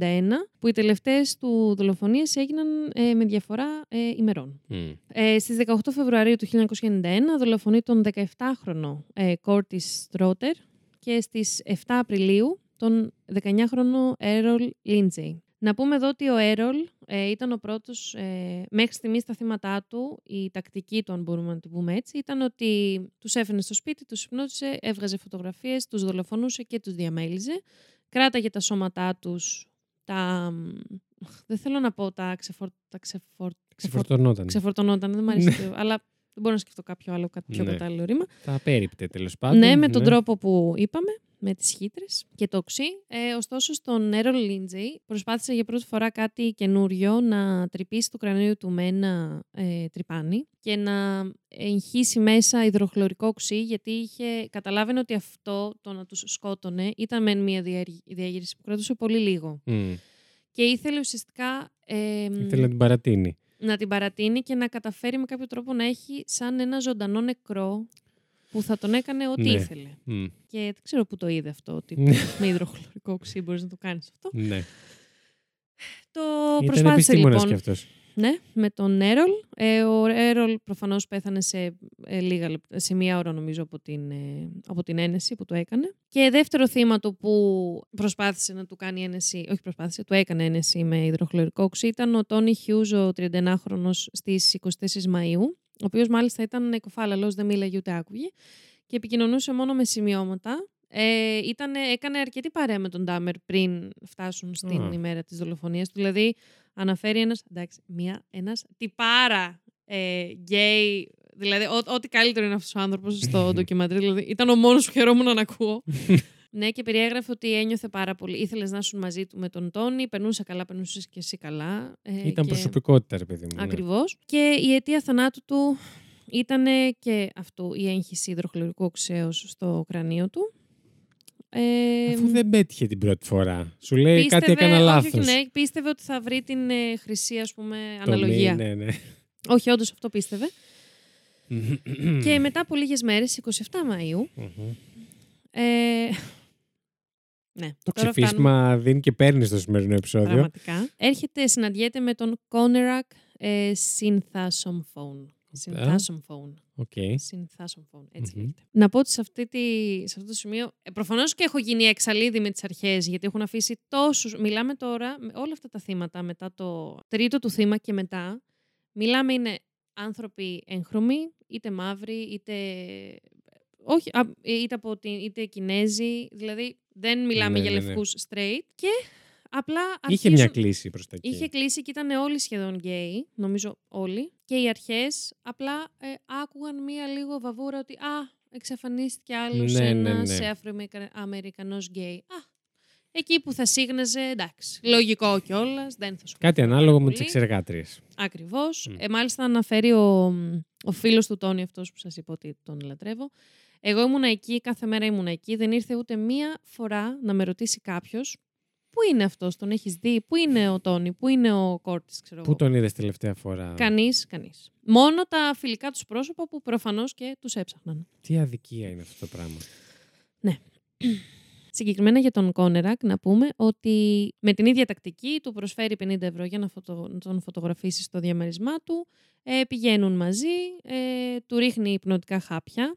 1991, που οι τελευταίες του δολοφονίες έγιναν ε, με διαφορά ε, ημερών. Μμ. Ε, στις 18 Φεβρουαρίου του 1991 δολοφονεί τον 17χρονο ε, Κόρτις Στρότερ και στις 7 Απριλίου τον 19χρονο Έρολ Λίντζεϊ. Να πούμε εδώ ότι ο Έρολ ε, ήταν ο πρώτος, ε, μέχρι στιγμής τα θύματα του, η τακτική του, αν μπορούμε να την πούμε έτσι, ήταν ότι τους έφερνε στο σπίτι, τους υπνώτισε, έβγαζε φωτογραφίες, τους δολοφονούσε και τους διαμέλιζε. Κράταγε τα σώματά τους, τα... Δεν θέλω να πω τα, ξεφορ... τα ξεφορ... Ξεφορτωνόταν. ξεφορτωνόταν, δεν μου αρέσει, το- αλλά δεν μπορώ να σκεφτώ κάποιο άλλο κα- πιο Ναι. κατάλληλο ρήμα. Τα απέριπτε τέλος πάντων. Ναι, με τον τρόπο που είπαμε, με τις χύτρες και το οξύ. Ε, ωστόσο, στον Έρολ Λίντζεϊ προσπάθησε για πρώτη φορά κάτι καινούριο να τρυπήσει το κρανίο του με ένα ε, τρυπάνι και να εγχύσει μέσα υδροχλωρικό οξύ, γιατί είχε καταλάβαινε ότι αυτό το να τους σκότωνε ήταν μεν μια διέργη- διέγερση που κρατούσε πολύ λίγο. Μμ. Και ήθελε ουσιαστικά ε, Ήθελε να την παρατείνει. να την παρατείνει και να καταφέρει με κάποιο τρόπο να έχει σαν ένα ζωντανό νεκρό που θα τον έκανε ό,τι Ναι. ήθελε. Μμ. Και δεν ξέρω πού το είδε αυτό, ότι Ναι. με υδροχλωρικό οξύ μπορείς να το κάνεις αυτό. Ναι. Το Ήταν προσπάθησε επιστήμονας λοιπόν κι αυτός. ναι, με τον Έρολ. Ε, ο Έρολ προφανώς πέθανε σε, ε, λίγα λεπτά, σε μία ώρα νομίζω από την, ε, από την ένεση που το έκανε. Και δεύτερο θύμα του που προσπάθησε να του κάνει ένεση, όχι προσπάθησε, του έκανε ένεση με υδροχλωρικό οξύ ήταν ο Τόνι Χιούζ, ο 31χρονος στις 24 Μαΐου, ο οποίος μάλιστα ήταν εκοφάλαλος, δεν μίλαγε ούτε άκουγε και επικοινωνούσε μόνο με σημειώματα. Ε, ήτανε, έκανε αρκετή παρέα με τον Ντάμερ πριν φτάσουν στην Α. ημέρα της δολοφονίας του. Δηλαδή, αναφέρει ένας, εντάξει, μια, ένας τυπάρα ε, γκέι, δηλαδή ό- ό,τι καλύτερο είναι αυτός ο άνθρωπος στο ντοκιμαντρί, δηλαδή ήταν ο μόνος που χαιρόμουν να ακούω. ναι, και περιέγραφε ότι ένιωθε πάρα πολύ. Ήθελες να ήσουν μαζί του με τον Τόνι, περνούσε καλά, περνούσες και εσύ καλά. Ε, Ήταν και... προσωπικότητα, ρε παιδί μου. ναι. Ακριβώς. Και η αιτία θανάτου του ήταν και αυτό, η έγχυση υδροχλωρικού οξέως στο κρανίο του. Ε, Αφού δεν πέτυχε την πρώτη φορά. Σου λέει κάτι πίστευε- έκανα όχι, λάθος. όχι, ναι, πίστευε ότι θα βρει την ε, χρυσή ας πούμε, Το αναλογία. μη, Ναι, ναι. Όχι, όντως αυτό πίστευε. και μετά από λίγες μέρες, 27 Μαΐου, Μμμ. ε, ναι, Το τώρα ξεφύσμα δίνει και παίρνει στο σημερινό επεισόδιο. Πραγματικά. Έρχεται, συναντιέται με τον Κόνερακ ε, Synthasomphone. Synthasomphone. Οκ. Synthasomphone, έτσι Μμμ. λέγεται. Να πω ότι σε, αυτή τη, σε αυτό το σημείο, ε, προφανώς και έχω γίνει έξαλλη ήδη με τις αρχές, γιατί έχουν αφήσει τόσους, μιλάμε τώρα, με όλα αυτά τα θύματα, μετά το τρίτο του θύμα και μετά, μιλάμε είναι άνθρωποι έγχρωμοι, είτε μαύροι, είτε... Όχι, α, είτε, από την, είτε Κινέζοι, δηλαδή δεν μιλάμε Ναι, για ναι, ναι. λευκούς straight και απλά Είχε αρχίζουν- μια κλίση προς τα εκεί. Είχε κλίση και ήταν όλοι σχεδόν γκέι, νομίζω όλοι. Και οι αρχές απλά ε, άκουγαν μία λίγο βαβούρα ότι «Α, εξαφανίστηκε άλλος Ναι, ναι, ένας ναι. Αφροαμερικανός γκέι». Α, εκεί που θα σύγναζε, εντάξει, λογικό κιόλας, δεν θα σου Κάτι πω ανάλογο με πολύ. τι σεξεργάτριες. Ακριβώς. Μμ. Ε, μάλιστα αναφέρει ο, ο φίλος του Τόνι αυτός που σας είπα ότι τον λατρεύω. Εγώ ήμουν εκεί, κάθε μέρα ήμουν εκεί. Δεν ήρθε ούτε μία φορά να με ρωτήσει κάποιος Πού είναι αυτός, τον έχεις δει, πού είναι ο Τόνι, πού είναι ο Κόρτης, ξέρω Πού εγώ. τον είδες τελευταία φορά; Κανείς, κανείς. Μόνο τα φιλικά τους πρόσωπα που προφανώς και τους έψαχναν. Τι αδικία είναι αυτό το πράγμα. Συγκεκριμένα για τον Κόνερακ, να πούμε ότι με την ίδια τακτική του προσφέρει 50 ευρώ για να, τον φωτογραφίσει στο διαμερισμά του. Ε, πηγαίνουν μαζί, ε, του ρίχνει υπνοτικά χάπια,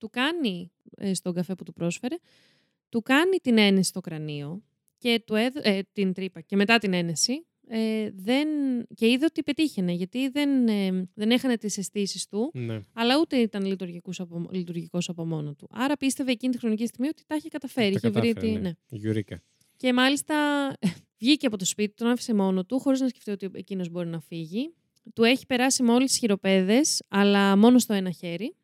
του κάνει ε, στον καφέ που του πρόσφερε, του κάνει την ένεση στο κρανίο και του ε, την τρύπα και μετά την ένεση ε, δεν, και είδε ότι πετύχαινε, γιατί δεν, ε, δεν έχανε τις αισθήσεις του, ναι. αλλά ούτε ήταν λειτουργικός από, λειτουργικός από μόνο του. Άρα πίστευε εκείνη τη χρονική στιγμή ότι τα είχε καταφέρει. Τα είχε βρει, ναι. ναι. Και μάλιστα βγήκε από το σπίτι, τον άφησε μόνο του, χωρίς να σκεφτεί ότι εκείνος μπορεί να φύγει. Του έχει περάσει με όλες τις χειροπέδες, αλλά μόνο στο ένα χέρι.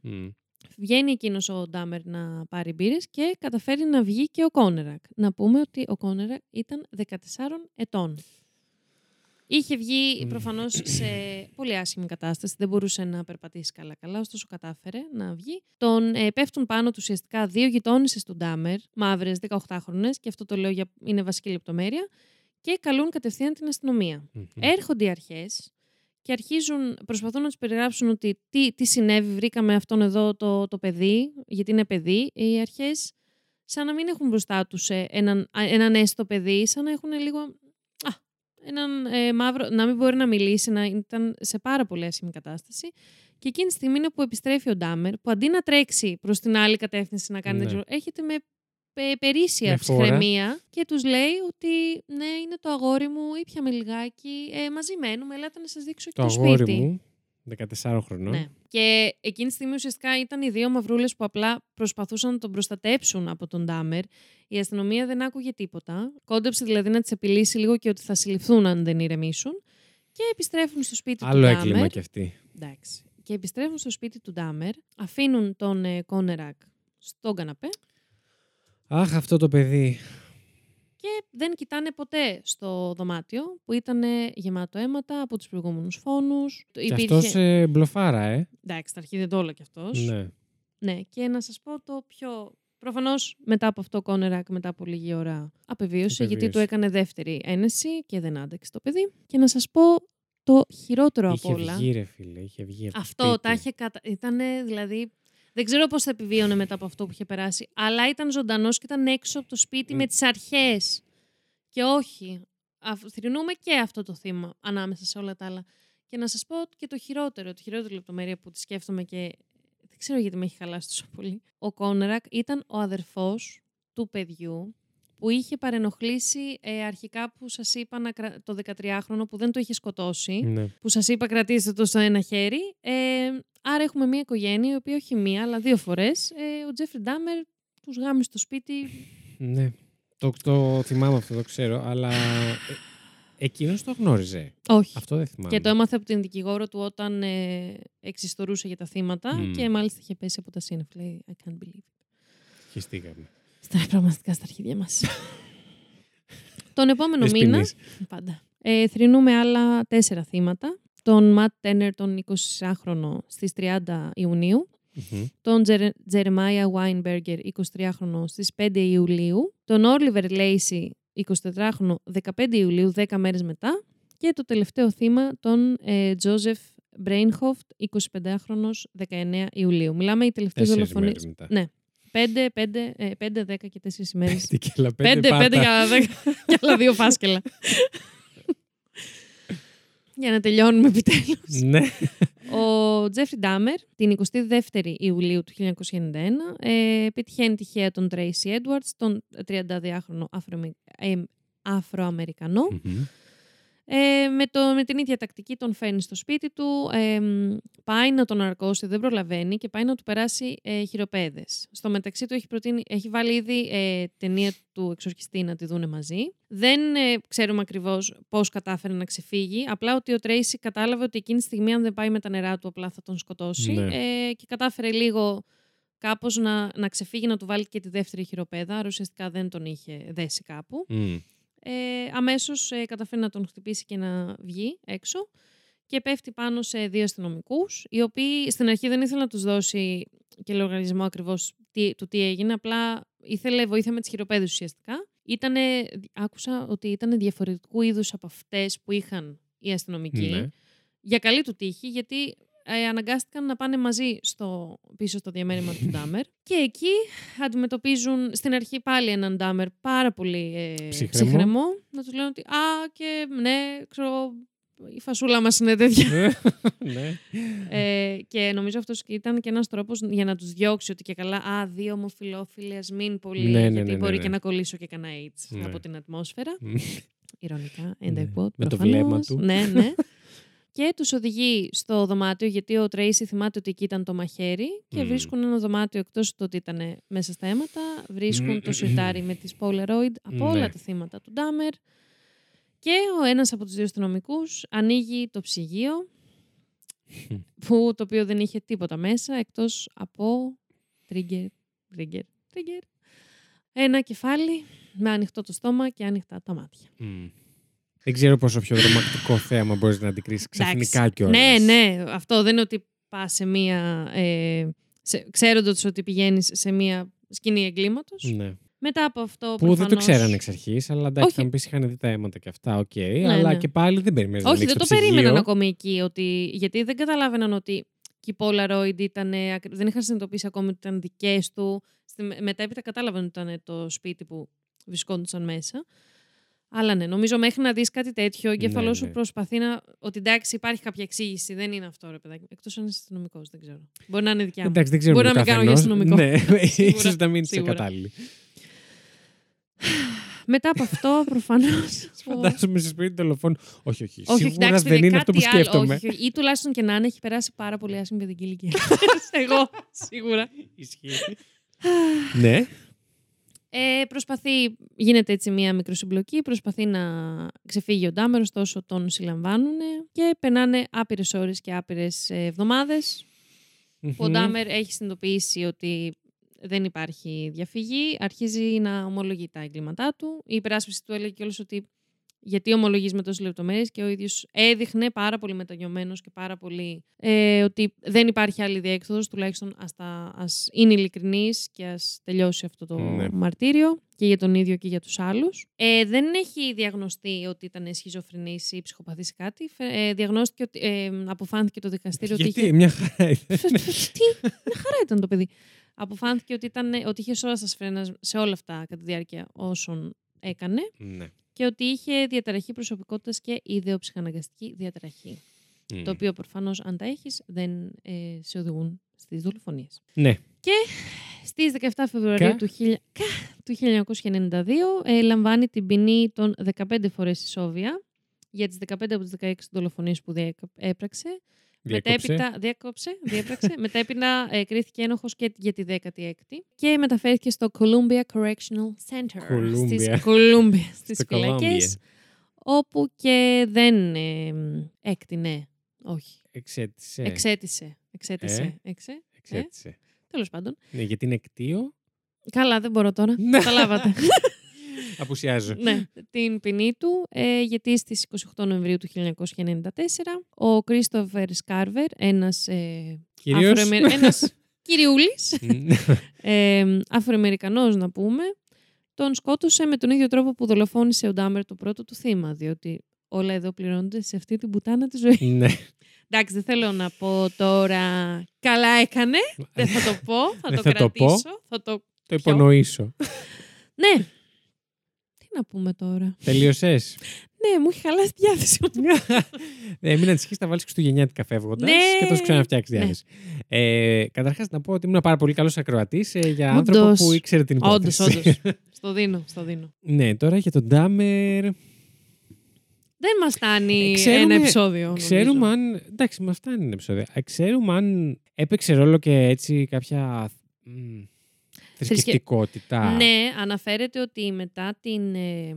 Βγαίνει εκείνος ο Ντάμερ να πάρει μπύρες και καταφέρει να βγει και ο Κόνερακ. Να πούμε ότι ο Κόνερακ ήταν 14 ετών. Είχε βγει προφανώς σε πολύ άσχημη κατάσταση, δεν μπορούσε να περπατήσει καλά-καλά, ωστόσο κατάφερε να βγει. Τον ε, πέφτουν πάνω του ουσιαστικά δύο γειτόνισσες του Ντάμερ, μαύρες 18χρονες, και αυτό το λέω για είναι βασική λεπτομέρεια, και καλούν κατευθείαν την αστυνομία. Έρχονται οι αρχές και αρχίζουν, προσπαθούν να τους περιγράψουν ότι τι, τι συνέβη, βρήκαμε αυτόν εδώ το, το παιδί, γιατί είναι παιδί. Οι αρχές σαν να μην έχουν μπροστά τους ε, έναν, έναν έστω παιδί, σαν να έχουν λίγο έναν ε, μαύρο, να μην μπορεί να μιλήσει, να ήταν σε πάρα πολύ άσχημη κατάσταση. Και εκείνη τη στιγμή είναι που επιστρέφει ο Ντάμερ, που αντί να τρέξει προς την άλλη κατεύθυνση να κάνει. Ναι. Έχετε με περίσσια ψυχραιμία και τους λέει ότι ναι, είναι το αγόρι μου, ήπιαμε λιγάκι, ε, μαζί μένουμε, ελάτε να σας δείξω και το, το σπίτι. μου 14 χρονών. Ναι. Και εκείνη τη στιγμή ουσιαστικά ήταν οι δύο μαυρούλες που απλά προσπαθούσαν να τον προστατέψουν από τον Ντάμερ. Η αστυνομία δεν άκουγε τίποτα. Κόντεψε δηλαδή να τις επιλύσει λίγο και ότι θα συλληφθούν αν δεν ηρεμήσουν. Και επιστρέφουν στο σπίτι Άλλο του Ντάμερ. Άλλο έγκλημα κι αυτή. Εντάξει. Και επιστρέφουν στο σπίτι του Ντάμερ, αφήνουν τον ε, Κόνερακ στον καναπέ. Αχ, αυτό το παιδί και δεν κοιτάνε ποτέ στο δωμάτιο που ήταν γεμάτο αίματα από τους προηγούμενους φόνους. Και Υπήρχε... αυτός ε, μπλοφάρα, ε. Εντάξει, τα αρχή δεν το όλο κι αυτός. Ναι. Ναι, και να σας πω το πιο... Προφανώς μετά από αυτό ο Κόνερακ μετά από λίγη ώρα απεβίωσε, γιατί του έκανε δεύτερη ένεση και δεν άντεξε το παιδί. Και να σας πω το χειρότερο είχε από όλα. Είχε βγει ρε φίλε, είχε βγει Αυτό τα είχε κατα... Ήταν δηλαδή δεν ξέρω πώς θα επιβίωνε μετά από αυτό που είχε περάσει. Αλλά ήταν ζωντανός και ήταν έξω από το σπίτι με τις αρχές. Και όχι. Θρυνούμε και αυτό το θύμα ανάμεσα σε όλα τα άλλα. Και να σας πω και το χειρότερο, τη χειρότερη λεπτομέρεια που τη σκέφτομαι και δεν ξέρω γιατί με έχει χαλάσει τόσο πολύ. Ο Κόνερακ ήταν ο αδερφός του παιδιού που είχε παρενοχλήσει ε, αρχικά που σας είπα να, το 13χρονο που δεν το είχε σκοτώσει, ναι. που σας είπα κρατήστε το στο ένα χέρι. Ε, άρα έχουμε μια οικογένεια, η οποία όχι μία, αλλά δύο φορές, ε, ο Τζέφρι Ντάμερ τους γάμει στο σπίτι. Ναι, το, το θυμάμαι αυτό, το ξέρω, αλλά ε, εκείνος το γνώριζε; Όχι. Αυτό δεν θυμάμαι. Και το έμαθε από την δικηγόρο του όταν ε, εξιστορούσε για τα θύματα και μάλιστα είχε πέσει από τα σύννεφα. Λέει, I can't believe it. Χιστήκαμε. Στα πραγματικά στα αρχίδια μας. Τον επόμενο μήνα, πάντα, ε, θρυνούμε άλλα τέσσερα θύματα. Τον Ματ Τένερ, τον 20χρονο, στις 30 ιουνιου Τον Τζερεμάια Βάινμπεργκερ, 23χρονο, στις 5 Ιουλίου. Τον Όλιβερ Λέισι, 24χρονο, 15 Ιουλίου, 10 μέρες μετά. Και το τελευταίο θύμα, τον Τζόζεφ Μπρέινχοφτ, 25χρονος, 19 Ιουλίου. Μιλάμε οι τελευταίες δολοφονίες. Ναι, 5, 5, 5, 10 και 4 ημέρες. 5, 5, 5 και άλλα 10 και άλλα δύο φάσκελα. Για να τελειώνουμε επιτέλους. Ναι. Ο Τζέφρι Ντάμερ την 22η Ιουλίου του 1991 ε, πετυχαίνει τυχαία τον Τρέισι Έντουαρτς, τον 32χρονο Αφροαμερικανό. Ε, με, το, με την ίδια τακτική τον φέρνει στο σπίτι του, ε, πάει να τον αρκώσει, δεν προλαβαίνει και πάει να του περάσει ε, χειροπέδες. Στο μεταξύ του έχει, προτείνει, έχει βάλει ήδη ε, ταινία του εξορχιστή να τη δούνε μαζί. Δεν ε, ξέρουμε ακριβώς πώς κατάφερε να ξεφύγει, απλά ότι ο Τρέισι κατάλαβε ότι εκείνη τη στιγμή αν δεν πάει με τα νερά του απλά θα τον σκοτώσει ναι. ε, και κατάφερε λίγο κάπως να, να ξεφύγει, να του βάλει και τη δεύτερη χειροπέδα, άρα ουσιαστικά δεν τον είχε δέσει κάπου ε, αμέσως ε, καταφέρει να τον χτυπήσει και να βγει έξω και πέφτει πάνω σε δύο αστυνομικούς, οι οποίοι στην αρχή δεν ήθελαν να τους δώσει και λογαριασμό ακριβώς τι, του τι έγινε, απλά ήθελε βοήθεια με τις χειροπέδες ουσιαστικά. Ήτανε, άκουσα ότι ήταν διαφορετικού είδους από αυτές που είχαν οι αστυνομικοί. Ναι. Για καλή του τύχη, γιατί ε, αναγκάστηκαν να πάνε μαζί στο, πίσω στο διαμέρισμα του Ντάμερ. Και εκεί αντιμετωπίζουν στην αρχή πάλι έναν Ντάμερ πάρα πολύ ε, ψυχρεμό. Να τους λένε ότι «Α, και ναι, ξέρω, η φασούλα μας είναι τέτοια». ναι. ε, και νομίζω αυτός ήταν και ένας τρόπος για να τους διώξει ότι και καλά «Α, δύο ομοφιλόφιλες, μην πολύ, ναι, ναι, γιατί ναι, μπορεί και να κολλήσω και κανένα AIDS από την ατμόσφαιρα». Ηρωνικά, and I quote, Με το βλέμμα του. Ναι, ναι. Και τους οδηγεί στο δωμάτιο γιατί ο Τρέισι θυμάται ότι εκεί ήταν το μαχαίρι και βρίσκουν ένα δωμάτιο εκτός του ότι ήταν μέσα στα αίματα, βρίσκουν το σιρτάρι με τις Polaroid από όλα ναι. τα θύματα του Ντάμερ και ο ένας από τους δύο αστυνομικούς ανοίγει το ψυγείο που το οποίο δεν είχε τίποτα μέσα εκτός από trigger, trigger, trigger. Ένα κεφάλι με ανοιχτό το στόμα και ανοιχτά τα μάτια. Δεν ξέρω πόσο πιο δραματικό θέαμα μπορείς να αντικρίσεις ξαφνικά κιόλας. Ναι, ναι. Αυτό δεν είναι ότι πας σε μία. Ε, ξέροντας ότι πηγαίνεις σε μία σκηνή εγκλήματος. Ναι. Μετά από αυτό. Που προφανώς... δεν το ξέρανε εξ αρχής, αλλά εντάξει, θα μου πεις είχαν δει τα αίματα και αυτά. OK, okay, ναι, αλλά ναι. και πάλι δεν περίμεναν. Όχι, δεν το, το περίμεναν ακόμη εκεί. Ότι... Γιατί δεν καταλάβαιναν ότι και οι Polaroid ήταν. Δεν είχαν συνειδητοποιήσει ακόμη ότι ήταν δικές του. Μετά έπειτα κατάλαβαν ότι ήταν το σπίτι που βρισκόντουσαν μέσα. Αλλά ναι, νομίζω μέχρι να δεις κάτι τέτοιο, ο εγκέφαλό ναι, σου ναι. προσπαθεί να. Ότι εντάξει, υπάρχει κάποια εξήγηση. Δεν είναι αυτό, ρε παιδάκι. Εκτός αν είσαι αστυνομικός, δεν ξέρω. Μπορεί να είναι δικιά μου. Εντάξει, δεν ξέρω Μπορεί να μην κάνω για αστυνομικό. Ναι, ίσως να μην είσαι κατάλληλη. Μετά από αυτό, προφανώς. Φαντάζομαι σε σπίτι τηλεφώνου. Όχι, όχι. όχι Σίγουρα δεν είναι αυτό που σκέφτομαι. Όχι, ή τουλάχιστον και να είναι, έχει περάσει πάρα πολύ άσχημη παιδική ηλικία. Εγώ, σίγουρα. Ισχύει. ναι. Ε, προσπαθεί, γίνεται έτσι μία μικροσυμπλοκή, προσπαθεί να ξεφύγει ο Ντάμερ, ωστόσο τον συλλαμβάνουν και περνάνε άπειρες ώρες και άπειρες εβδομάδες. Ο Ντάμερ έχει συνειδητοποιήσει ότι δεν υπάρχει διαφυγή, αρχίζει να ομολογεί τα εγκλήματά του. Η υπεράσπιση του έλεγε κιόλας ότι γιατί ομολογείς με τόσες λεπτομέρειες και ο ίδιος έδειχνε πάρα πολύ μεταγιωμένο και πάρα πολύ ε, ότι δεν υπάρχει άλλη διέξοδο. Τουλάχιστον ας είναι ειλικρινής και ας τελειώσει αυτό το ναι. μαρτύριο και για τον ίδιο και για τους άλλους. Ε, δεν έχει διαγνωστεί ότι ήταν σχιζοφρενής ή ψυχοπαθής ή κάτι. Ε, διαγνώστηκε ότι. Ε, αποφάνθηκε το δικαστήριο Γιατί, ότι. Είχε... μια χαρά ήταν. Τι, μια χαρά ήταν το παιδί. Αποφάνθηκε ότι, ήταν, ότι είχε σώα φρένα σε όλα αυτά κατά τη διάρκεια όσων έκανε. Ναι και ότι είχε διαταραχή προσωπικότητας και ιδεοψυχαναγκαστική διαταραχή. Το οποίο προφανώς, αν τα έχεις, δεν ε, σε οδηγούν στις δολοφονίες. Ναι. Και στις 17 Φεβρουαρίου του, του 1992 ε, λαμβάνει την ποινή των 15 φορές ισόβια για τις 15 από τις 16 δολοφονίες που έπραξε Μετέπειτα, διέκοψε, διέπραξε. Μετέπειτα ε, κρίθηκε ένοχος και για τη 16η και μεταφέρθηκε στο Columbia Correctional Center Columbia. στις, Columbia, στις φυλακές, όπου και δεν ε, έκτηνε, όχι. Εξέτησε. Εξέτησε. Εξέτησε. Ε; Εξέ, Εξέτησε. Ε; Τέλος πάντων. Ναι, γιατί είναι εκτίο. Καλά, δεν μπορώ τώρα. Ναι. Καταλάβατε. Απουσιάζω. ναι, την ποινή του, ε, γιατί στις 28 Νοεμβρίου του 1994 ο Κρίστοφερ Σκάρβερ, ένας, ε, Αφροεμερ... ένας κυριούλης, ε, Αφροαμερικανός να πούμε, τον σκότωσε με τον ίδιο τρόπο που δολοφόνησε ο Ντάμερ το πρώτο του θύμα, διότι όλα εδώ πληρώνονται σε αυτή την πουτάνα της ζωής. Ναι. Εντάξει, δεν θέλω να πω τώρα καλά έκανε. δεν θα το πω, θα το κρατήσω. Θα το, το υπονοήσω. ναι, να πούμε τώρα. Τελείωσες; ναι, μου έχει χαλάσει τη διάθεση. ναι, μην ανησυχείς, θα βάλεις Χριστουγεννιάτικα φεύγοντας ναι. και θα σου ξαναφτιάξεις τη διάθεση. Ναι. Ε, Καταρχάς, να πω ότι ήμουν πάρα πολύ καλός ακροατής ε, για Όντως. άνθρωπο που ήξερε την υπόθεση. Όντως, όντω. στο δίνω, στο δίνω. ναι, τώρα για τον Ντάμερ. Δεν μας φτάνει ε, ένα επεισόδιο. Ξέρουμε αν. Εντάξει, μας φτάνει ένα επεισόδιο. Ε, ξέρουμε αν έπαιξε ρόλο και έτσι κάποια θρησκευτικότητα. Ναι, αναφέρεται ότι μετά την. Ε...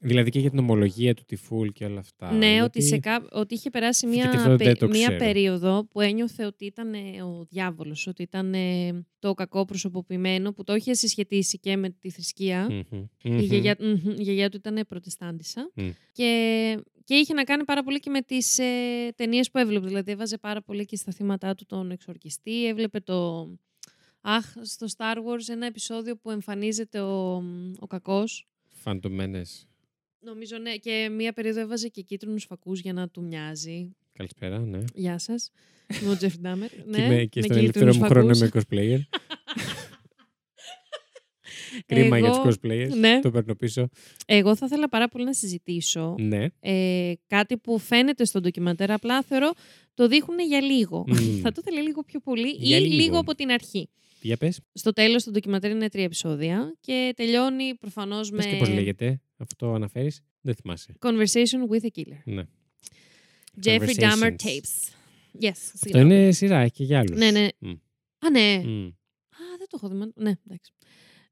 Δηλαδή και για την ομολογία του Τυφούλ και όλα αυτά. Ναι, γιατί... ότι, σε κά... ότι είχε περάσει μία, πε... μία περίοδο που ένιωθε ότι ήταν ε, ο διάβολος, ότι ήταν ε, το κακό προσωποποιημένο, που το είχε συσχετίσει και με τη θρησκεία. Mm-hmm. Η, γιαγιά... η γιαγιά του ήταν προτεστάντισσα. Mm. Και και είχε να κάνει πάρα πολύ και με τις ε, ταινίες που έβλεπε. Δηλαδή, έβαζε πάρα πολύ και στα θύματα του τον εξορκιστή. Έβλεπε το, Αχ, στο Star Wars ένα επεισόδιο που εμφανίζεται ο, ο κακός. Φαντομένες. Νομίζω ναι. Και μία περίοδο έβαζε και κίτρινους φακούς για να του μοιάζει. Καλησπέρα, ναι. Γεια σας. Είμαι ο Τζεφ Ντάμερ. Και, είμαι, και στον ελεύθερο μου χρόνο είμαι cosplayer. Κρίμα για τους cosplayers. Ναι. Το παίρνω πίσω. Εγώ θα ήθελα πάρα πολύ να συζητήσω ναι. ε, κάτι που φαίνεται στο ντοκιμαντέρ. Απλά θεωρώ το δείχνουν για λίγο. θα το ήθελα λίγο πιο πολύ ή λίγο. από την αρχή. Για πες. Στο τέλος, το ντοκιμαντέρ είναι τρία επεισόδια και τελειώνει προφανώς με. και πώς λέγεται, αυτό αναφέρεις. Δεν θυμάσαι. Conversation with a killer. Ναι. Jeffrey Dahmer tapes. Yes, αυτό είναι σειρά, έχει και για άλλους. Ναι, ναι. Α, ναι. Α, δεν το έχω δει. Ναι, εντάξει.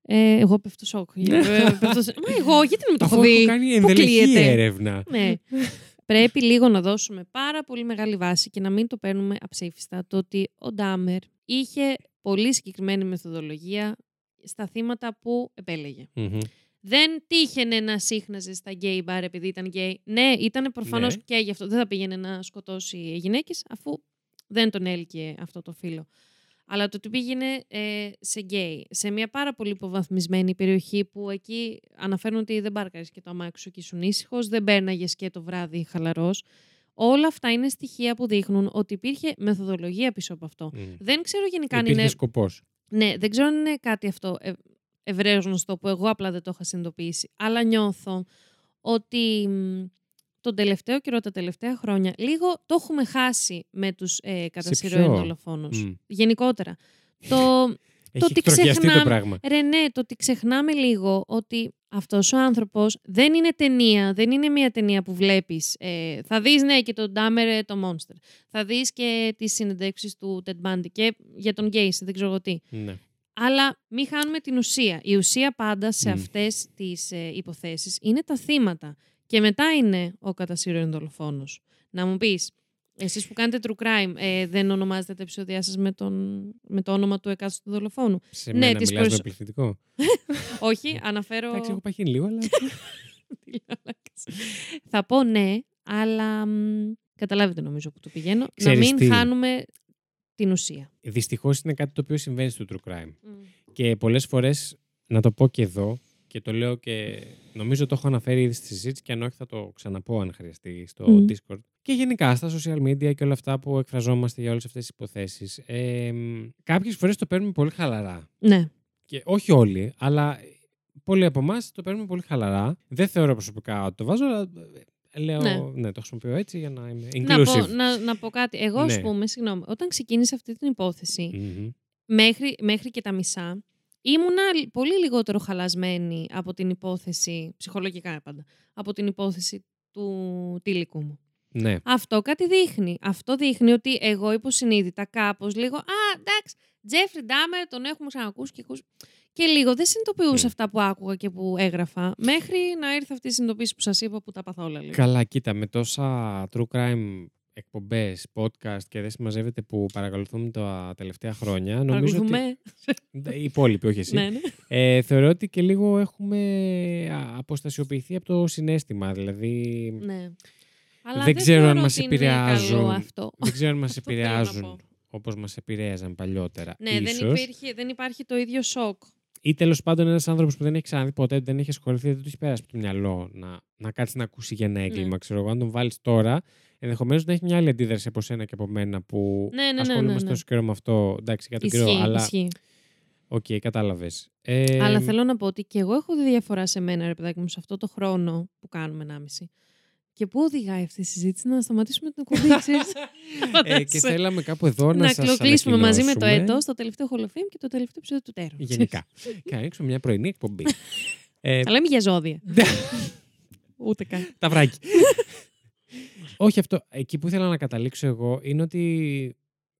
Ε, εγώ πέφτω σοκ. Ναι. Ε, Μα εγώ, γιατί δεν με το έχω δει; Έχω κάνει ενδελεχή έρευνα. Ναι. Πρέπει λίγο να δώσουμε πάρα πολύ μεγάλη βάση και να μην το παίρνουμε αψήφιστα το ότι ο Ντάμερ είχε πολύ συγκεκριμένη μεθοδολογία στα θύματα που επέλεγε Δεν τύχαινε να σύχναζε στα γκέι μπαρ επειδή ήταν γκέι. Ναι, ήταν προφανώς ναι. και γι' αυτό. Δεν θα πήγαινε να σκοτώσει γυναίκες, αφού δεν τον έλκυε αυτό το φίλο. Αλλά το ότι πήγαινε ε, σε γκέι, σε μια πάρα πολύ υποβαθμισμένη περιοχή που εκεί αναφέρουν ότι δεν πάρκαρες και το αμάξι σου και ήσουν ήσυχος, δεν μπαίναγε και το βράδυ χαλαρός. Όλα αυτά είναι στοιχεία που δείχνουν ότι υπήρχε μεθοδολογία πίσω από αυτό. Δεν ξέρω γενικά αν είναι. σκοπός. Ναι, δεν ξέρω αν είναι κάτι αυτό ε, ευρέως γνωστό που εγώ απλά δεν το είχα συνειδητοποιήσει. Αλλά νιώθω ότι τον τελευταίο καιρό, τα τελευταία χρόνια, λίγο το έχουμε χάσει με τους ε, κατά σειρό Γενικότερα. Το, το ότι ξεχνάμε, το πράγμα. Ρε, ναι, το ότι ξεχνάμε λίγο ότι αυτός ο άνθρωπος δεν είναι ταινία, δεν είναι μια ταινία που βλέπεις. Ε, θα δεις, ναι, και τον Dahmer, το Monster. Θα δεις και τις συνεντεύξεις του Ted Bundy και για τον Gacy, δεν ξέρω τι. Ναι. Αλλά μην χάνουμε την ουσία. Η ουσία πάντα σε mm. αυτές τις ε, υποθέσεις είναι τα θύματα. Και μετά είναι ο κατά δολοφόνος. Να μου πεις, εσείς που κάνετε true crime, ε, δεν ονομάζετε τα επεισόδια σας με, με το όνομα του εκάστοτε δολοφόνου; Σε ναι, μένα μιλάς προσ... με πληθυντικό. Όχι, αναφέρω... Εντάξει, έχω παχύνει λίγο, αλλά... Θα πω ναι, αλλά καταλάβετε νομίζω που το πηγαίνω. να μην τι; χάνουμε την ουσία. Δυστυχώς είναι κάτι το οποίο συμβαίνει στο true crime. Και πολλές φορές, να το πω και εδώ, και το λέω και νομίζω το έχω αναφέρει ήδη στη συζήτηση και αν όχι θα το ξαναπώ αν χρειαστεί στο Discord. Και γενικά στα social media και όλα αυτά που εκφραζόμαστε για όλες αυτές τις υποθέσεις. Ε, κάποιες φορές το παίρνουμε πολύ χαλαρά. Ναι. Και όχι όλοι, αλλά πολλοί από εμάς το παίρνουμε πολύ χαλαρά. Δεν θεωρώ προσωπικά ότι το βάζω, αλλά ε, λέω, ναι. ναι. το χρησιμοποιώ έτσι για να είμαι inclusive. Να πω, να, να πω κάτι. Εγώ, ναι. πούμε, συγγνώμη, όταν ξεκίνησε αυτή την υποθεση μέχρι, μέχρι και τα μισά, Ήμουνα πολύ λιγότερο χαλασμένη από την υπόθεση, ψυχολογικά πάντα, από την υπόθεση του τυλικού μου. Ναι. Αυτό κάτι δείχνει. Αυτό δείχνει ότι εγώ υποσυνείδητα κάπως λίγο, α, εντάξει, Τζέφρι Ντάμερ τον έχουμε ξανακούσει και Και λίγο δεν συνειδητοποιούσα ναι. αυτά που άκουγα και που έγραφα, μέχρι να ήρθε αυτή η συνειδητοποίηση που σας είπα που τα παθόλα λίγο. Καλά, κοίτα, με τόσα true crime εκπομπές, podcast και δεν συμμαζεύεται που παρακολουθούμε τα τελευταία χρόνια. Νομίζω ότι. Οι υπόλοιποι, όχι εσύ. ναι, ναι. Ε, θεωρώ ότι και λίγο έχουμε αποστασιοποιηθεί από το συνέστημα. Δηλαδή. Ναι. Αλλά δεν, ξέρω αν μας επηρεάζουν. Αυτό. Δεν ξέρω αν μας επηρεάζουν όπως μας επηρέαζαν παλιότερα. Ναι, ίσως. Δεν, υπήρχε, δεν υπάρχει το ίδιο σοκ. Ή τέλος πάντων ένας άνθρωπος που δεν έχει ξαναδεί ποτέ, δεν έχει ασχοληθεί, δεν του έχει πέρασει από το μυαλό να, να κάτσει να ακούσει για ένα έγκλημα. Ναι. Ξέρω εγώ, αν τον βάλεις τώρα, ενδεχομένως να έχει μια άλλη αντίδραση από σένα και από μένα που ναι, ναι, ναι ασχολούμαστε ναι, ναι, τόσο καιρό με αυτό. Εντάξει, για τον ισχύει, καιρό, αλλά. Ισχύει. OK, okay, κατάλαβες. Ε, αλλά θέλω να πω ότι και εγώ έχω δει διαφορά σε μένα, ρε παιδάκι μου, σε αυτό το χρόνο που κάνουμε 1,5. Και πού οδηγάει αυτή η συζήτηση να σταματήσουμε την εκπομπή, ε, και θέλαμε κάπου εδώ να, να σας κλείσουμε μαζί με το έτος, το τελευταίο Hall of Fame και το τελευταίο επεισόδιο του Terror. Γενικά. και να ρίξουμε μια πρωινή εκπομπή. ε, Αλλά μην για ζώδια. Ούτε καν. Τα βράκι. Όχι αυτό. Εκεί που ήθελα να καταλήξω εγώ είναι ότι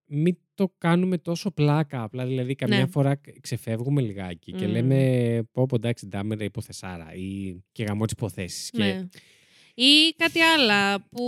μην το κάνουμε τόσο πλάκα. Απλά δηλαδή καμιά ναι. φορά ξεφεύγουμε λιγάκι και λέμε πω πω εντάξει ντάμερα υποθεσάρα ή και γαμό τις υποθέσεις. Ναι. Ή κάτι άλλο που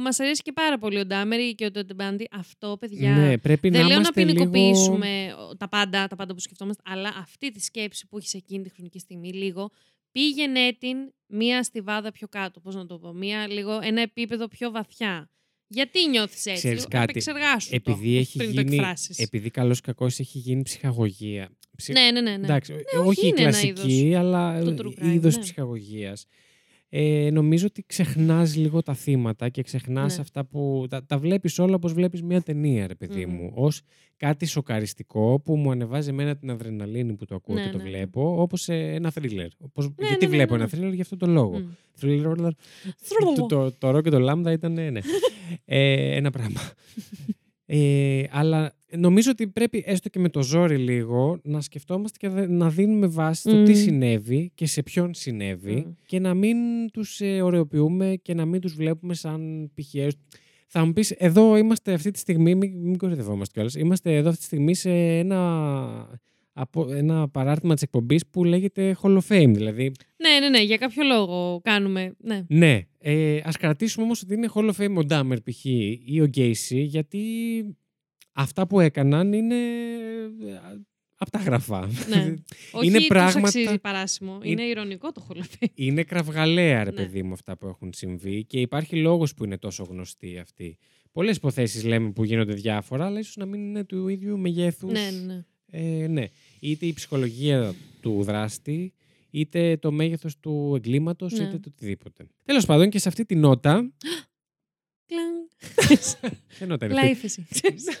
μας αρέσει και πάρα πολύ ο Ντάμερ και ο Τεντεμπάντι. Αυτό, παιδιά. Ναι, πρέπει δεν να λέω να ποινικοποιήσουμε λίγο... τα πάντα, τα πάντα που σκεφτόμαστε, αλλά αυτή τη σκέψη που έχεις εκείνη τη χρονική στιγμή λίγο πήγαινε την μία στιβάδα πιο κάτω, πώς να το πω, μία λίγο, ένα επίπεδο πιο βαθιά. Γιατί νιώθεις έτσι, Ξέρεις κάτι, επειδή το, έχει πριν γίνει, το Επειδή καλώς κακός έχει γίνει ψυχαγωγία. Ναι, ναι, ναι. ναι. Εντάξει, ναι, όχι, η κλασική, είδος, αλλά είδος ναι. ψυχαγωγίας. Ε, νομίζω ότι ξεχνάς λίγο τα θύματα και ξεχνάς Ναι. αυτά που τα, τα βλέπεις όλα όπως βλέπεις μια ταινία, ρε παιδί Μμμ. μου. Ως κάτι σοκαριστικό που μου ανεβάζει εμένα την αδρεναλίνη που το ακούω Ναι, και το ναι, ναι. βλέπω, όπως σε ένα θρίλερ. Όπως, Ναι, γιατί ναι, ναι, βλέπω ναι, ένα ναι. θρίλερ για αυτόν τον λόγο. Μμ. Thriller, το, το, το ρο και το λάμδα ήταν ναι, ναι. ε, ένα πράγμα. Ε, αλλά νομίζω ότι πρέπει έστω και με το ζόρι λίγο να σκεφτόμαστε και δε- να δίνουμε βάση στο τι Μμ. συνέβη και σε ποιον συνέβη Μμ. και να μην τους ε, ωρεοποιούμε και να μην τους βλέπουμε σαν πηχαίους. Θα μου πεις, εδώ είμαστε αυτή τη στιγμή, μην, μην κορυδευόμαστε κιόλας, είμαστε εδώ αυτή τη στιγμή σε ένα, από, ένα παράρτημα της εκπομπής που λέγεται Hall of Fame, δηλαδή Ναι, ναι, ναι, για κάποιο λόγο κάνουμε. Ναι. ναι. Ε, ας κρατήσουμε όμως ότι είναι Hall of Fame ο Ντάμερ π.χ. ή ο Γκέισι γιατί αυτά που έκαναν είναι από τα γραφά. Ναι. Όχι Είναι τους πράγματα- αξίζει παράσημο. Είναι ηρωνικό το χολοφέ. είναι κραυγαλαία ρε Ναι. παιδί μου αυτά που έχουν συμβεί και υπάρχει λόγος που είναι τόσο γνωστοί αυτοί. Πολλές υποθέσεις λέμε που γίνονται διάφορα αλλά ίσως να μην είναι του ίδιου μεγέθους. ναι, ναι, ναι. Ε, ναι. Είτε η ψυχολογία του δράστη, είτε το μέγεθος του εγκλήματος, Ναι. είτε το οτιδήποτε. Τέλος πάντων και σε αυτή τη νότα... Κλαν. Ποια νότα είναι αυτή; Λάιφεση.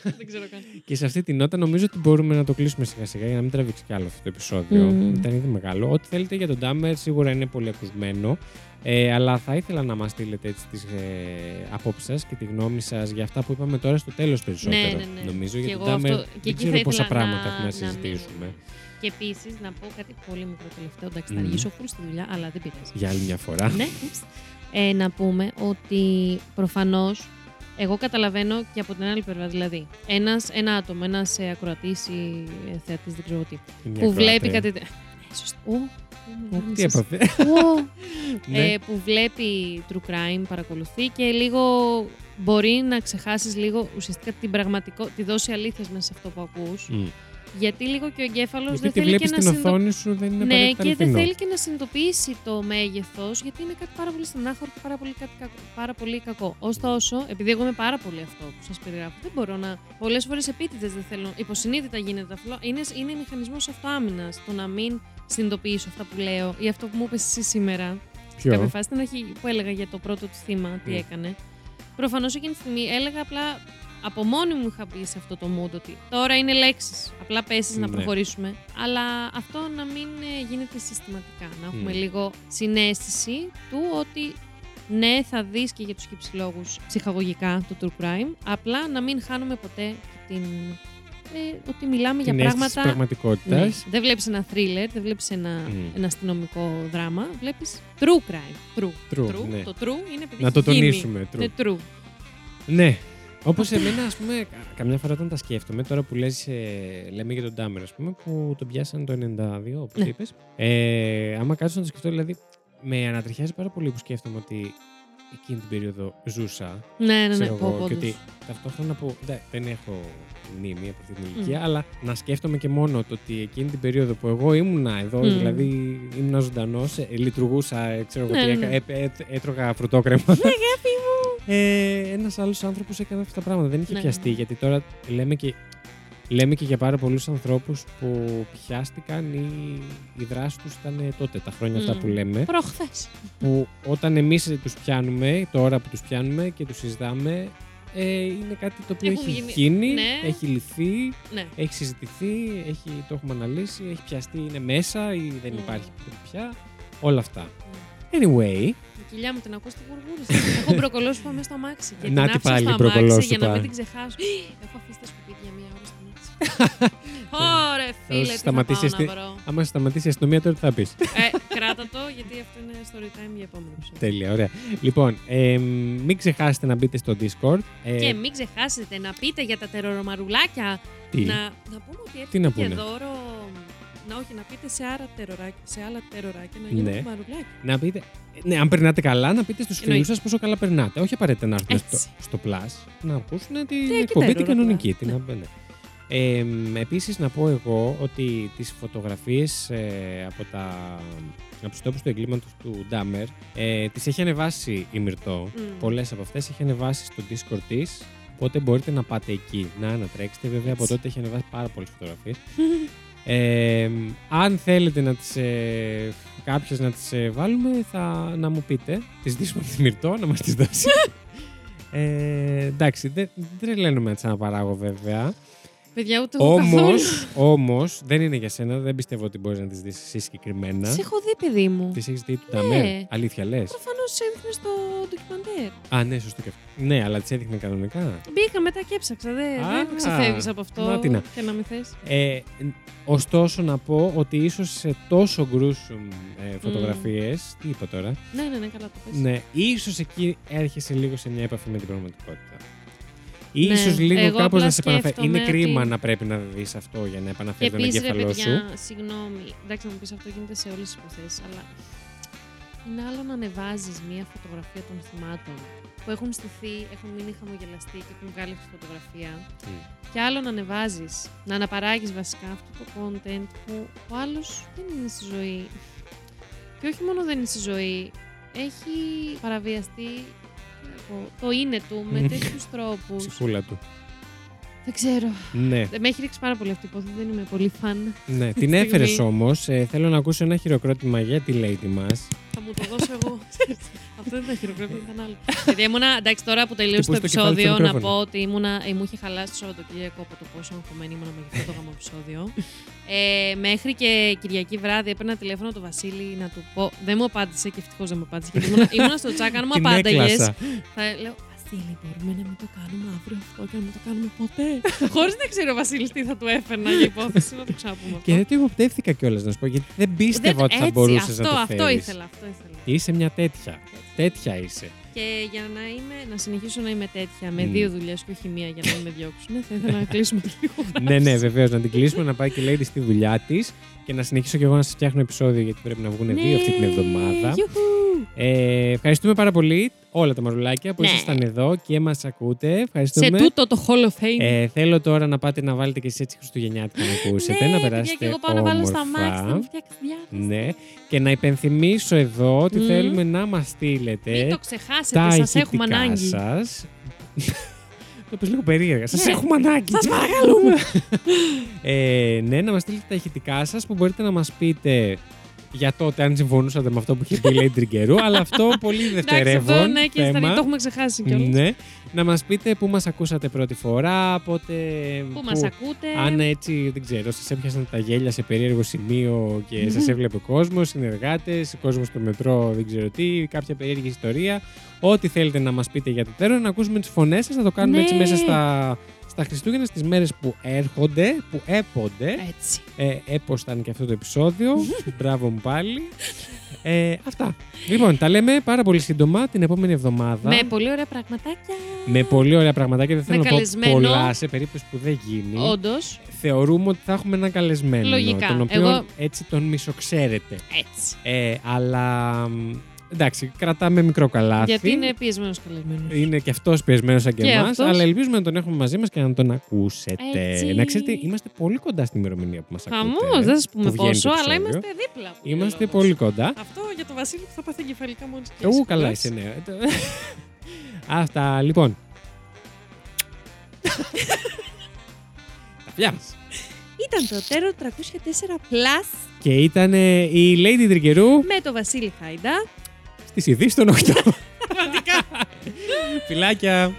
Δεν ξέρω καν. Και σε αυτή τη νότα νομίζω ότι μπορούμε να το κλείσουμε σιγά σιγά για να μην τραβήξει κι άλλο αυτό το επεισόδιο. Μμμ. Ήταν ήδη μεγάλο. Ό,τι θέλετε για τον Ντάμερ σίγουρα είναι πολύ ακουσμένο. Ε, αλλά θα ήθελα να μας στείλετε έτσι τις ε, απόψεις σας και τη γνώμη σας για αυτά που είπαμε τώρα στο τέλος περισσότερο. Ναι, ναι, ναι. Νομίζω Και για εγώ τον Ντάμερ αυτό- και δεν εκεί ξέρω θα πόσα ήθελα πράγματα να- έχουμε να να συζητήσουμε. μείνουμε. Και επίσης να πω κάτι πολύ μικρό τελευταίο. Εντάξει, θα Μμμ. αργήσω full στη δουλειά, αλλά δεν πειράζει. Για άλλη μια φορά. ναι. Ε, να πούμε ότι προφανώς εγώ καταλαβαίνω και από την άλλη πλευρά. Δηλαδή, ένας, ένα άτομο, ένας ακροατής ή ε, θεατής, δεν ξέρω τι, Μια που βλέπει Κροατέα. κάτι. Ε, σωστά. Ω, Ω, ω, Τι σας- έπαθε. Ω. Ναι. ε, που βλέπει true crime, παρακολουθεί και λίγο μπορεί να ξεχάσεις λίγο ουσιαστικά την πραγματικό, τη δόση αλήθειας μέσα σε αυτό που ακούς. Μμ. Γιατί λίγο και ο εγκέφαλος Γιατί δεν τη θέλει και βλέπεις να στην συνειδητοποιήσει. οθόνη σου δεν είναι Ναι, απαραίτητα και δεν αληθινό. θέλει και να συνειδητοποιήσει το μέγεθος, γιατί είναι κάτι πάρα πολύ στενάχωρο και πάρα πολύ, κάτι κακό, πάρα πολύ κακό. Ωστόσο, επειδή εγώ είμαι πάρα πολύ αυτό που σας περιγράφω, δεν μπορώ να. Πολλές φορές επίτηδες δεν θέλω. Υποσυνείδητα γίνεται αυτό. Είναι, είναι μηχανισμός αυτοάμυνας το να μην συνειδητοποιήσω αυτά που λέω ή αυτό που μου είπες εσύ σήμερα. Ποιο; Κάποια φάση στην αρχή που έλεγα για το πρώτο του θύμα, τι Μμ. έκανε. Προφανώς εκείνη τη στιγμή έλεγα απλά από μόνη μου είχα μπει σε αυτό το mood ότι τώρα είναι λέξεις. Απλά πέσεις να Ναι. προχωρήσουμε. Αλλά αυτό να μην ε, γίνεται συστηματικά. Να έχουμε Μμ. λίγο συνέστηση του ότι ναι, θα δεις και για τους κυψηλόγους ψυχαγωγικά το true crime. Απλά να μην χάνουμε ποτέ την, ε, ότι μιλάμε Την για αίσθηση της πράγματα. πραγματικότητας. Ναι. Δεν βλέπεις ένα thriller, δεν βλέπεις ένα, Μμ. ένα αστυνομικό δράμα. Βλέπεις true crime. True. True, ναι. Το true είναι επειδή Να το έχει γίνει. τονίσουμε. true. Είναι true. Ναι. Όπως εμένα, ας πούμε, κα- καμιά φορά όταν τα σκέφτομαι, τώρα που λες, ε, λέμε για τον Ντάμερ, ας πούμε, που τον πιάσανε το 92, όπως Ναι. είπες. Ε, άμα κάτσω να το σκεφτώ, δηλαδή, με ανατριχιάζει πάρα πολύ που σκέφτομαι ότι εκείνη την περίοδο ζούσα. Ναι, ναι, ναι. ξέρω Πω, εγώ, πω, και όντως. ότι ταυτόχρονα που. ντε, δεν έχω μνήμη από αυτή την ηλικία, αλλά να σκέφτομαι και μόνο το ότι εκείνη την περίοδο που εγώ ήμουνα εδώ, Μμ. δηλαδή ήμουνα ζωντανός, λειτουργούσα, ε, ξέρω εγώ Ναι, τι ναι. έκα- ε, ε, έτρωγα φρουτόκρεμα. Ε, Ένας άλλος άνθρωπος έκανε αυτά τα πράγματα. Δεν είχε Ναι, πιαστεί. ναι. Γιατί τώρα λέμε και, λέμε και για πάρα πολλούς ανθρώπους που πιάστηκαν ή η δράση τους ήταν τότε, τα χρόνια αυτά Μμ. που λέμε. Προχθές. Που όταν εμείς τους πιάνουμε, τώρα που τους πιάνουμε και τους συζητάμε, ε, είναι κάτι το οποίο Έχουν έχει γίνει- γίνει, ναι. έχει λυθεί, Ναι. έχει συζητηθεί, έχει, το έχουμε αναλύσει, έχει πιαστεί, είναι μέσα ή δεν Μμ. υπάρχει πια. Όλα αυτά. Anyway, Η κοιλιά μου την ακούω στη γουργούρισα. Έχω μπροκολόσουπα μέσα στο αμάξι. Και Να την τι άφησα πάλι στο η αμάξι για μπροκολόσουπα. να μην την ξεχάσω. Έχω αφήσει τα σκουπίδια μία ώρα στο αμάξι. Ωρε φίλε, τι θα πάω σταματήσεις να τη- βρω. άμα σταματήσεις η αστυνομία, τώρα τι θα πεις; Ε, κράτα το, γιατί αυτό είναι story time για επόμενο επεισόδιο. Τέλεια, ωραία. Λοιπόν, ε, μην ξεχάσετε να μπείτε στο Discord. Ε, Και μην ξεχάσετε να πείτε για τα τερορομαρουλάκια. τι, Να, να πούμε ότι Τι να έρχεται και πούνε; δώρο. Να όχι, να πείτε σε, άρα τεροράκια, σε άλλα τεροράκια να Ναι. γίνουν μαρουλάκια. να πείτε, ναι, αν περνάτε καλά, να πείτε στους φίλους Εννοείται. σας πόσο καλά περνάτε. Όχι απαραίτητα να έρθουν Έτσι. στο, στο Plus, να ακούσουν την και εκπομπή την terror κανονική. απλά. Την, ναι. Ε, επίσης να πω εγώ ότι τις φωτογραφίες ε, από, τα, από τους τόπους του εγκλήματος του Ντάμερ ε, τις έχει ανεβάσει η Μυρτώ. Μμ. Πολλές από αυτές έχει ανεβάσει στο Discord της. Οπότε μπορείτε να πάτε εκεί να ανατρέξετε. Βέβαια από Έτσι. τότε έχει ανεβάσει πάρα πολλές φωτογραφίες. Ε, αν θέλετε να τις, ε, κάποιες να τις ε, βάλουμε, θα, να μου πείτε. Τις ζητήσουμε τη Μυρτώ να μας τις δώσει. ε, εντάξει, δεν, δεν τρελαίνουμε έτσι να παράγω βέβαια. Παιδιά, ούτε εγώ Όμως, όμως, δεν είναι για σένα. Δεν πιστεύω ότι μπορείς να τις δεις εσύ συγκεκριμένα. Σε έχω δει, παιδί μου. Τις έχεις δει του Ναι. Νταμέρ. Αλήθεια λες. Προφανώς έδειχνες στο ντοκιμαντέρ. Α, ναι, σωστό και αυτό. Ναι, αλλά τις έδειχνε κανονικά. Μπήκα μετά και έψαξα. Δεν, Α, δεν ξεφεύγεις από αυτό. να τι να. Και να μην θες. Ε, ωστόσο, να πω ότι ίσως σε τόσο γκρούσουμ ε, φωτογραφίες. Τι είπα τώρα; Ναι, ναι, ναι, καλά το πες. Ναι, ίσως εκεί έρχεσαι λίγο σε μια επαφή με την πραγματικότητα. Ναι, Ίσως λίγο εγώ κάπως απλά να σε επαναφέρει. σκέφτομαι Είναι κρίμα ότι- να πρέπει να δεις αυτό για να Και επαναφέρει τον επίσης, ρε εγκέφαλό παιδιά, σου. συγγνώμη. Εντάξει, να μου πεις αυτό γίνεται σε όλες τις υποθέσεις, αλλά είναι άλλο να ανεβάζεις μία φωτογραφία των θυμάτων που έχουν στηθεί, έχουν μείνει χαμογελαστοί και έχουν βγάλει αυτή τη φωτογραφία. Μμ. Και άλλο να ανεβάζεις, να αναπαράγεις βασικά αυτό το content που ο άλλος δεν είναι στη ζωή. Και όχι μόνο δεν είναι στη ζωή, έχει παραβιαστεί το, το είναι του με Μμ. τέτοιους τρόπους. Ψυχούλα του. Δεν ξέρω. Ναι, Δεν με έχει ρίξει πάρα πολύ αυτή η υπόθεση. Δεν είμαι πολύ φαν. ναι. την στιγμή. έφερες όμως. θέλω να ακούσω ένα χειροκρότημα για τη lady μας. Θα μου το δώσω εγώ. Αυτό δεν θα χειροκρότημα, ήταν άλλο. Γιατί ήμουνα, εντάξει, τώρα που τελείωσε το Χτυπούς το κεφάλι στο επεισόδιο, να μικρόφωνο. πω ότι ήμουνα, ε, μου είχε χαλάσει το Σαββατοκύριακο από το πόσο αγχωμένη ήμουνα με αυτό το γάμο επεισόδιο. Ε, μέχρι και Κυριακή βράδυ έπαιρνα τηλέφωνο του Βασίλη να του πω. Δεν μου απάντησε και ευτυχώς δεν μου απάντησε. Γιατί ήμουνα, ήμουνα στο τσάκ, αν μου Την απάνταγες. έκλασα. Θα λέω Βασίλη, μπορούμε να μην το κάνουμε αύριο αυτό και να μην το κάνουμε ποτέ; Χωρίς να ξέρω ο Βασίλη τι θα του έφερνα για υπόθεση, να το ξαναπούμε αυτό. Και δεν το υποπτεύτηκα κιόλας να σου πω γιατί δεν πίστευα Δεν- ότι θα έτσι, μπορούσες αυτό, να το Αυτό φέρεις. ήθελα, αυτό ήθελα. Είσαι μια τέτοια. Τέτοια είσαι. Και για να, είμαι, να συνεχίσω να είμαι τέτοια, με Μμ. δύο δουλειές και όχι μία για να μην με διώξουν, θα ήθελα να κλείσουμε λίγο. ναι, ναι, βεβαίως. Να την κλείσουμε να πάει και η Lady στη δουλειά της και να συνεχίσω κι εγώ να σας φτιάχνω επεισόδιο γιατί πρέπει να βγουν δύο αυτή την εβδομάδα. Ναι, Γιουχού. Ε, ευχαριστούμε πάρα πολύ όλα τα μαρουλάκια που Ναι. ήσασταν εδώ και μας ακούτε. Σε Ευχαριστούμε. τούτο το Hall of Fame. Ε, θέλω τώρα να πάτε να βάλετε και εσείς έτσι Χριστουγεννιάτικα να ακούσετε, ναι, να παιδιά, περάσετε και εγώ πάω να βάλω στα όμορφα. μάξι, να μου φτιάξεις διάθεση. Ναι. Και να υπενθυμίσω εδώ ότι Μμμ. θέλουμε να μας στείλετε Μην το ξεχάσετε, τα σας έχουμε ηχητικά ανάγκη. σας. Το πες λίγο περίεργα. Σας Ναι. έχουμε ανάγκη. Σας παρακαλούμε. ε, ναι, να μας στείλετε τα ηχητικά σας που μπορείτε να μας πείτε για τότε αν συμφωνούσατε με αυτό που είχε πει η Lady Τριγκερού, αλλά αυτό πολύ Εντάξει, δευτερεύον αυτό ναι, και θέμα. στα- το έχουμε ξεχάσει κιόλας. Ναι. Να μας πείτε πού μας ακούσατε πρώτη φορά, πότε... Πού μας ακούτε. Αν έτσι, δεν ξέρω, σας έπιασαν τα γέλια σε περίεργο σημείο και σας έβλεπε ο κόσμος, συνεργάτες, κόσμος στο μετρό, δεν ξέρω τι, κάποια περίεργη ιστορία. Ό,τι θέλετε να μας πείτε για το τέρο, να ακούσουμε τις φωνές σας, να το κάνουμε Ναι. έτσι μέσα στα, στα Χριστούγεννα, στις μέρες που έρχονται, που έπονται. Έτσι. Ε, έποσταν και αυτό το επεισόδιο. Μπράβο μου πάλι. Ε, αυτά. Λοιπόν, τα λέμε πάρα πολύ σύντομα την επόμενη εβδομάδα. Με πολύ ωραία πραγματάκια. Με πολύ ωραία πραγματάκια. Δεν θέλω Με να πω καλεσμένο. πολλά σε περίπτωση που δεν γίνει. Όντως. Θεωρούμε ότι θα έχουμε έναν καλεσμένο. Λογικά. Τον οποίο Εγώ- έτσι τον μισοξέρετε. Έτσι. Ε, αλλά μ, εντάξει, κρατάμε μικρό καλάθι. Γιατί είναι πιεσμένος καλεσμένο. Είναι και αυτός πιεσμένος σαν και, Και εμάς, αυτός. αλλά ελπίζουμε να τον έχουμε μαζί μας και να τον ακούσετε. Έτσι. Να ξέρετε, είμαστε πολύ κοντά στην ημερομηνία που μας ακούτε. Χαμός, δεν σας πούμε που βγαίνει πόσο, το αλλά επεισόδιο. είμαστε δίπλα. που Είμαστε λέει ο πολύ λόγος. κοντά. Αυτό για το Βασίλη που θα πάθει εγκεφαλικά μόλι και Ού, εσύ καλά κιόλας. είσαι, ναι. Αυτά, λοιπόν. Τα φιλιά μας. Ήταν το Τέρο 304 Plus Και ήταν ε, η Lady Τριγκερού με το Βασίλη Χάιντα. Στις ειδήσεις των 8. Πραγματικά. Φιλάκια.